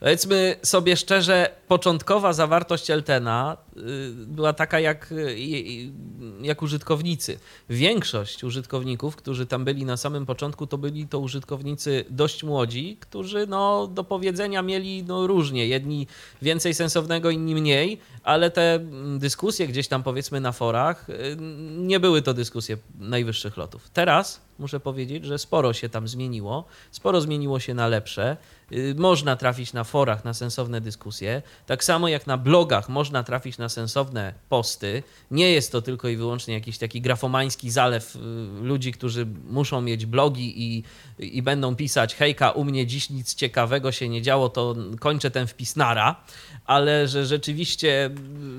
Powiedzmy sobie szczerze, początkowa zawartość Eltena y, była taka jak y, jak użytkownicy. Większość użytkowników, którzy tam byli na samym początku, to byli to użytkownicy dość młodzi, którzy no, do powiedzenia mieli no, różnie. Jedni więcej sensownego, inni mniej, ale te mm, dyskusje gdzieś tam powiedzmy na forach y, nie były to dyskusje najwyższych lotów. Teraz muszę powiedzieć, że sporo się tam zmieniło, sporo zmieniło się na lepsze. Można trafić na forach na sensowne dyskusje, tak samo jak na blogach można trafić na sensowne posty. Nie jest to tylko i wyłącznie jakiś taki grafomański zalew y, ludzi, którzy muszą mieć blogi i, i będą pisać hejka, u mnie dziś nic ciekawego się nie działo, to kończę ten wpis nara, ale że rzeczywiście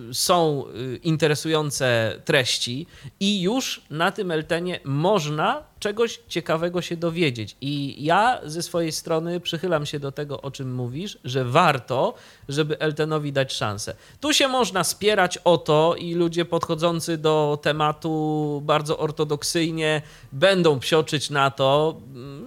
y, są interesujące treści i już na tym Eltenie można czegoś ciekawego się dowiedzieć. I ja ze swojej strony przychylam się do tego, o czym mówisz, że warto, żeby Eltenowi dać szansę. Tu się można spierać o to i ludzie podchodzący do tematu bardzo ortodoksyjnie będą psioczyć na to.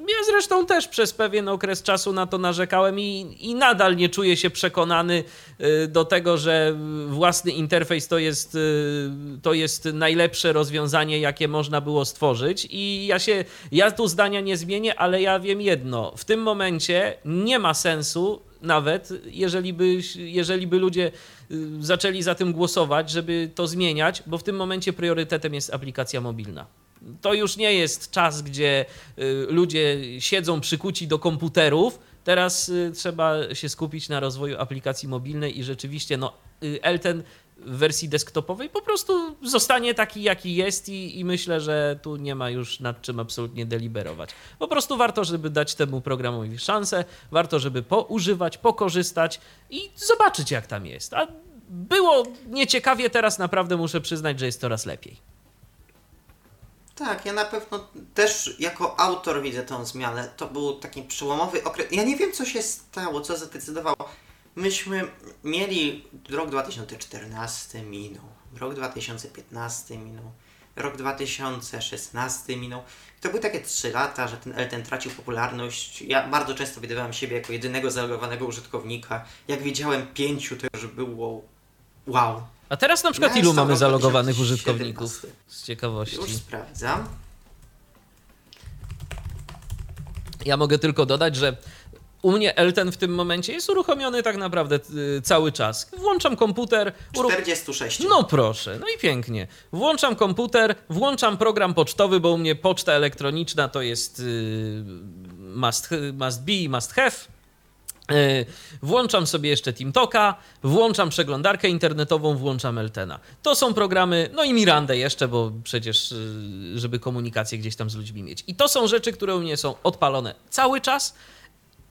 Ja zresztą też przez pewien okres czasu na to narzekałem i, i nadal nie czuję się przekonany y, do tego, że własny interfejs to jest, y, to jest najlepsze rozwiązanie, jakie można było stworzyć. I ja się, ja tu zdania nie zmienię, ale ja wiem jedno. W tym momencie nie ma sensu nawet, jeżeli by, jeżeli by ludzie y, zaczęli za tym głosować, żeby to zmieniać, bo w tym momencie priorytetem jest aplikacja mobilna. To już nie jest czas, gdzie y, ludzie siedzą przykuci do komputerów. Teraz y, trzeba się skupić na rozwoju aplikacji mobilnej i rzeczywiście no, Elten w wersji desktopowej po prostu zostanie taki, jaki jest i, i, myślę, że tu nie ma już nad czym absolutnie deliberować. Po prostu warto, żeby dać temu programowi szansę, warto, żeby poużywać, pokorzystać i zobaczyć, jak tam jest. A było nieciekawie, teraz naprawdę muszę przyznać, że jest coraz lepiej. Tak, ja na pewno też jako autor widzę tę zmianę. To był taki przełomowy okres. Ja nie wiem, co się stało, co zadecydowało myśmy mieli rok 2014 minął, rok 2015 minął, rok 2016 minął. To były takie trzy lata, że ten Elten tracił popularność. Ja bardzo często widywałem siebie jako jedynego zalogowanego użytkownika. Jak widziałem pięciu, to już było wow. A teraz na przykład ilu mamy zalogowanych użytkowników? Z ciekawości. Już sprawdzam. Ja mogę tylko dodać, że u mnie Elten w tym momencie jest uruchomiony tak naprawdę y, cały czas. Włączam komputer. 46. No proszę, no i pięknie. Włączam komputer, włączam program pocztowy, bo u mnie poczta elektroniczna to jest y, must, must be, must have. Y, włączam sobie jeszcze TeamToka, włączam przeglądarkę internetową, włączam Eltena. To są programy, no i Mirandę jeszcze, bo przecież, żeby komunikację gdzieś tam z ludźmi mieć. I to są rzeczy, które u mnie są odpalone cały czas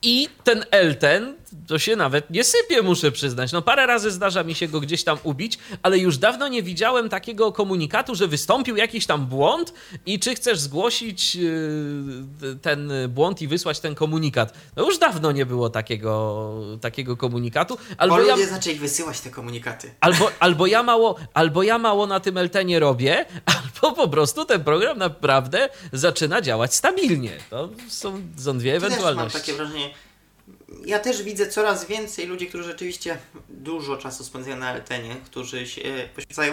i ten Elten to się nawet nie sypie, muszę przyznać. No parę razy zdarza mi się go gdzieś tam ubić, ale już dawno nie widziałem takiego komunikatu, że wystąpił jakiś tam błąd i czy chcesz zgłosić yy, ten błąd i wysłać ten komunikat. No już dawno nie było takiego, takiego komunikatu. Albo Bo ja, ludzie zaczęli wysyłać te komunikaty. Albo, albo, ja mało, albo ja mało na tym Eltenie robię, albo po prostu ten program naprawdę zaczyna działać stabilnie. To są, są dwie ewentualności. Mam takie wrażenie, ja też widzę coraz więcej ludzi, którzy rzeczywiście dużo czasu spędzają na Eltenie, którzy się poświęcają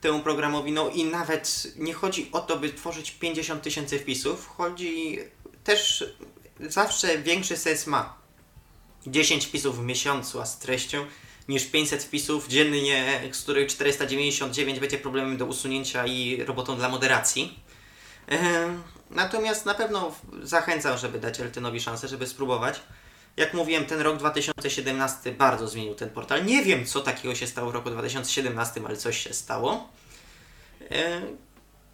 temu programowi. No i nawet nie chodzi o to, by tworzyć 50 tysięcy wpisów, chodzi też zawsze większy sens ma 10 wpisów w miesiącu, a z treścią niż 500 wpisów dziennie, z których 499 będzie problemem do usunięcia i robotą dla moderacji. Natomiast na pewno zachęcam, żeby dać Eltenowi szansę, żeby spróbować. Jak mówiłem, ten rok 2017 bardzo zmienił ten portal. Nie wiem, co takiego się stało w roku 2017, ale coś się stało. E,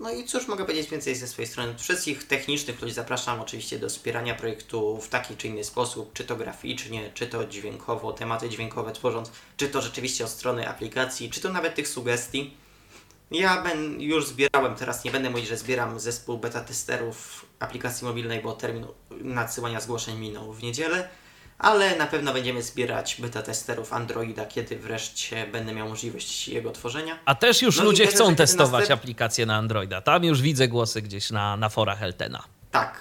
no i cóż mogę powiedzieć więcej ze swojej strony. Wszystkich technicznych ludzi zapraszam oczywiście do wspierania projektu w taki czy inny sposób, czy to graficznie, czy to dźwiękowo, tematy dźwiękowe tworząc, czy to rzeczywiście od strony aplikacji, czy to nawet tych sugestii. Ja ben, już zbierałem, teraz nie będę mówić, że zbieram zespół beta testerów aplikacji mobilnej, bo termin nadsyłania zgłoszeń minął w niedzielę ale na pewno będziemy zbierać beta testerów Androida, kiedy wreszcie będę miał możliwość jego tworzenia. A też już no ludzie chcą testować następ... aplikację na Androida. Tam już widzę głosy gdzieś na, na forach Eltena. Tak.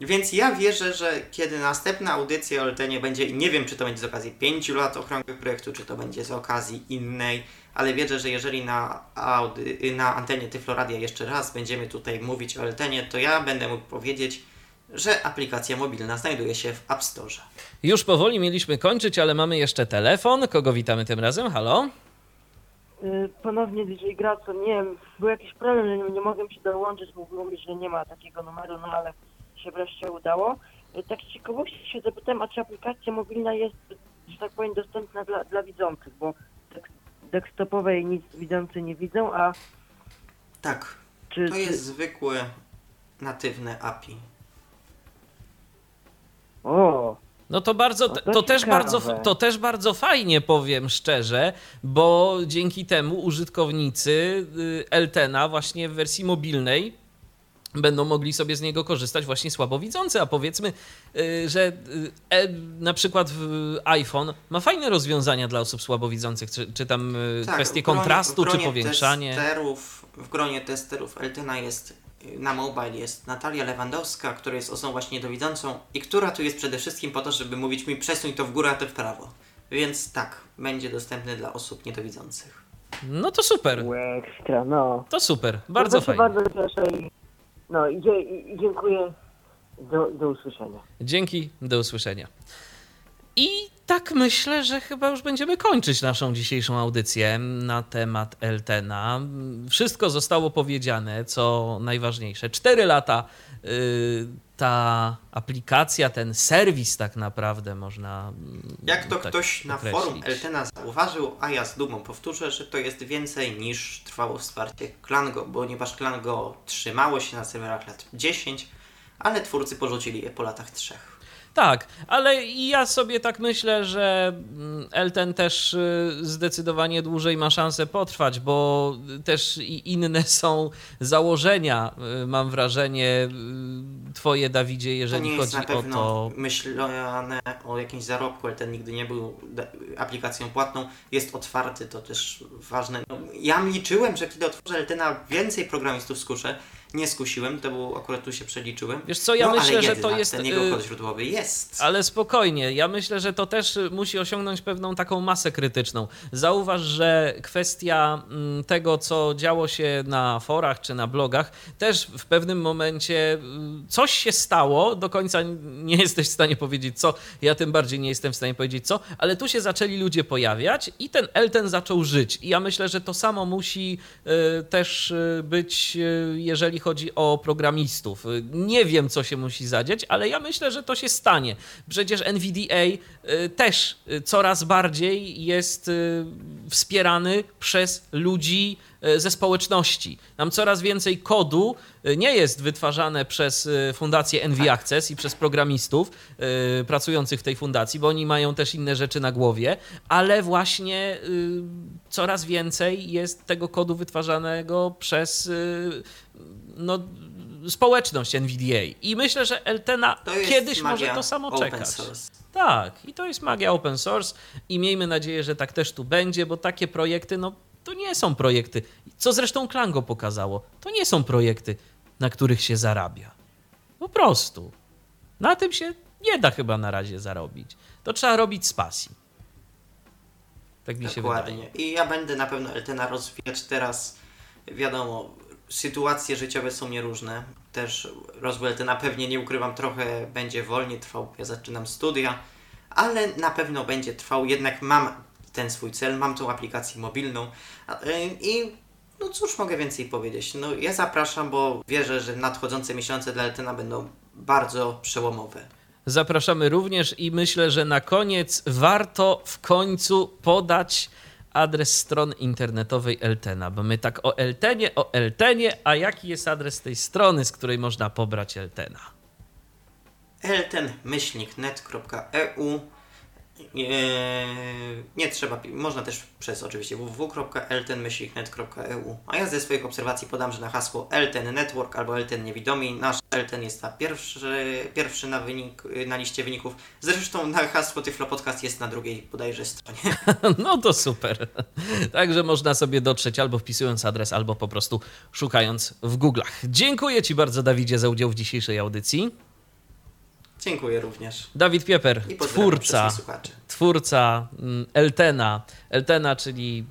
Więc ja wierzę, że kiedy następna audycja o Eltenie będzie, nie wiem czy to będzie z okazji 5 lat okrągłych projektu, czy to będzie z okazji innej ale wierzę, że jeżeli na, audy, na antenie Tyfloradia jeszcze raz będziemy tutaj mówić o Eltenie, to ja będę mógł powiedzieć, że aplikacja mobilna znajduje się w App Store. Już powoli mieliśmy kończyć, ale mamy jeszcze telefon. Kogo witamy tym razem? Halo? Y, Ponownie DJ Graco, nie wiem, był jakiś problem, że nie, nie mogłem się dołączyć, bo mówisz, że nie ma takiego numeru, no ale się wreszcie udało. Y, Tak z ciekawości się zapytałem, a czy aplikacja mobilna jest, że tak powiem, dostępna dla, dla widzących, bo desktopowej nic widzący nie widzą, a Tak, czy... to czy- jest zwykłe, natywne API. O, No to bardzo, No to, to też bardzo, to też bardzo fajnie powiem szczerze, bo dzięki temu użytkownicy y, Eltena właśnie w wersji mobilnej będą mogli sobie z niego korzystać właśnie słabowidzący, a powiedzmy, y, że y, e, na przykład w iPhone ma fajne rozwiązania dla osób słabowidzących, czy, czy tam Tak, kwestie kontrastu, gronie czy powiększanie. Testerów, w gronie testerów Eltena jest na mobile jest Natalia Lewandowska, która jest osobą właśnie niedowidzącą i która tu jest przede wszystkim po to, żeby mówić mi przesuń to w górę, a to w prawo. Więc tak, będzie dostępny dla osób niedowidzących. No to super, ekstra, no. to super, bardzo no fajnie. bardzo cieszę i, no i, i dziękuję, do, do usłyszenia. Dzięki, do usłyszenia. I tak myślę, że chyba już będziemy kończyć naszą dzisiejszą audycję na temat Eltena. Wszystko zostało powiedziane, co najważniejsze. Cztery lata y, ta aplikacja, ten serwis tak naprawdę można. mm, Jak to tak ktoś na określić. forum Eltena zauważył, a ja z dumą powtórzę, że to jest więcej niż trwało wsparcie Klango, ponieważ Klango trzymało się na serwerach lat 10, ale twórcy porzucili je po latach trzech. Tak, ale ja sobie tak myślę, że mm, Elten też y, zdecydowanie dłużej ma szansę potrwać, bo też i inne są założenia, y, mam wrażenie, y, twoje Dawidzie, To jeżeli jest chodzi na o pewno to. myślane o jakimś zarobku, ale ten nigdy nie był aplikacją płatną. Jest otwarty, to też ważne. No, ja liczyłem, że kiedy otworzę Eltena, więcej programistów skuszę. Nie skusiłem, to było akurat tu się przeliczyłem. Wiesz co, ja no, myślę, ale że to jest, Ten jego y, kod źródłowy jest. Ale spokojnie, ja myślę, że to też musi osiągnąć pewną taką masę krytyczną. Zauważ, że kwestia mm, tego, co działo się na forach czy na blogach, też w pewnym momencie y, coś się stało, do końca nie jesteś w stanie powiedzieć co, ja tym bardziej nie jestem w stanie powiedzieć co, ale tu się zaczęli ludzie pojawiać i ten Elten zaczął żyć. I ja myślę, że to samo musi y, też być, jeżeli chodzi o programistów. Nie wiem, co się musi zadzieć, ale ja myślę, że to się stanie. Przecież NVDA y, też y, coraz bardziej jest y, wspierany przez ludzi ze społeczności. Tam coraz więcej kodu nie jest wytwarzane przez fundację NV Access i przez programistów pracujących w tej fundacji, bo oni mają też inne rzeczy na głowie, ale właśnie coraz więcej jest tego kodu wytwarzanego przez no, społeczność NVDA. I myślę, że Eltena kiedyś może to samo czekać. source. Tak, i to jest magia open source i miejmy nadzieję, że tak też tu będzie, bo takie projekty, no to nie są projekty, co zresztą Klango pokazało, to nie są projekty, na których się zarabia. Po prostu. Na tym się nie da chyba na razie zarobić. To trzeba robić z pasji. Tak mi się wydaje. Dokładnie. I ja będę na pewno Eltena rozwijać teraz. Wiadomo, sytuacje życiowe są nieróżne. Też rozwój Eltena pewnie, nie ukrywam, trochę będzie wolniej trwał. Ja zaczynam studia, ale na pewno będzie trwał. Jednak mam ten swój cel, mam tą aplikację mobilną y, i no cóż mogę więcej powiedzieć. No ja zapraszam, bo wierzę, że nadchodzące miesiące dla Eltena będą bardzo przełomowe. Zapraszamy również i myślę, że na koniec warto w końcu podać adres strony internetowej Eltena, bo my tak o Eltenie, o Eltenie, a jaki jest adres tej strony, z której można pobrać Eltena? elten-net.eu nie, nie trzeba, można też przez oczywiście www.elten-net.eu A ja ze swoich obserwacji podam, że na hasło Elten Network albo Elten Niewidomi nasz Elten jest na pierwszy, pierwszy na, wynik, na liście wyników. Zresztą na hasło Tyflo Podcast jest na drugiej bodajże stronie. No to super. Także można sobie dotrzeć albo wpisując adres, albo po prostu szukając w Google'ach. Dziękuję Ci bardzo, Dawidzie, za udział w dzisiejszej audycji. Dziękuję również. Dawid Pieper, twórca, twórca mm, Eltena. Eltena, czyli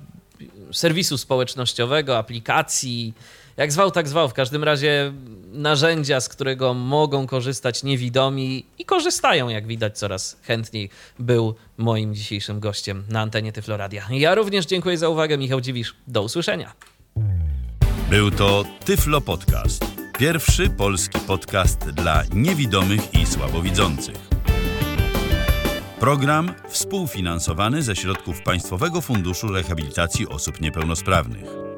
serwisu społecznościowego, aplikacji, jak zwał, tak zwał. W każdym razie narzędzia, z którego mogą korzystać niewidomi i korzystają, jak widać, coraz chętniej, był moim dzisiejszym gościem na antenie Tyfloradia. Ja również dziękuję za uwagę, Michał Dziwisz. Do usłyszenia. Był to Tyflo Podcast. Pierwszy polski podcast dla niewidomych i słabowidzących. Program współfinansowany ze środków Państwowego Funduszu Rehabilitacji Osób Niepełnosprawnych.